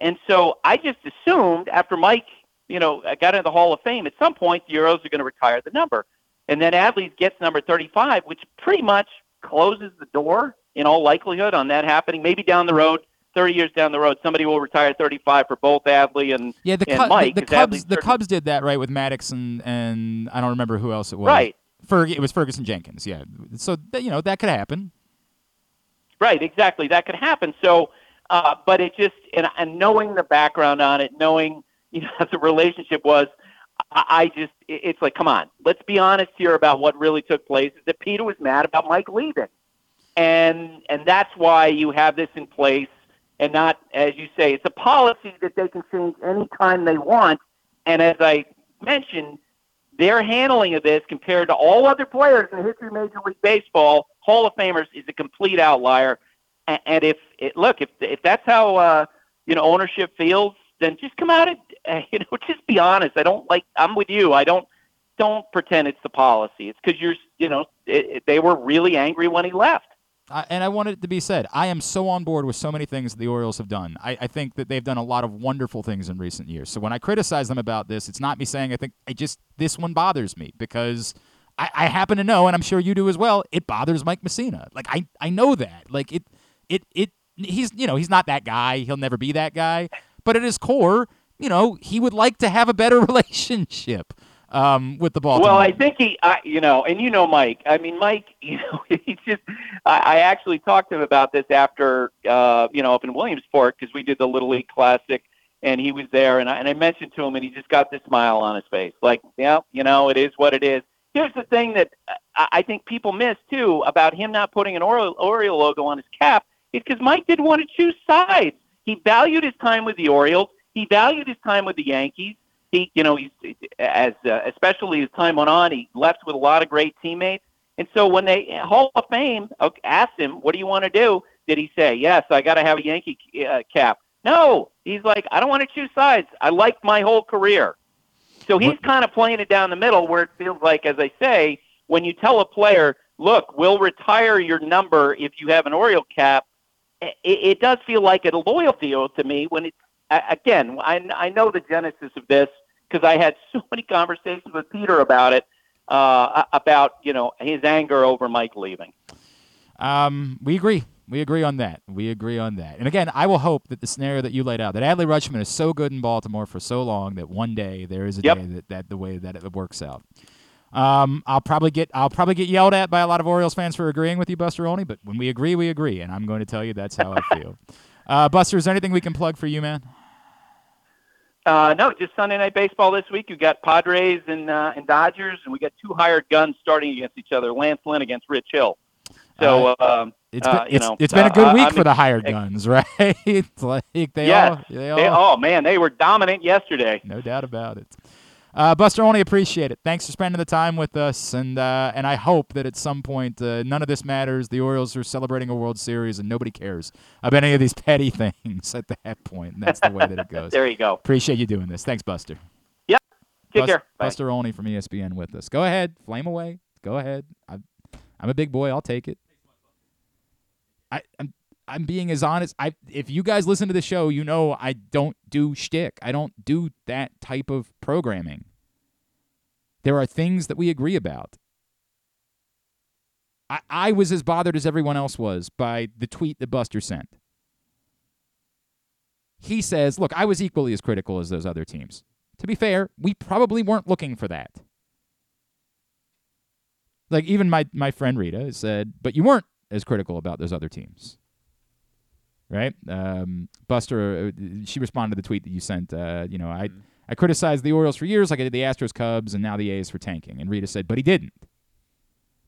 And so I just assumed after Mike, you know, got into the Hall of Fame, at some point the Euros are going to retire the number. And then Adley gets number 35, which pretty much closes the door in all likelihood on that happening. Maybe down the road, 30 years down the road, somebody will retire 35 for both Adley and, yeah, the, and Cub- Mike. the, the Cubs the Cubs did that right with Maddux and, and I don't remember who else it was. Right. Ferg- it was Ferguson Jenkins. Yeah. So you know that could happen. Right, exactly. That could happen. So, uh, but it just and, and knowing the background on it, knowing you know the relationship was, I, I just it's like, come on, let's be honest here about what really took place. Is that Peter was mad about Mike leaving, and and that's why you have this in place, and not as you say, it's a policy that they can change anytime they want. And as I mentioned, their handling of this compared to all other players in the history of Major League Baseball, Hall of Famers, is a complete outlier. And if it, look, if if that's how uh, you know ownership feels, then just come out and uh, you know just be honest. I don't like. I'm with you. I don't don't pretend it's the policy. It's because you're you know it, it, they were really angry when he left. I, and I want it to be said, I am so on board with so many things that the Orioles have done. I, I think that they've done a lot of wonderful things in recent years. So when I criticize them about this, it's not me saying I think I just this one bothers me because I, I happen to know, and I'm sure you do as well. It bothers Mike Mussina. Like I, I know that. Like it, it, it. He's you know he's not that guy. He'll never be that guy. But at his core, you know, he would like to have a better relationship um, with the ball. Well, I think he, I, you know, and you know Mike. I mean, Mike, you know, he's just. I, I actually talked to him about this after, uh, you know, up in Williamsport because we did the Little League Classic, and he was there, and I, and I mentioned to him, and he just got this smile on his face, like, yeah, you know, it is what it is. Here's the thing that I, I think people miss too about him not putting an Oriole logo on his cap is because Mike didn't want to choose sides. He valued his time with the Orioles. He valued his time with the Yankees he, you know, he's as uh, especially as time went on, he left with a lot of great teammates. And so when they Hall of Fame asked him, "What do you want to do?" Did he say, "Yes, I got to have a Yankee uh, cap"? No, he's like, "I don't want to choose sides. I like my whole career." So he's kind of playing it down the middle, where it feels like, as I say, when you tell a player, "Look, we'll retire your number if you have an Oriole cap," it, it does feel like a loyalty oath to me. When it's a- again, I, I know the genesis of this because I had so many conversations with Peter about it, uh, about you know his anger over Mike leaving. Um, we agree. We agree on that. We agree on that. And again, I will hope that the scenario that you laid out, that Adley Rutschman is so good in Baltimore for so long that one day there is a Yep. day that, that the way that it works out. Um, I'll probably get I'll probably get yelled at by a lot of Orioles fans for agreeing with you, Buster Olney. But when we agree, we agree, and I'm going to tell you that's how I feel. Uh, Buster, is there anything we can plug for you, man? Uh, no, just Sunday night baseball this week. You got Padres and uh, and Dodgers, and we got two hired guns starting against each other. Lance Lynn against Rich Hill. So um, It's uh, been, you it's, know, it's been a uh, good I- week I'm for the hired guns, right? It's like they Yes, all they they- all oh man, they were dominant yesterday. No doubt about it. Uh, Buster, Olney appreciate it. Thanks for spending the time with us, and uh, and I hope that at some point uh, none of this matters. The Orioles are celebrating a World Series, and nobody cares about any of these petty things at that point. And that's the way that it goes. There you go. Appreciate you doing this. Thanks, Buster. Yep. Take care. Bye. Buster Olney from ESPN with us. Go ahead, flame away. Go ahead. I'm, I'm a big boy. I'll take it. I, I'm I'm being as honest. I if you guys listen to the show, you know I don't do shtick. I don't do that type of programming. There are things that we agree about. I, I was as bothered as everyone else was by the tweet that Buster sent. He says, Look, I was equally as critical as those other teams. To be fair, we probably weren't looking for that. Like even my my friend Rita said, but you weren't as critical about those other teams, right? Um, Buster, uh, she responded to the tweet that you sent. Uh, you know, I I criticized the Orioles for years, like I did the Astros, Cubs, and now the A's for tanking. And Rita said, but he didn't.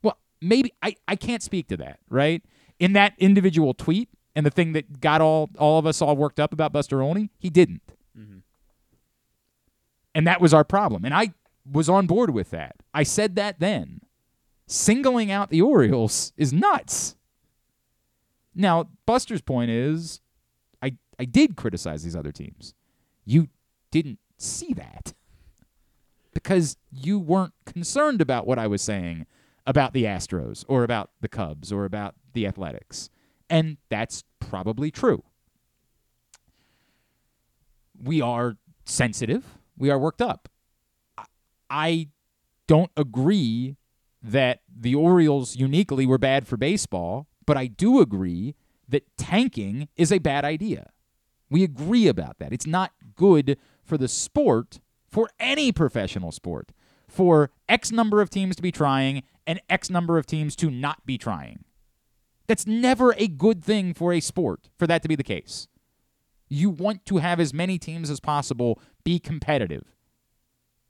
Well, maybe I I can't speak to that, right? In that individual tweet, And the thing that got all all of us all worked up about Buster Olney, he didn't. And that was our problem. And I was on board with that. I said that then. Singling out the Orioles is nuts. Now, Buster's point is I I did criticize these other teams. You didn't see that because you weren't concerned about what I was saying about the Astros or about the Cubs or about the Athletics. And that's probably true. We are sensitive, we are worked up. I- don't agree that the Orioles uniquely were bad for baseball, but I do agree that tanking is a bad idea. We agree about that. It's not good for the sport, for any professional sport, for X number of teams to be trying and X number of teams to not be trying. That's never a good thing for a sport, for that to be the case. You want to have as many teams as possible be competitive.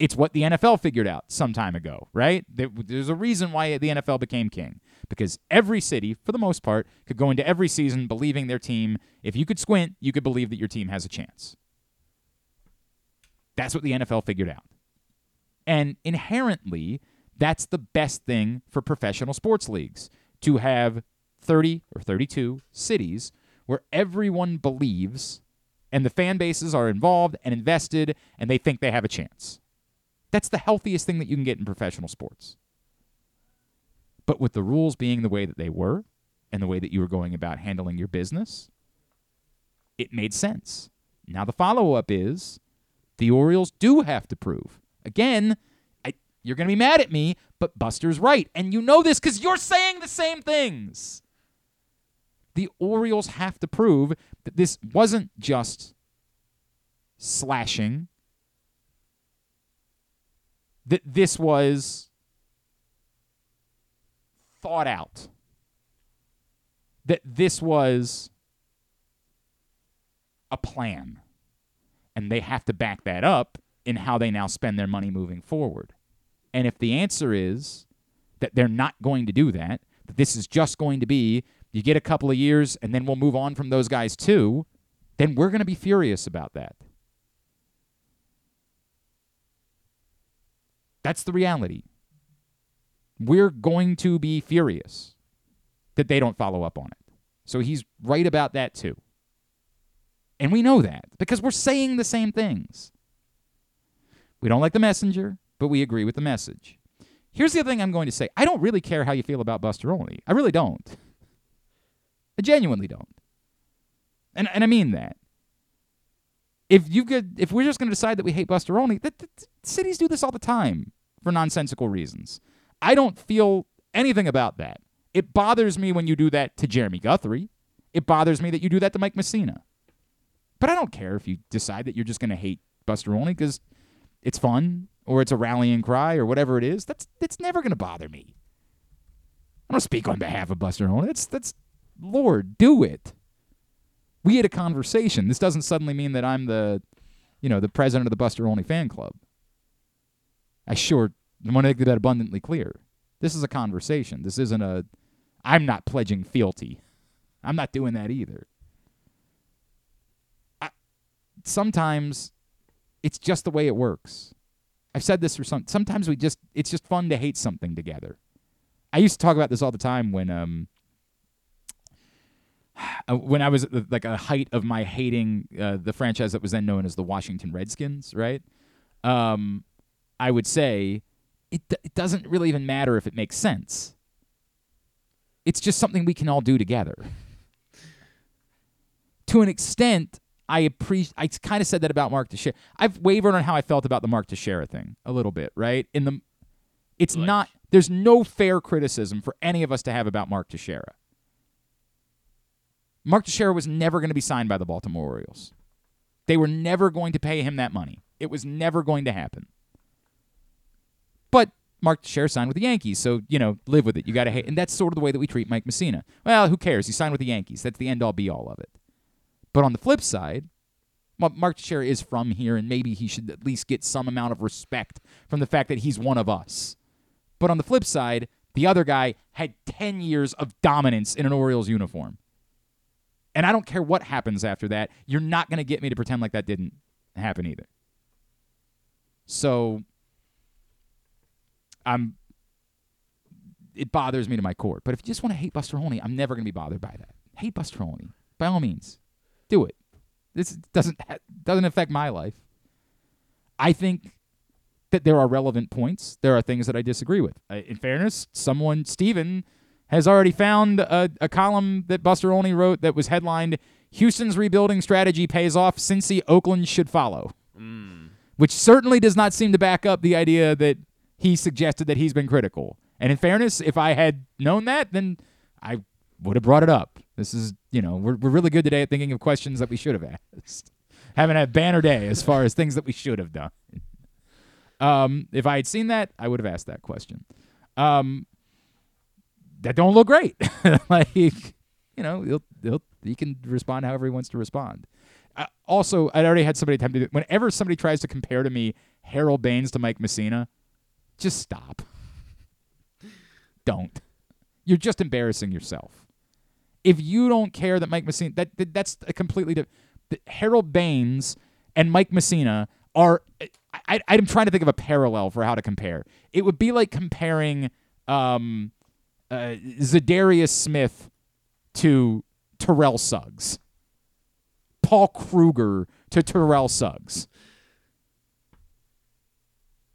It's what the NFL figured out some time ago, right? There's a reason why the NFL became king. Because every city, for the most part, could go into every season believing their team, if you could squint, you could believe that your team has a chance. That's what the NFL figured out. And inherently, that's the best thing for professional sports leagues to have 30 or 32 cities where everyone believes and the fan bases are involved and invested and they think they have a chance. That's the healthiest thing that you can get in professional sports. But with the rules being the way that they were and the way that you were going about handling your business, it made sense. Now the follow up is the Orioles do have to prove. Again, I, you're going to be mad at me, but Buster's right. And you know this because you're saying the same things. The Orioles have to prove that this wasn't just slashing, that this was thought out, that this was a plan. And they have to back that up in how they now spend their money moving forward. And if the answer is that they're not going to do that, that this is just going to be you get a couple of years and then we'll move on from those guys too, then we're going to be furious about that. That's the reality. We're going to be furious that they don't follow up on it. So he's right about that too. And we know that because we're saying the same things. We don't like the messenger, but we agree with the message. Here's the other thing I'm going to say I don't really care how you feel about Buster Olney. I really don't. I genuinely don't. And, and I mean that. If you could, if we're just going to decide that we hate Buster Olney, that, that, cities do this all the time for nonsensical reasons. I don't feel anything about that. It bothers me when you do that to Jeremy Guthrie. It bothers me that you do that to Mike Mussina. But I don't care if you decide that you're just going to hate Buster Olney because it's fun or it's a rallying cry or whatever it is. That's that's never going to bother me. I don't speak on behalf of Buster Olney. That's that's Lord, do it. We had a conversation. This doesn't suddenly mean that I'm the, you know, the president of the Buster Olney fan club. I sure want to make that abundantly clear. This is a conversation. This isn't a. I'm not pledging fealty. I'm not doing that either. I, sometimes it's just the way it works. I've said this for some. Sometimes we just. It's just fun to hate something together. I used to talk about this all the time when um. uh, When I was at the, like a height of my hating uh, the franchise that was then known as the Washington Redskins, right? Um, I would say it, it doesn't really even matter if it makes sense. It's just something we can all do together. to an extent, I appreciate. I kind of said that about Mark Teixeira. I've wavered on how I felt about the Mark Teixeira thing a little bit, right? In the, it's not. There's no fair criticism for any of us to have about Mark Teixeira. Mark Teixeira was never going to be signed by the Baltimore Orioles. They were never going to pay him that money. It was never going to happen. Mark Teixeira signed with the Yankees, so you know, live with it. You got to hate, and that's sort of the way that we treat Mike Mussina. Well, who cares? He signed with the Yankees. That's the end all be all of it. But on the flip side, Mark Teixeira is from here, and maybe he should at least get some amount of respect from the fact that he's one of us. But on the flip side, the other guy had 10 years of dominance in an Orioles uniform. And I don't care what happens after that. You're not going to get me to pretend like that didn't happen either. So I'm it bothers me to my core. But if you just want to hate Buster Olney, I'm never going to be bothered by that. Hate Buster Olney. By all means. Do it. This doesn't doesn't affect my life. I think that there are relevant points. There are things that I disagree with. Uh, in fairness, someone, Steven, has already found a, a column that Buster Olney wrote that was headlined Houston's rebuilding strategy pays off. Since Cincy, Oakland should follow. Which certainly does not seem to back up the idea that he suggested that he's been critical. And in fairness, if I had known that, then I would have brought it up. This is, you know, we're, we're really good today at thinking of questions that we should have asked. Having a banner day as far as things that we should have done. Um, if I had seen that, I would have asked that question. Um, that don't look great. like, you know, he'll, he'll, he can respond however he wants to respond. Uh, also, I already had somebody attempt to do Whenever somebody tries to compare to me Harold Baines to Mike Mussina, just stop. don't. You're just embarrassing yourself. If you don't care that Mike Mussina, that, that that's a completely different. Harold Baines and Mike Mussina are. I, I'm trying to think of a parallel for how to compare. It would be like comparing um, uh, Za'Darius Smith to Terrell Suggs. Paul Kruger to Terrell Suggs.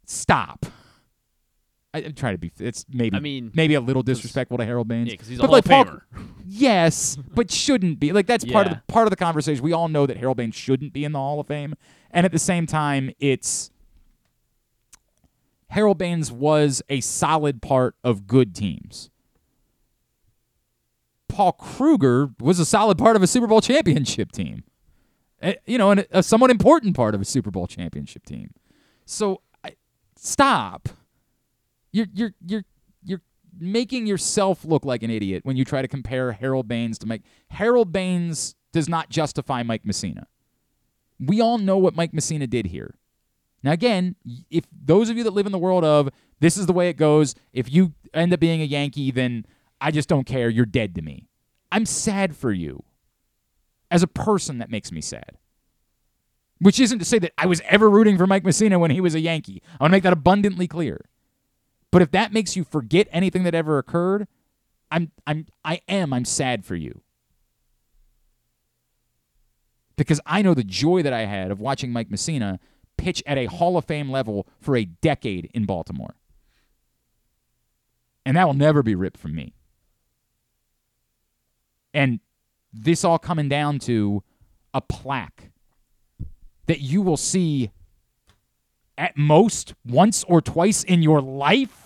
Stop. I, am trying to be. It's maybe. I mean, maybe a little disrespectful to Harold Baines. Yeah, because he's a but Hall like of Paul, Famer. Yes, but shouldn't be. Like that's part of the part of the conversation. We all know that Harold Baines shouldn't be in the Hall of Fame, and at the same time, it's Harold Baines was a solid part of good teams. Paul Kruger was a solid part of a Super Bowl championship team. Eh, You know, and a, a somewhat important part of a Super Bowl championship team. So I, stop. You're you're you're you're making yourself look like an idiot when you try to compare Harold Baines to Mike. Harold Baines does not justify Mike Mussina. We all know what Mike Mussina did here. Now, again, if those of you that live in the world of this is the way it goes, if you end up being a Yankee, then I just don't care. You're dead to me. I'm sad for you. As a person, that makes me sad. Which isn't to say that I was ever rooting for Mike Mussina when he was a Yankee. I want to make that abundantly clear. But if that makes you forget anything that ever occurred, I'm I'm I am I'm sad for you. Because I know the joy that I had of watching Mike Mussina pitch at a Hall of Fame level for a decade in Baltimore. And that will never be ripped from me. And this all coming down to a plaque that you will see at most once or twice in your life.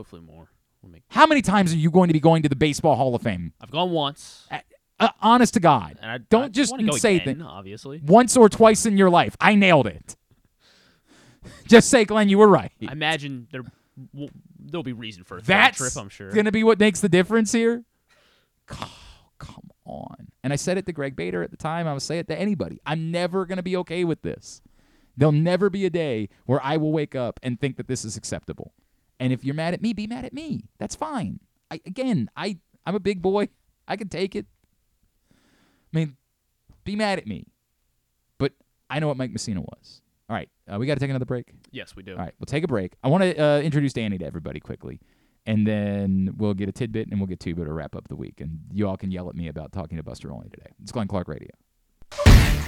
Hopefully more. We'll make. How many times are you going to be going to the Baseball Hall of Fame? I've gone once. Uh, honest to God. And I Don't I just say again, that. Obviously. Once or twice in your life. I nailed it. Just say, Glenn, you were right. I imagine there will, there'll be reason for a That's trip. I'm sure. going to be what makes the difference here. Oh, come on. And I said it to Greg Bader at the time. I will say it to anybody. I'm never going to be okay with this. There'll never be a day where I will wake up and think that this is acceptable. And if you're mad at me, be mad at me. That's fine. I, again, I I'm a big boy. I can take it. I mean, be mad at me. But I know what Mike Mussina was. All right, uh, we got to take another break. Yes, we do. All right, we'll take a break. I want to uh, introduce Danny to everybody quickly, and then we'll get a tidbit and we'll get Tuba to wrap up the week. And you all can yell at me about talking to Buster Olney today. It's Glenn Clark Radio.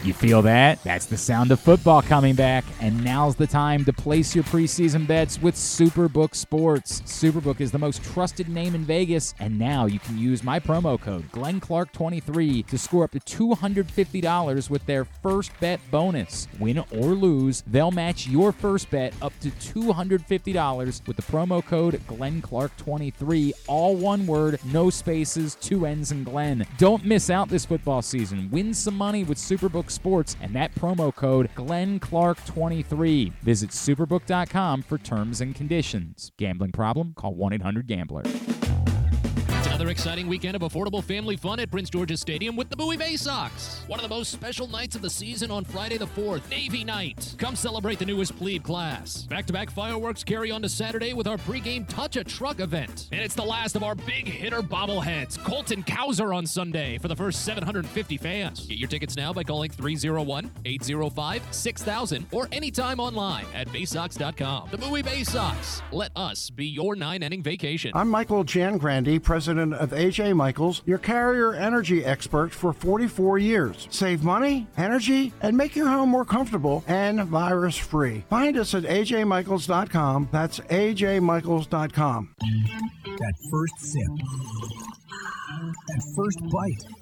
You feel that? That's the sound of football coming back, and now's the time to place your preseason bets with Superbook Sports. Superbook is the most trusted name in Vegas, and now you can use my promo code GlennClark23 to score up to $250 with their first bet bonus. Win or lose, they'll match your first bet up to $250 with the promo code GlennClark23. All one word, no spaces, two N's and Glenn. Don't miss out this football season. Win some money with Superbook Sports and that promo code GlennClark23. Visit superbook.com for terms and conditions. Gambling problem? Call 1 800 Gambler. Another exciting weekend of affordable family fun at Prince George's Stadium with the Bowie Bay Sox. One of the most special nights of the season on Friday the 4th, Navy Night. Come celebrate the newest plebe class. Back to back fireworks carry on to Saturday with our pregame Touch a Truck event. And it's the last of our big hitter bobbleheads, Colton Cowser on Sunday for the first 750 fans. Get your tickets now by calling 301 805 6000 or anytime online at baysox.com. The Bowie Bay Sox. Let us be your nine inning vacation. I'm Michael Jan Jangrandy, president of AJ Michaels, your carrier energy expert for 44 years. Save money, energy, and make your home more comfortable and virus free. Find us at ajmichaels.com. That's ajmichaels.com. That first sip. That first bite.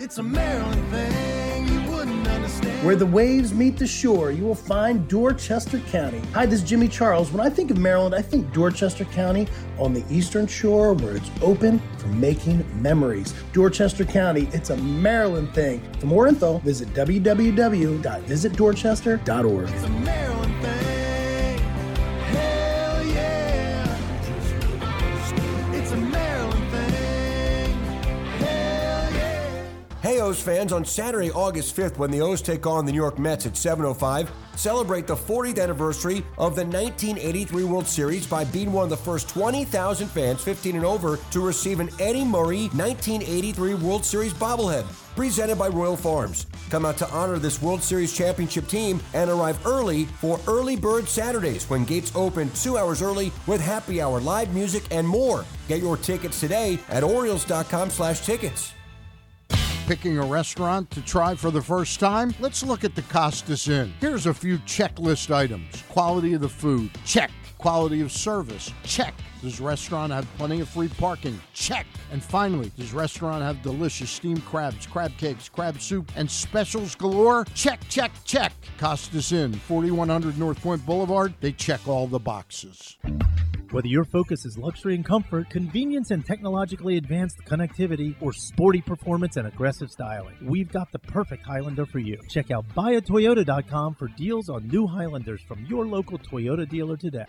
It's a Maryland thing you wouldn't understand. Where the waves meet the shore, you will find Dorchester County. Hi, this is Jimmy Charles. When I think of Maryland, I think Dorchester County on the eastern shore where it's open for making memories. Dorchester County, it's a Maryland thing. For more info, visit www.visitdorchester.org. It's a Maryland thing. O's fans, on Saturday, August 5th, when the O's take on the New York Mets at 7.05, celebrate the 40th anniversary of the 1983 World Series by being one of the first 20,000 fans 15 and over to receive an Eddie Murray 1983 World Series bobblehead, presented by Royal Farms. Come out to honor this World Series championship team and arrive early for Early Bird Saturdays when gates open two hours early with happy hour, live music, and more. Get your tickets today at Orioles.com slash tickets. Picking a restaurant to try for the first time? Let's look at the Costas Inn. Here's a few checklist items quality of the food, check. Quality of service, check. Does restaurant have plenty of free parking? Check. And finally, does restaurant have delicious steamed crabs, crab cakes, crab soup, and specials galore? Check, check, check. Costas Inn, 4100 North Point Boulevard. They check all the boxes. Whether your focus is luxury and comfort, convenience and technologically advanced connectivity, or sporty performance and aggressive styling, we've got the perfect Highlander for you. Check out buyatoyota.com for deals on new Highlanders from your local Toyota dealer today.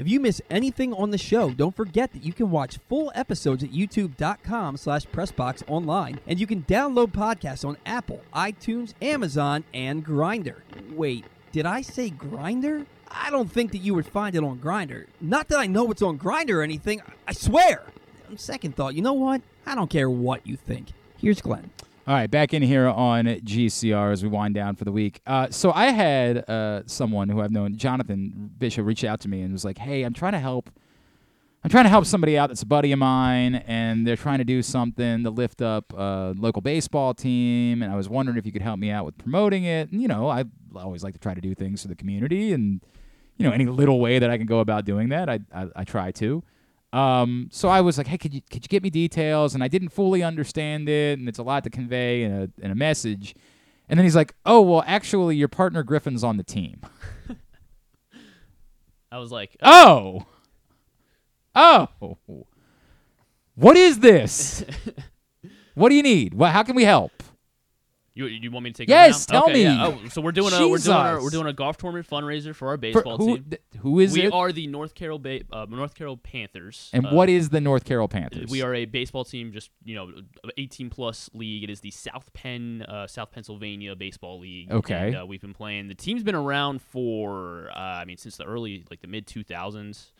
If you miss anything on the show, don't forget that you can watch full episodes at youtube.com slash pressbox online, and you can download podcasts on Apple, iTunes, Amazon, and Grindr. Wait, did I say Grindr? I don't think that you would find it on Grindr. Not that I know it's on Grinder or anything, I swear. On second thought, you know what? I don't care what you think. Here's Glenn. All right, back in here on GCR as we wind down for the week. Uh, so I had uh, someone who I've known, Jonathan Bishop, reach out to me and was like, "Hey, I'm trying to help. I'm trying to help somebody out that's a buddy of mine, and they're trying to do something to lift up a local baseball team. And I was wondering if you could help me out with promoting it. And you know, I always like to try to do things for the community, and you know, any little way that I can go about doing that, I I, I try to." Um, so I was like, hey, could you could you get me details? And I didn't fully understand it, and it's a lot to convey in a in a message. And then he's like, oh well, actually, your partner Griffin's on the team. I was like, oh, oh, what is this? what do you need? What? How can we help? You, you want me to take Yes, tell Okay, me. yeah. Oh, so we're doing a we're doing our, we're doing a golf tournament fundraiser for our baseball who- team. th- who is we it? are the North Carroll ba- uh, North Carroll Panthers. And Uh, what is the North Carroll Panthers? We are a baseball team, just you know, 18 plus league. It is the South Penn, uh, South Pennsylvania baseball league. Okay. And, uh, we've been playing. The team's been around for, uh, I mean, since the early, like the mid 2000s.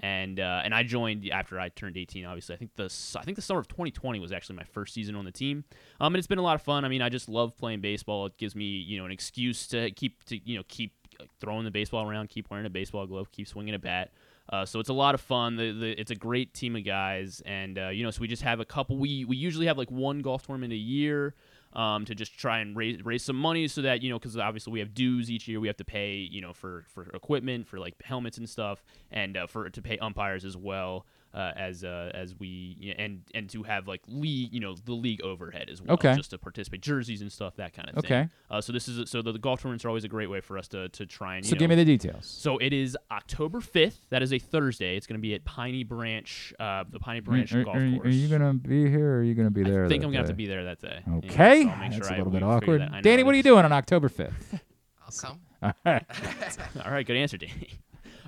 And uh, and I joined after I turned 18. Obviously, I think the I think the summer of 2020 was actually my first season on the team. Um, and it's been a lot of fun. I mean, I just love playing baseball. It gives me you know an excuse to keep to you know keep throwing the baseball around, keep wearing a baseball glove, keep swinging a bat. Uh, so it's a lot of fun. The, the, it's a great team of guys, and uh, you know, so we just have a couple. We we usually have like one golf tournament a year um, to just try and raise raise some money so that you know, because obviously we have dues each year. We have to pay you know for for equipment, for like helmets and stuff, and uh, for to pay umpires as well. Uh, as uh, as we and and to have like league you know the league overhead as well Okay. just to participate jerseys and stuff that kind of thing. Okay. Uh, so this is so the, the golf tournaments are always a great way for us to to try and you So give me the details. So it is October fifth. That is a Thursday. It's going to be at Piney Branch, uh, the Piney Branch are, Golf are you- Course. are you gonna be here or are you gonna be there? I think that I'm gonna have to be there that day. Yeah, Okay, so I'll make that's sure a I- little we bit awkward. that- I know Danny, what are you doing on October fifth? I'll come. All right. All right, good answer, Danny.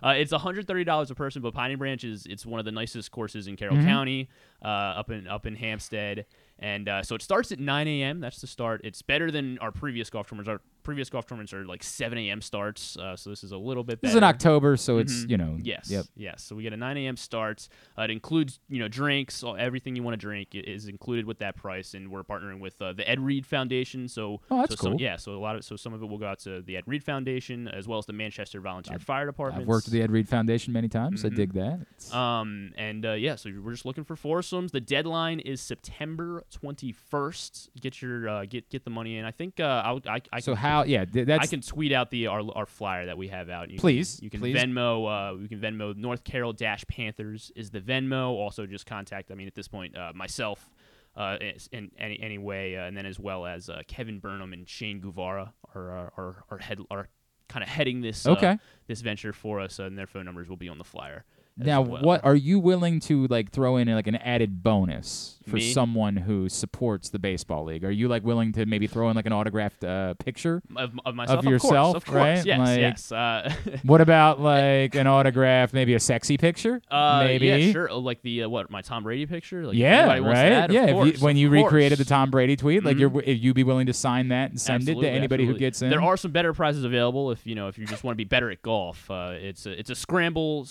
Uh, it's $130 a person, but Piney Branch is it's one of the nicest courses in Carroll Mhm. County, uh, up in up in Hampstead, and uh, so it starts at 9 a.m. That's the start. It's better than our previous golf tournaments. Our previous golf tournaments are like 7 a.m. starts, uh, so this is a little bit. Better. This is in October, so it's, Mhm. you know, Yes. yep. Yes. So we get a 9 a.m. starts. Uh, it includes you know drinks, all- everything you want to drink is included with that price, and we're partnering with uh, the Ed Reed Foundation. So Oh, that's so some- cool. yeah. So a lot of so some of it will go out to the Ed Reed Foundation as well as the Manchester Volunteer Fire Department. I've worked with the Ed Reed Foundation many times. I Mhm. dig that. It's- Um, and uh, yeah, so we're just looking for foursomes. The deadline is September 21st. Get your uh, get get the money in. I think uh, I'll, I I So can, how- yeah, th- that's- I can tweet out the our, our flyer that we have out. You Please, can, you can please. Venmo. Uh, you can Venmo North Carroll Dash Panthers is the Venmo. Also, just contact. I mean, at this point, uh, myself. Uh, in any any way, uh, and then as well as uh, Kevin Burnham and Shane Guevara are are, are, are head are kind of heading this uh, Okay. this venture for us, uh, and their phone numbers will be on the flyer. Now, well. what are you willing to like throw in like an added bonus for Me? someone who supports the baseball league? Are you like willing to maybe throw in like an autographed uh, picture Of- of myself? Of yourself, of course, right? yes, Like, yes, uh, what about like an autograph, maybe a sexy picture? Uh, maybe. yeah, sure. Oh, Like the uh, what my Tom Brady picture. Like yeah, wants right. that, yeah, if course, you, when you recreated the. Tom Brady tweet, like Mhm. you're, if you be willing to sign that and send Absolutely, it to anybody absolutely. who gets in. There are some better prizes available if you know if you just want to be better at golf. Uh, it's a it's a scramble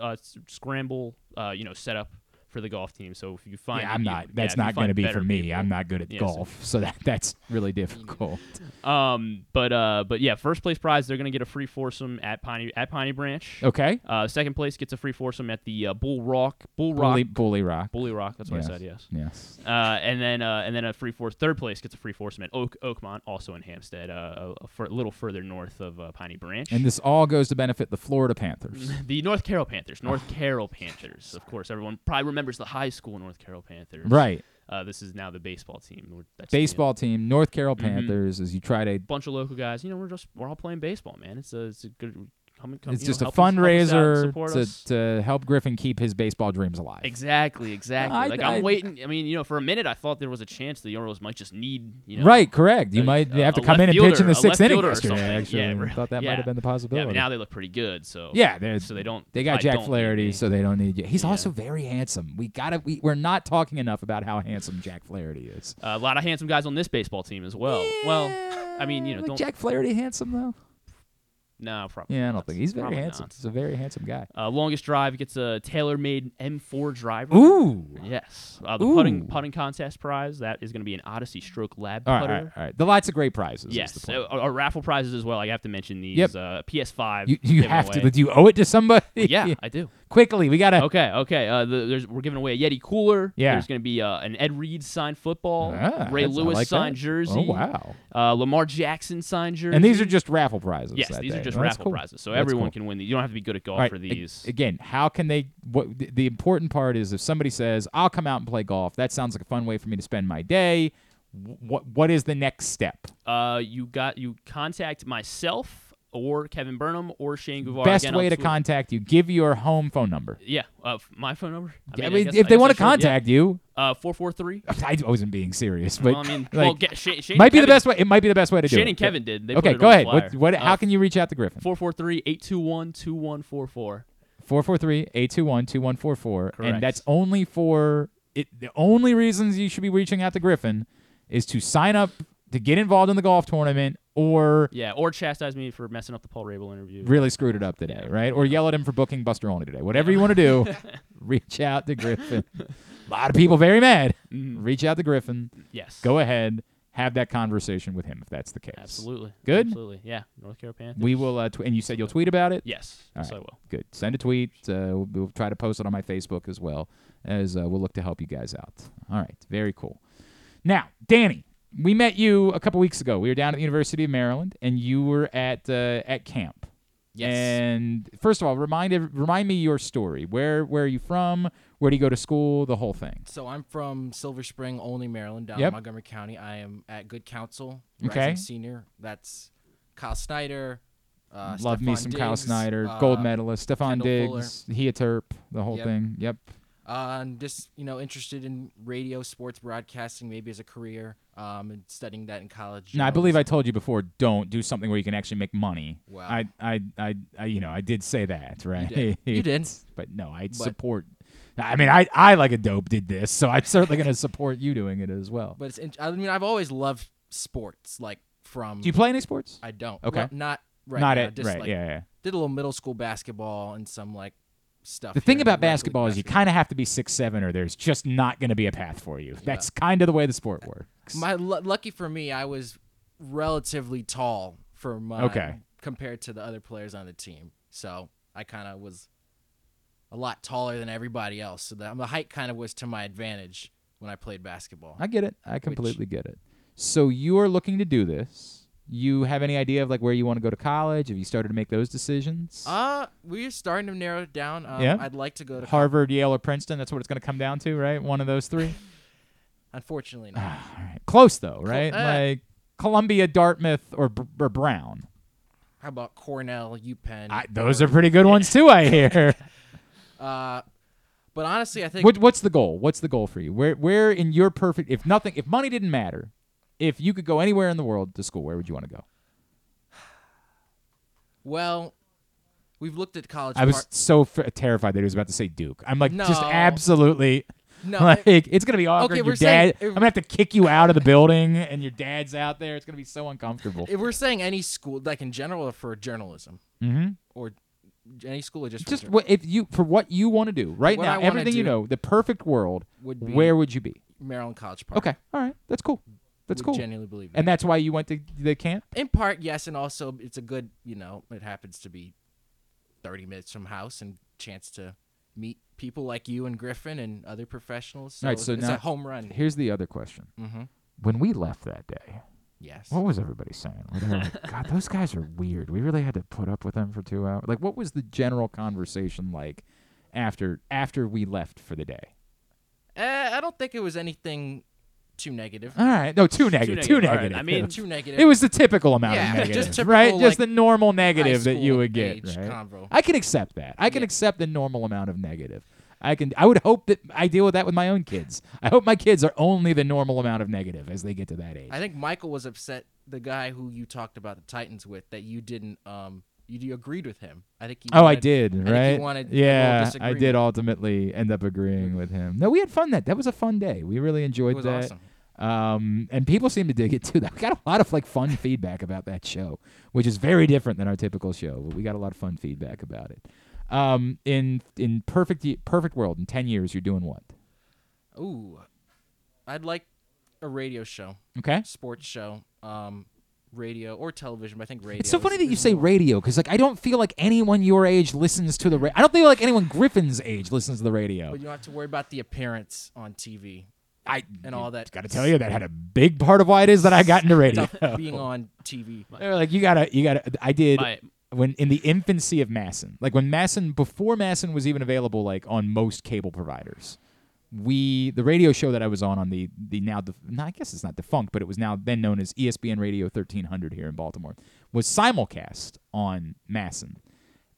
uh, scramble uh, you know setup for the golf team. So if you find yeah, I'm not. yeah, That's you not going to be for me. people- I'm not good at Yeah, golf, so that that's really difficult. Um, but uh, but yeah, first place prize they're gonna get a free foursome at Piney at Piney Branch. Okay. Uh, second place gets a free foursome at the uh, Bull Rock Bull Rock Bully, Bulle Rock. Bulle Rock. That's what Yes, I said. Yes. yes. Uh, and then uh, and then a free four. Third place gets a free foursome at Oak Oakmont, also in Hampstead, uh, a, a, fur- a little further north of uh, Piney Branch. And this all goes to benefit the Florida Panthers. the North Carroll Panthers. North Carroll Panthers. Of course, everyone probably remembers the high school North Carroll Panthers. Right. Uh, this is now the baseball team. That's Baseball team, North Carroll Mhm. Panthers, as you try to. bunch of local guys. You know, we're just we're all playing baseball, man. It's a it's a good. Come, come, It's you know, just a help us- us fundraiser to, to help Griffin keep his baseball dreams alive. Exactly, exactly. I- like I- I'm waiting. I mean, you know, for a minute I thought there was a chance the Orioles might just need, you know, right, correct. You a- might have to come in and pitch in the sixth inning yesterday. Actually, yeah, I right. thought that yeah. might have been the Yeah, possibility. but now they look pretty good. So Yeah, so they don't. They got I Jack Flaherty, so they don't need you. He's also very handsome. We gotta. We, we're not talking enough about how handsome Jack Flaherty is. Uh, a lot of handsome guys on this baseball team as well. well, I mean, you know, don't. Jack Flaherty handsome though? No, probably. Yeah, I don't not. think he's very Probably handsome. not. He's a very handsome guy. Uh, longest drive gets a TaylorMade M4 driver. Ooh. Yes. Uh, the putting Ooh. putting contest prize that is going to be an Odyssey Stroke Lab All right, putter. all right, all right. The lots of great prizes. Yes, so our, raffle prizes as well. I have to mention these. Yep. Uh, PS5. You, you have away. to. Do you owe it to somebody? yeah, I do. Quickly, we gotta. Okay, okay. Uh, the, there's, we're giving away a Yeti cooler. Yeah. There's going to be uh, an Ed Reed signed football, Ah, Ray Lewis like signed that. jersey. Oh, wow. Uh, Lamar Jackson signed jersey. And these are just raffle prizes. Yes, these day. are just that's raffle cool. prizes. So That's everyone cool. can win these. You don't have to be good at golf right, for these. again, how can they? What the, the important part is, if somebody says, "I'll come out and play golf," that sounds like a fun way for me to spend my day. What what is the next step? Uh, you got you contact myself or Kevin Burnham or Shane Guevara. Best Again, way to contact you: give your home phone number. Yeah, uh, my phone number. I I mean, guess- if they want to should, yeah. contact you, Uh, four four three. I wasn't being serious, but Well, I mean, like, well, get, Shane, Shane might be the best way. It might be the best way to do Shane it. and Kevin did. They okay, go ahead. What, what, Uh, how can you reach out to Griffin? 443-821-2144. 443-821-2144 Correct. and that's only for it the only reasons you should be reaching out to Griffin is to sign up to get involved in the golf tournament or Yeah, or chastise me for messing up the Paul Rabil interview. really screwed it up today, right? Or yell at him for booking Buster Olney today. Whatever you want to do, reach out to Griffin. A lot of people very mad. Mhm. Reach out to Griffin. Yes. Go ahead, have that conversation with him if that's the case. Absolutely. Good. Absolutely. Yeah. North Carolina Panthers. We will, uh, tw- and you said you'll tweet about it. Yes. All Yes, I will. Good. Send a tweet. Uh, we'll, we'll try to post it on my Facebook as well, as uh, we'll look to help you guys out. All right. Very cool. Now, Danny, we met you a couple weeks ago. We were down at the University of Maryland, and you were at uh, at camp. Yes. And first of all, remind remind me your story. Where where are you from? Where do you go to school? The whole thing. So I'm from Silver Spring, only Maryland, down Yep. in Montgomery County. I am at Good Counsel, Okay. senior. That's Kyle Snyder. Uh, Love me Stephon some Kyle Snyder, uh, gold medalist, Stefan Fuller. Diggs, Hia Terp, the whole Yep. thing. Yep. Uh, I'm just you know interested in radio, sports broadcasting, maybe as a career, um, and studying that in college. Now I believe I told you before. Don't do something where you can actually make money. Wow. I, I, I, I, you know, I did say that, right? You did. Not but no, I support. I mean, I, I like a dope did this, so I'm certainly going to support you doing it as well. But it's. In, I mean, I've always loved sports. Like from. Do you play any sports? I don't. Okay. Well, not right Not now. at- just right, like, yeah, yeah. Did a little middle school basketball and some like stuff. The thing about basketball is you kind of have to be six seven, or there's just not going to be a path for you. That's kind of the way the sport works. My lu- lucky for me, I was relatively tall for my Okay. compared to the other players on the team. So I kind of was a lot taller than everybody else. So the, the height kind of was to my advantage when I played basketball. I get it. I completely get it. So you are looking to do this. You have any idea of like where you want to go to college? Have you started to make those decisions? Uh, we're starting to narrow it down. Um, yeah. I'd like to go to Harvard, Yale, or Princeton. That's what it's going to come down to, right? One of those three. Unfortunately, not. Close though, right? uh, like Columbia, Dartmouth, or, Br- or Brown. How about Cornell, UPenn? I, those are pretty good ones too. I hear. Uh, but honestly, I think What, what's the goal? What's the goal for you? Where where in your perfect if nothing if money didn't matter, if you could go anywhere in the world to school, where would you want to go? well, we've looked at college. I was par- so f- terrified that he was about to say Duke. I'm like just absolutely No, like it- it's gonna be awkward. Okay, your dad, saying- I'm gonna have to kick you out of the building, and your dad's out there. It's gonna be so uncomfortable. if we're saying any school, like in general, or for journalism, Mhm. or any school, or just just what if you for what you want to do right What now, everything you know, the perfect world. would be where would you be? Maryland College Park. Okay, all right, that's cool. That's cool. genuinely believe and that's why you went to the camp. In part, yes, and also it's a good, you know, it happens to be thirty minutes from house and chance to meet people like you and Griffin and other professionals. So all right, so it's now a home run. Here's the other question. Mhm. When we left that day, Yes. what was everybody saying? Like, God, those guys are weird. We really had to put up with them for two hours. Like, what was the general conversation like after after we left for the day? Uh, I don't think it was anything too negative. All right, no, too negative. Too All right, negative. I mean, too negative. It was the typical amount Yeah, of just negative, typical, right? Just like, the normal negative that you school would get, age right? convo. I can accept that. I can accept the normal amount of negative. I can. I would hope that I deal with that with my own kids. I hope my kids are only the normal amount of negative as they get to that age. I think Michael was upset. The guy who you talked about the Titans with, that you didn't, um, you, agreed with him. I think. You Oh, I wanted- did, I think right? you wanted yeah, I did ultimately end up agreeing with him. No, we had fun that. That was a fun day. We really enjoyed was that. awesome. Um, and people seem to dig it too. We got a lot of like fun feedback about that show, which is very different than our typical show. But we got a lot of fun feedback about it. Um, in in perfect perfect world, in ten years, you're doing what? Ooh, I'd like a radio show. Okay. Sports show, um, radio or television. But I think radio. It's so is- funny that you say more- radio because like I don't feel like anyone your age listens to the. Ra- I don't feel like anyone Griffin's age listens to the radio. But you don't have to worry about the appearance on TV. I and all that. Got to tell you that had a big part of why it is that I got into radio. Being on TV. They were like, you gotta, you gotta. I did My- when in the infancy of MASN, like when MASN before MASN was even available, like on most cable providers. We the radio show that I was on on the the now no, I guess it's not defunct, but it was now then known as ESPN Radio 1300 here in Baltimore was simulcast on MASN.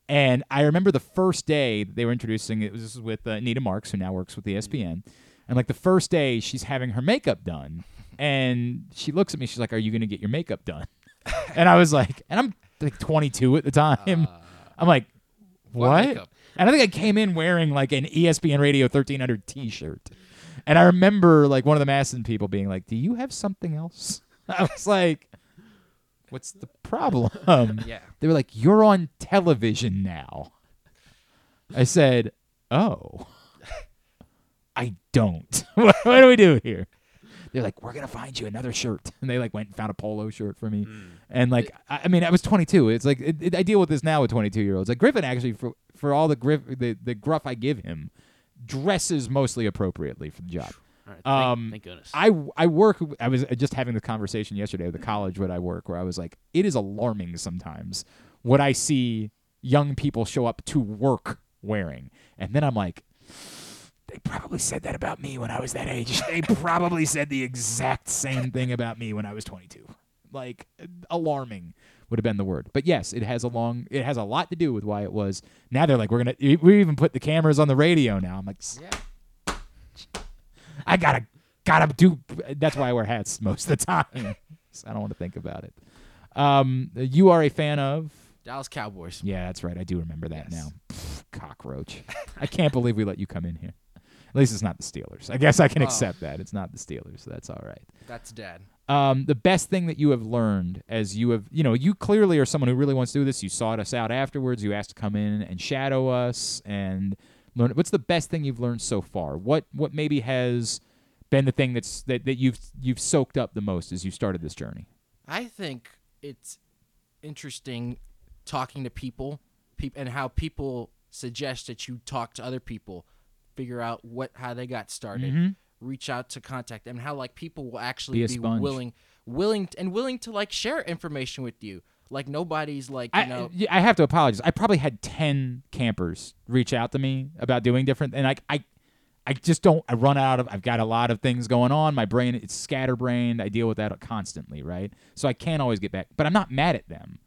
And I remember the first day they were introducing it was this was with uh, Nita Marks, who now works with ESPN. And like the first day, she's having her makeup done, and she looks at me. She's like, "Are you gonna get your makeup done?" and I was like, and I'm like 22 at the time. I'm like, what what? And I think I came in wearing like an ESPN Radio 1300 T-shirt. And I remember like one of the MASN people being like, "Do you have something else?" I was like, "What's the problem?" Yeah. They were like, "You're on television now." I said, "Oh, I don't. what, what do we do here?" They're like, "We're gonna find you another shirt," and they like went and found a polo shirt for me. And like, I, I mean, I was 22. It's like it, it- I deal with this now with 22 year olds. Like Griffin actually, for for all the griff the, the gruff I give him, dresses mostly appropriately for the job. All right, thank- um, thank goodness. I I work. I was just having the conversation yesterday with the college where I work, where I was like, it is alarming sometimes what I see young people show up to work wearing. And then I'm like, they probably said that about me when I was that age. they probably said the exact same thing about me when I was 22. Like alarming would have been the word. But yes, it has a long it has a lot to do with why it was. Now they're like we're going to we even put the cameras on the radio now. I'm like Yeah. I got to got to do that's why I wear hats most of the time. So I don't want to think about it. Um you are a fan of Dallas Cowboys. Yeah, that's right. I do remember that now. Pff, cockroach. I can't believe we let you come in here. At least it's not the Steelers. I guess I can Oh. accept that. It's not the Steelers, so that's all right. That's dead. Um, the best thing that you have learned as you have, you know, you clearly are someone who really wants to do this. You sought us out afterwards. You asked to come in and shadow us and learn. What's the best thing you've learned so far? What what maybe has been the thing that's that, that you've you've soaked up the most as you started this journey? I think it's interesting talking to people, peop- and how people suggest that you talk to other people, figure out what how they got started, Mhm. reach out to contact them, and how like people will actually Be be willing, willing and willing to like share information with you. Like nobody's like you I, know. I have to apologize. I probably had ten campers reach out to me about doing different, and I, I, I just don't. I run out of. I've got a lot of things going on. My brain, it's scatterbrained. I deal with that constantly, right? So I can't always get back. But I'm not mad at them,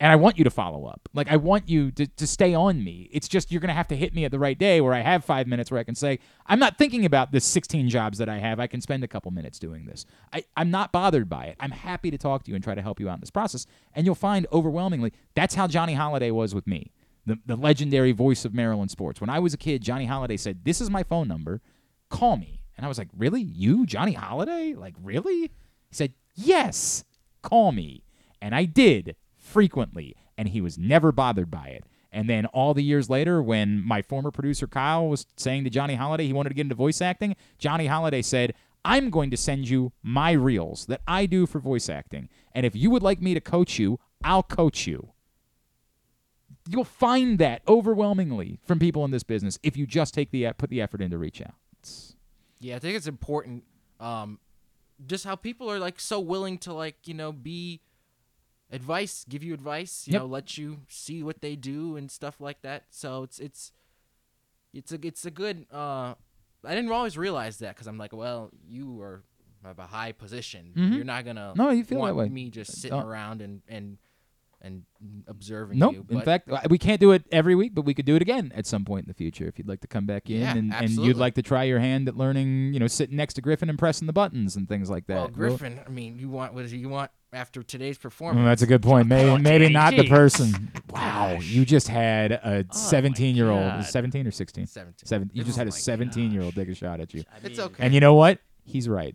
and I want you to follow up. Like I want you to to stay on me. It's just you're gonna have to hit me at the right day where I have five minutes where I can say I'm not thinking about the 16 jobs that I have. I can spend a couple minutes doing this. I, I'm not bothered by it. I'm happy to talk to you and try to help you out in this process. And you'll find overwhelmingly that's how Johnny Holliday was with me, the, the legendary voice of Maryland sports. When I was a kid, Johnny Holliday said, This is my phone number. Call me. And I was like, Really? You, Johnny Holliday? Like, really? He said, Yes, call me. And I did frequently. And he was never bothered by it. And then all the years later, when my former producer Kyle was saying to Johnny Holliday he wanted to get into voice acting, Johnny Holliday said, I'm going to send you my reels that I do for voice acting. And if you would like me to coach you, I'll coach you. You'll find that overwhelmingly from people in this business if you just take the put the effort in to reach out. Yeah, I think it's important. Um, just how people are like so willing to like you know be advice, give you advice, you Yep. know, let you see what they do and stuff like that. So it's it's it's a it's a good. Uh, I didn't always realize that because I'm like, well, you are have a high position. Mhm. You're not gonna No, you feel that way. me just sitting around and and and observing Nope. you. In fact, we can't do it every week, but we could do it again at some point in the future if you'd like to come back in Yeah, and, and you'd like to try your hand at learning, you know, sitting next to Griffin and pressing the buttons and things like that. well, We'll- Griffin. I mean, you want what do you want after today's Well, performance? that's a good point. Maybe, Oh, maybe not the geez. person. Wow, you just had a Oh, 17 year old, 17 or 16? 17. Seven, you It's- just had oh a my 17 year old take a shot at you. It's okay. And you know what? He's right.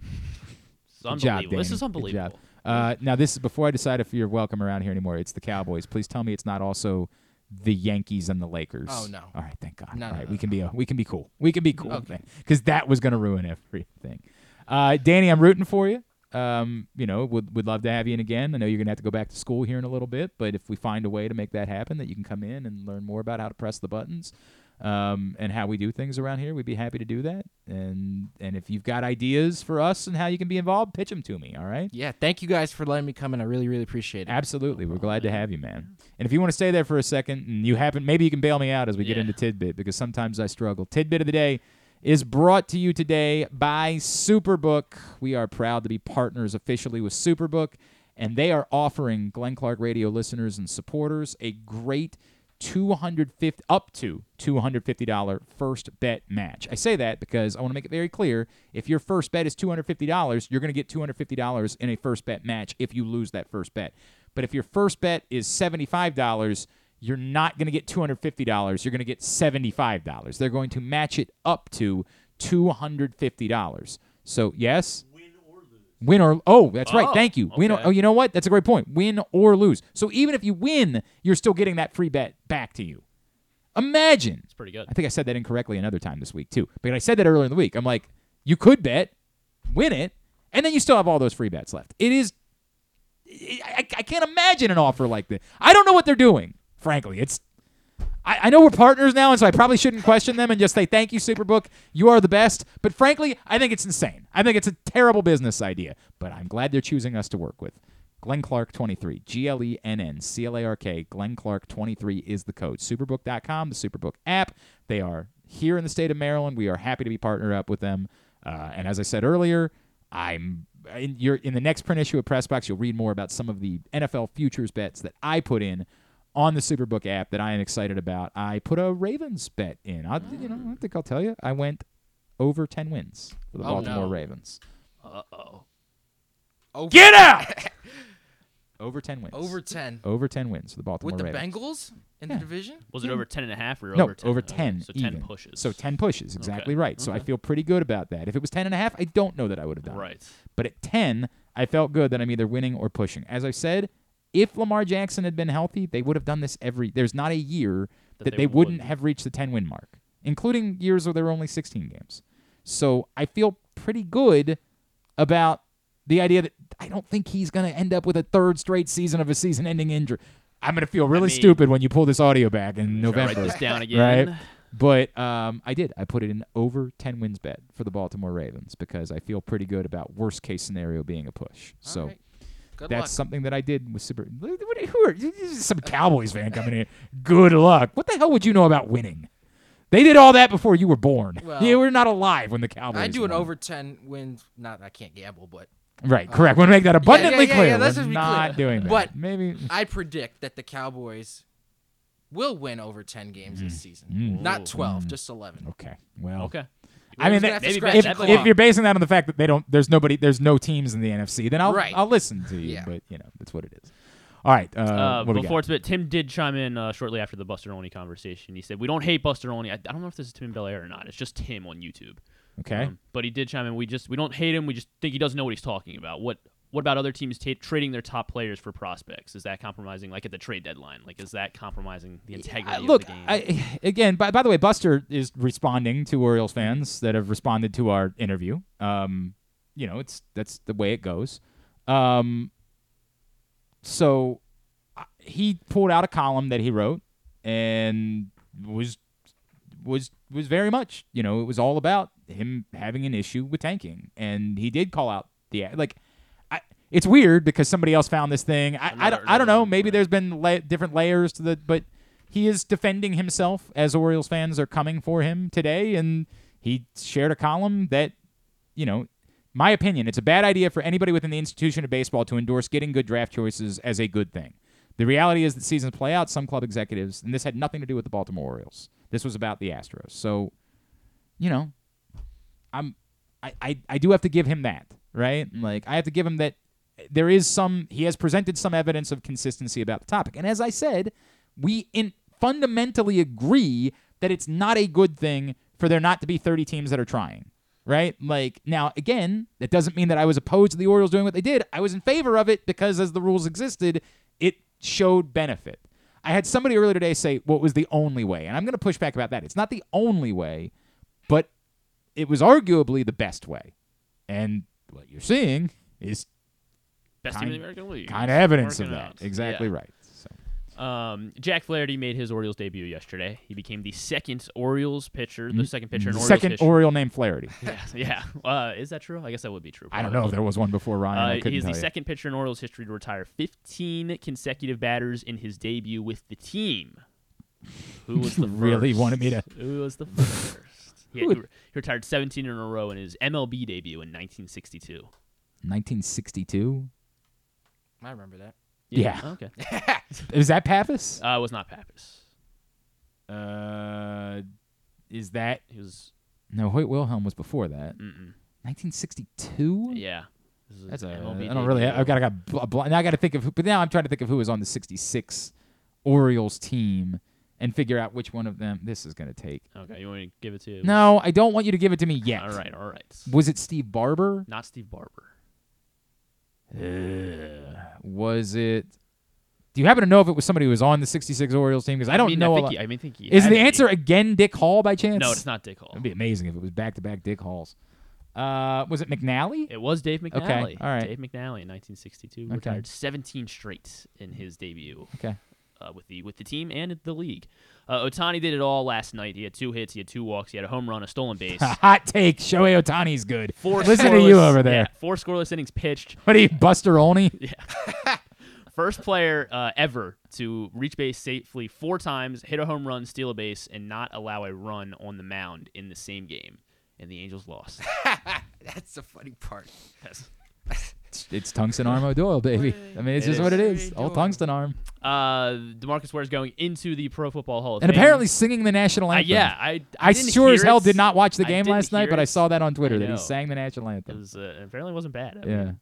Good job, unbelievable. This Danny. is Good unbelievable. job. Uh, now, this is before I decide if you're welcome around here anymore. It's the Cowboys. Please tell me it's not also the Yankees and the Lakers. Oh, no. All right, thank God. No, All no, no, we can be we can be cool. We can be cool. Okay. Because that was going to ruin everything. Uh, Danny, I'm rooting for you. Um, you know, would would love to have you in again. I know you're gonna have to go back to school here in a little bit, but if we find a way to make that happen, that you can come in and learn more about how to press the buttons, um, and how we do things around here, we'd be happy to do that. And and if you've got ideas for us and how you can be involved, pitch them to me. All right. Yeah, thank you guys for letting me come in. I really, really appreciate it. Absolutely. We're glad to have you, man. And if you want to stay there for a second and you happen, maybe you can bail me out as we get Yeah. into Tidbit because sometimes I struggle. Tidbit of the day is brought to you today by Superbook. We are proud to be partners officially with Superbook, and they are offering Glenn Clark Radio listeners and supporters a great 250 up to $250 first bet match. I say that because I want to make it very clear if your first bet is $250, you're going to get $250 in a first bet match if you lose that first bet. But if your first bet is $75, you're not going to get $250. You're going to get $75. They're going to match it up to $250. So, yes, Win or lose. Win or oh, that's right. Oh, Thank you. Win or oh, you know what? That's a great point. Win or lose. So even if you win, you're still getting that free bet back to you. Imagine. It's pretty good. I think I said that incorrectly another time this week too. But I said that earlier in the week. I'm like, you could bet, win it, and then you still have all those free bets left. It is. I, I can't imagine an offer like this. I don't know what they're doing. Frankly, it's. I, I know we're partners now, and so I probably shouldn't question them and just say thank you, Superbook. You are the best. But frankly, I think it's insane. I think it's a terrible business idea. But I'm glad they're choosing us to work with. Glenn Clark 23. G L E N N C L A R K. Glenn Clark 23 is the code. Superbook.com, the Superbook app. They are here in the state of Maryland. We are happy to be partnered up with them. Uh, and as I said earlier, I'm in in the next print issue of Pressbox. You'll read more about some of the NFL futures bets that I put in on the Superbook app that I am excited about. I put a Ravens bet in. I, you know, I think I'll tell you. I went over 10 wins for the Oh, Baltimore no. Ravens. Uh oh. Over- Get out! Over 10 wins. Over 10. Over 10 wins for the Baltimore Ravens. With the Ravens. Bengals in the division? Was it over 10 and a half or no, over 10? over Okay, 10. So 10 even. pushes. So 10 pushes, exactly Okay. right. So I feel pretty good about that. If it was 10 and a half, I don't know that I would have done it. Right. But at 10, I felt good that I'm either winning or pushing. As I said, if Lamar Jackson had been healthy, they would have done this every. There's not a year That that, they they, wouldn't wouldn't. have reached the 10 win mark, including years where there were only 16 games. So I feel pretty good about the idea that I don't think he's going to end up with a third straight season of a season ending injury. I'm going to feel really mean- stupid when you pull this audio back in November. write this down again. Right? But um, I did. I put it in over 10 wins bet for the Baltimore Ravens because I feel pretty good about worst case scenario being a push. so right. Good that's luck. something that I did with super. What- Who are this some Cowboys fan coming in? Good luck. What the hell would you know about winning? They did all that before you were born. Well, you were not alive when the Cowboys. I do an over 10 wins. Not, I can't gamble, but. Right, correct. uh, correct. Want to make that yeah, abundantly yeah, yeah, clear. Yeah, let's We're not clear. doing that. But maybe I predict that the Cowboys will win over 10 games this season. Mm. Not 12, Mm. just 11. Okay. Well. Okay. I mean, We're that, if, if, that if claw. you're basing that on the fact that they don't, there's nobody, there's no teams in the NFC, then I'll Right. I'll listen to you. Yeah. But you know, that's what it is. All right. Uh, Uh, what do we before got? it's a bit, Tim did chime in uh, shortly after the Buster Olney conversation. He said, "We don't hate Buster Olney. I, I don't know if this is Tim Belair or not. It's just Tim on YouTube." Okay. Um, but he did chime in. We just we don't hate him. We just think he doesn't know what he's talking about. What what about other teams ta trading their top players for prospects? Is that compromising, like at the trade deadline? Like is that compromising the integrity of look, the game? I, again, by, by the way, Buster is responding to Orioles fans that have responded to our interview. Um, you know, it's that's the way it goes. Um, so uh, he pulled out a column that he wrote and was was was very much, you know, it was all about him having an issue with tanking, and he did call out the like. It's weird because somebody else found this thing. I, I, don't, I don't know. Maybe there's been la- different layers to the, but he is defending himself as Orioles fans are coming for him today, and he shared a column that, you know, my opinion, it's a bad idea for anybody within the institution of baseball to endorse getting good draft choices as a good thing. The reality is that seasons play out. Some club executives, and this had nothing to do with the Baltimore Orioles. This was about the Astros. So, you know, I'm, I, I, I do have to give him that, right? Like I have to give him that. There is some. He has presented some evidence of consistency about the topic, and as I said, we in fundamentally agree that it's not a good thing for there not to be 30 teams that are trying right? Like now, again, that doesn't mean that I was opposed to the Orioles doing what they did. I was in favor of it because as the rules existed, it showed benefit. I had somebody earlier today say what was the only way, and I'm going to push back about that. It's not the only way, but it was arguably the best way. And what you're seeing is Best team in the American League. kind of evidence of that. out. Exactly Yeah. right. So Um, Jack Flaherty made his Orioles debut yesterday. He became the second Orioles pitcher, the Mm, second pitcher in the Orioles second history. Oriole named Flaherty. yeah, yeah. Uh, is that true? I guess that would be true. I don't know if there was one before Ryan. Uh, he is the you. second pitcher in Orioles history to retire 15 consecutive batters in his debut with the team. Who was the Really first? wanted me to- Who was the first? He, would- he retired 17 in a row in his MLB debut in 1962. 1962. I remember that. Yeah. Okay. is that Pappas? Uh, it was not Pappas. Uh, is that he was? No, Hoyt Wilhelm was before that. Mm-mm. 1962. Yeah. This is That's a. MLB I don't really. debut. I've got. I got. Bl- bl- now I got to think of. who- But now I'm trying to think of who was on the '66 Orioles team and figure out which one of them. This is going to take. Okay, you want me to give it to you? No, I don't want you to give it to me yet. All right, all right. Was it Steve Barber? Not Steve Barber. Was it? Do you happen to know if it was somebody who was on the '66 Orioles team? Because I I don't mean, I know. a think he- I mean, think he is the answer again Dick Hall by chance? No, it's not Dick Hall. It'd be amazing if it was back to back Dick Halls. Uh, was it McNally? It was Dave McNally. Okay, all right. Dave McNally in 1962 Okay. retired 17 straight in his debut. Okay. Uh, with the with the team and the league. Uh, Ohtani did it all last night. He had two hits, he had two walks, he had a home run, a stolen base. Hot take. Shohei Ohtani's good. Four Listen to you over there. yeah, four scoreless innings pitched. What are you, Buster Olney? Yeah. First player uh, ever to reach base safely four times, hit a home run, steal a base, and not allow a run on the mound in the same game. And the Angels lost. That's the funny part. Yes. It's, it's tungsten arm O'Doyle, baby. I mean, it's It just is. what it is. Old tungsten arm. Uh, DeMarcus Ware is going into the Pro Football Hall of Fame. And Fame. apparently singing the national Uh, anthem. yeah, I, I, didn't sure as hell it. did not watch the I game didn't last night, hear but I it. saw that on Twitter that he know. sang the national It anthem. was uh, apparently wasn't bad. I Yeah. mean,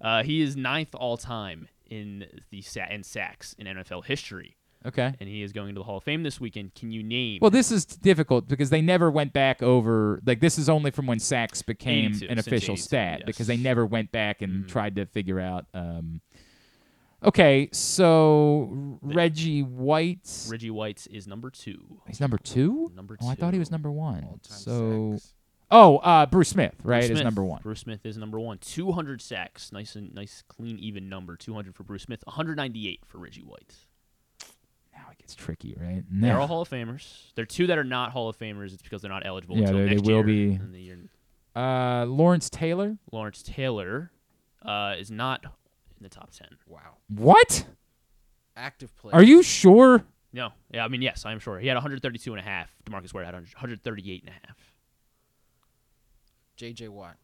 uh, he is ninth all time in the sa- in sacks in NFL history. Okay. And he is going to the Hall of Fame this weekend. Can you name? Well, this is difficult because they never went back over. Like this is only from when sacks became 82, an official 82, stat because they. Never went back and tried to figure out. Um, okay, so Reggie White. Reggie White is number two. He's number two. Number Oh, I thought he was number one. So, sacks. oh, uh, Bruce Smith, right, Bruce is number one. Bruce Smith is number one. 200 sacks. Nice and nice, clean, even number. 200 for Bruce Smith. 198 for Reggie White. Now it gets tricky, right? They're all Hall of Famers. There are two that are not Hall of Famers. It's because they're not eligible Yeah, until they- they will year. be. And the year- Uh, Lawrence Taylor. Lawrence Taylor uh, is not in the top 10. Wow. What? Active player. Are you sure? No. Yeah, I mean, yes, I'm sure. He had 132 and a half. DeMarcus Ware had 138 and a half. J.J. Watt.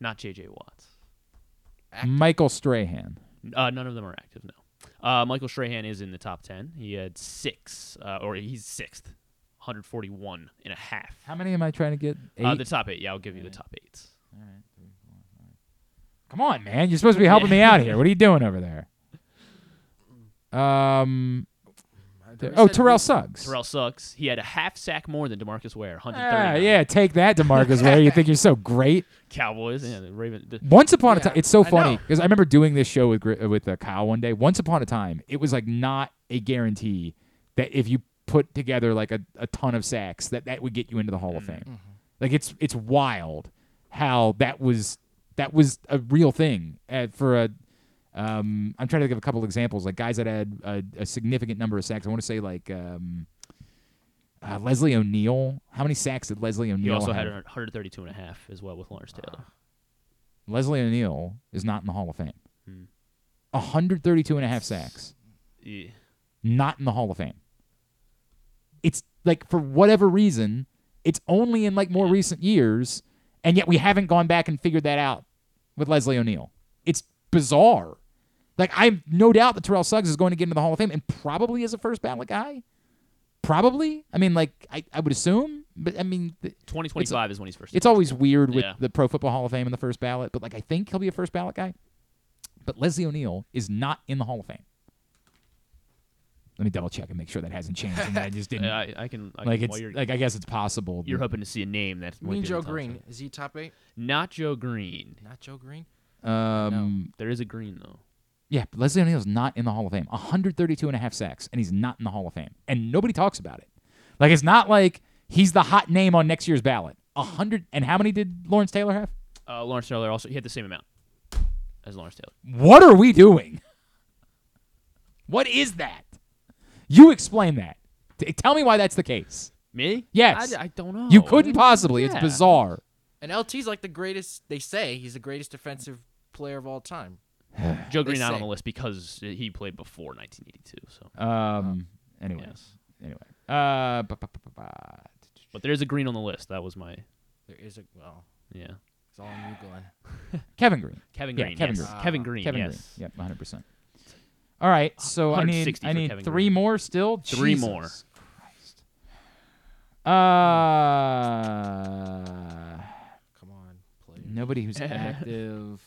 Not J.J. Watts. Michael Strahan. Uh, none of them are active, no. Uh, Michael Strahan is in the top 10. He had six, uh, or he's sixth, 141 and a half. How many am I trying to get? Uh, the top eight. Yeah, I'll give you the top eight. Come on, man. You're supposed to be helping me out here. What are you doing over there? Um. There Oh, Terrell who- Suggs. Terrell Suggs. He had a half sack more than DeMarcus Ware. Ah, yeah, take that, DeMarcus Ware. You think you're so great? Cowboys. Yeah, the Raven. The, Once upon a Yeah, time, it's so I funny know. because I remember doing this show with Gri- with uh, Kyle one day. Once upon a time, it was like not a guarantee that if you put together like a, a ton of sacks, that that would get you into the Hall of Mm-hmm. Fame. Like it's it's wild how that was that was a real thing uh, for a. Um, I'm trying to give a couple examples, like guys that had a, a significant number of sacks. I want to say like um, uh, Leslie O'Neal. How many sacks did Leslie O'Neal? he also have? had 132 and a half as well with Lawrence Taylor. Leslie O'Neal is not in the Hall of Fame. Hmm. 132 and a half sacks. Yeah. Not in the Hall of Fame. It's like for whatever reason, it's only in like more recent years, and yet we haven't gone back and figured that out with Leslie O'Neal. It's bizarre. Like I have no doubt that Terrell Suggs is going to get into the Hall of Fame and probably as a first ballot guy. Probably. I mean, like I, I would assume, but I mean, th- 2025 is when he's first. it's always weird with Yeah. the Pro Football Hall of Fame and the first ballot, but like I think he'll be a first ballot guy. But Leslie O'Neal is not in the Hall of Fame. Let me double check and make sure that hasn't changed. And I just didn't. Yeah, I- I can- I like can- it's like I guess it's possible. You're hoping to see a name that. You mean be in the Joe Greene? 10. Is he top eight? Not Joe Greene. Not Joe Greene. Um, There is a Green though. Yeah, but Leslie O'Neal's not in the Hall of Fame. 132 and a half sacks, and he's not in the Hall of Fame. And nobody talks about it. Like, it's not like he's the hot name on next year's ballot. 100, and how many did Lawrence Taylor have? Uh, Lawrence Taylor also he had the same amount as Lawrence Taylor. What are we doing? What is that? You explain that. T- tell me why that's the case. Me? Yes. I, I don't know. You couldn't possibly. It's bizarre. And LT's like the greatest. They say he's the greatest defensive player of all time. Joe Greene not on the list because he played before 1982. So. Um. Anyways. Anyway. Uh. ba- ba- ba- ba- ba. But there is a Green on the list. That was my. There is a well. Yeah. It's all on you, Glenn. Kevin Greene. Kevin Yeah, Green. Kevin yes. Green. Kevin Greene. Kevin yes. Green. Yep, 100. percent All right. So I need 160 I for need Kevin three Green. more still. Three Jesus more. Christ. Uh. Come on, play. Nobody who's active.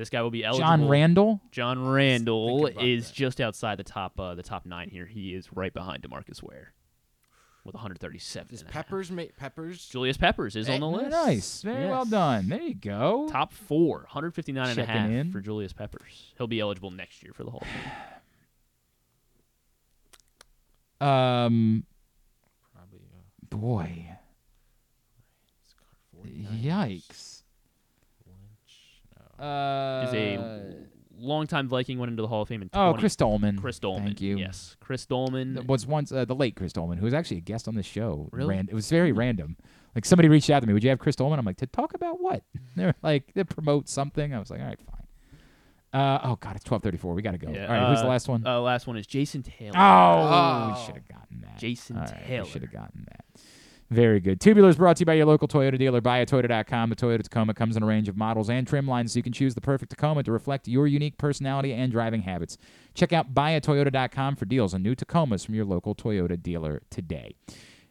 This guy will be eligible. John Randle. John Randle about is just outside the top uh, the top nine here. He is right behind DeMarcus Ware with 137. Is and a half. Peppers ma- Peppers? Julius Peppers is on the list. Nice. Very well done. There you go. Top four, 159 and a half in. for Julius Peppers. He'll be eligible next year for the Hall of Fame. Um. Probably. Boy. Yikes. Uh, Is a longtime Viking went into the Hall of Fame in Oh, Chris Doleman. Chris Doleman. Thank you. Yes, Chris Doleman. was once uh, the late Chris Doleman, who was actually a guest on the show. Really? It was very random. Like somebody reached out to me, "Would you have Chris Doleman?" I'm like, "To talk about what?" They're like, "To promote something." I was like, "All right, fine." Uh, oh God, it's 12:34. We got to go. Yeah, All right, who's the uh, last one? Uh, last one is Jason Taylor. Oh, we should have gotten that. Jason right, Taylor. We should have gotten that. Very good. Tubular is brought to you by your local Toyota dealer. Buyatoyota.com. The Toyota Tacoma comes in a range of models and trim lines, so you can choose the perfect Tacoma to reflect your unique personality and driving habits. Check out buyatoyota.com for deals on new Tacomas from your local Toyota dealer today.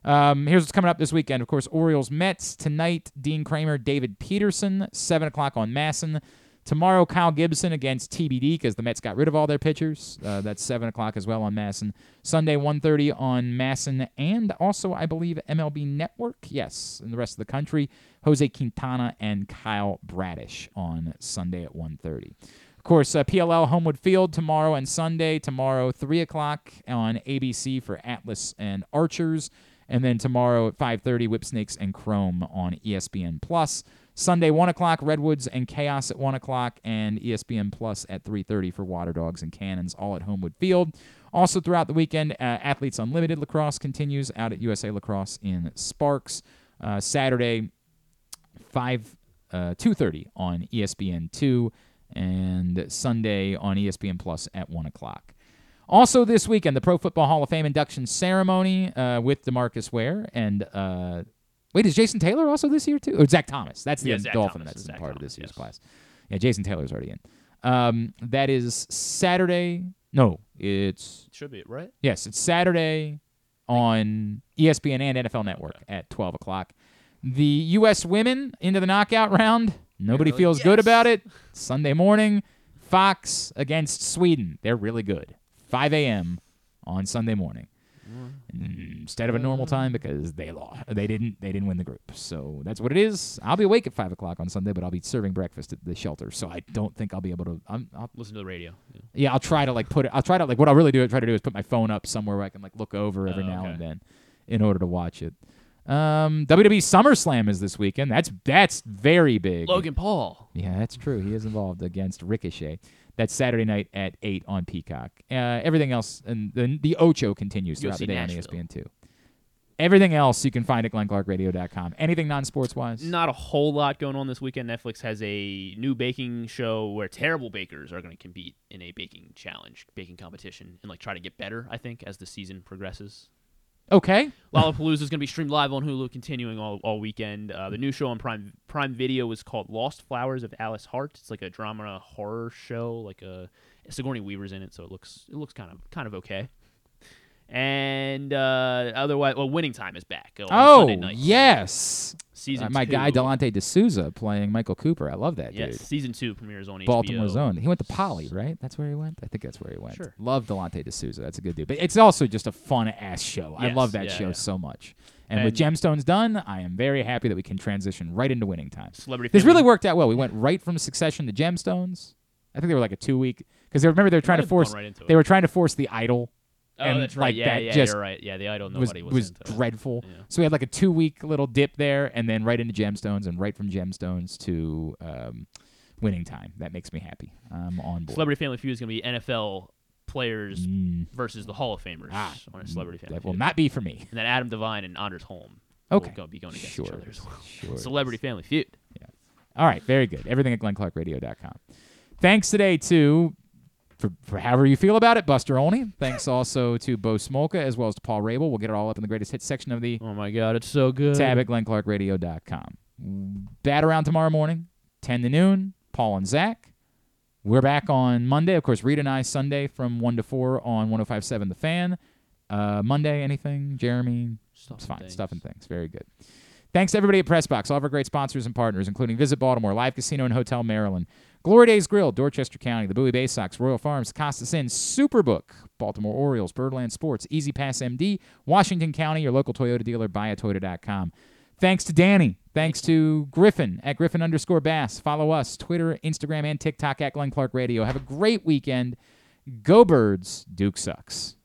Um, here's what's coming up this weekend. Of course, Orioles Mets tonight. Dean Kremer, David Peterson, seven o'clock on MASN. Tomorrow, Kyle Gibson against TBD because the Mets got rid of all their pitchers. Uh, that's seven o'clock as well on MASN. Sunday, 1.30 on MASN and also I believe MLB Network. Yes, in the rest of the country, Jose Quintana and Kyle Bradish on Sunday at 1.30. Of course, uh, PLL Homewood Field tomorrow and Sunday. Tomorrow, 3 o'clock on ABC for Atlas and Archers. And then tomorrow at 5.30, Whipsnakes and Chrome on ESPN+. Plus. Sunday, 1 o'clock, Redwoods and Chaos at 1 o'clock, and ESPN Plus at 3.30 for Water Dogs and Cannons, all at Homewood Field. Also throughout the weekend, uh, Athletes Unlimited Lacrosse continues out at USA Lacrosse in Sparks. Uh, Saturday, 5 uh, 2.30 on E ESPN 2 and Sunday on ESPN Plus at 1 o'clock. Also this weekend, the Pro Football Hall of Fame induction ceremony uh, with DeMarcus Ware and uh, wait, is Jason Taylor also this year too? Or Zach Thomas? That's the Yeah, Dolphin. Thomas That's is in Zach part of this year's yes. class. Yeah, Jason Taylor's already in. Um, that is Saturday. No, it's Should be right. Yes, it's Saturday on ESPN and NFL Network at 12 o'clock. The U.S. women into the knockout round. Nobody Really? feels good about it. Sunday morning, Fox against Sweden. They're really good. 5 a.m. on Sunday morning instead of a normal time because they lost. They didn't. They didn't win the group. So that's what it is. I'll be awake at five o'clock on Sunday, but I'll be serving breakfast at the shelter. So I don't think I'll be able to. I'm, I'll Listen to the radio. Yeah. yeah, I'll try to like put it. I'll try to like what I'll really do. Try to do is put my phone up somewhere where I can like look over every Oh, now okay. and then, in order to watch it. Um, WWE SummerSlam is this weekend. That's that's very big. Logan Paul. Yeah, that's true. He is involved against Ricochet. That's Saturday night at eight on Peacock. Uh, everything else and the the Ocho continues throughout the day on E ESPN two. Everything else you can find at glennclarkradio.com. Anything non-sports wise? Not a whole lot going on this weekend. Netflix has a new baking show where terrible bakers are going to compete in a baking challenge, baking competition, and like try to get better. I think as the season progresses. Okay. Lollapalooza is going to be streamed live on Hulu, continuing all, all weekend. Uh, the new show on Prime Prime Video is called Lost Flowers of Alice Hart. It's like a drama horror show. Like a Sigourney Weaver's in it, so it looks it looks kind of kind of okay. And uh, otherwise, well, Winning Time is back. Oh yes, Season Uh, my guy two. Delante Desouza playing Michael Cooper. I love that dude. Yes, dude. season two premieres on Baltimore HBO. Zone. He went to Poly, right? That's where he went. I think that's where he went. Sure. Love Delante Desouza. That's a good dude. But it's also just a fun ass show. I love that yeah, show yeah. so much. And, with Gemstones done, I am very happy that we can transition right into winning time. Celebrity This really worked out well. We went right from Succession to Gemstones. I think they were like a two week because they remember they were trying to force right they were trying to force the idol. Oh, and that's right. like Yeah, that yeah, just you're right. Yeah, the idol was, nobody was was into dreadful. Yeah. So we had like a two week little dip there, and then right into Gemstones, and right from Gemstones to um, winning time. That makes me happy. I'm on board. Celebrity Family Feud is going to be NFL players Mm. versus the Hall of Famers Ah, on a Celebrity Family that will Feud. not be for me. And then Adam DeVine and Anders Holm Okay. will go, be going against Sure each other as well. Sure Celebrity Family Feud. Yeah. All right, very good. Everything at glennclarkradio.com. Thanks today to, for, for however you feel about it, Buster Olney. Thanks also to Bo Smolka as well as to Paul Rabil. We'll get it all up in the greatest hits section of the Oh my God, it's so good. tab at glennclarkradio.com. Bat around tomorrow morning, 10 to noon. Paul and Zach. We're back on Monday. Of course, Reed and I Sunday from 1 to 4 on 1057 The Fan. Uh, Monday, anything? Jeremy? Stuff it's fine. things. Stuff and things. Very good. Thanks to everybody at PressBox, all of our great sponsors and partners, including Visit Baltimore, Live Casino and Hotel Maryland, Glory Days Grill, Dorchester County, the Bowie Bay Sox, Royal Farms, Costas Inn, Superbook, Baltimore Orioles, Birdland Sports, E-ZPass MD, Washington County, your local Toyota dealer, buyatoyota.com. Thanks to Danny. Thanks to Griffin at Griffin underscore Bass. Follow us, Twitter, Instagram, and TikTok at Glenn Clark Radio. Have a great weekend. Go Birds. Duke sucks.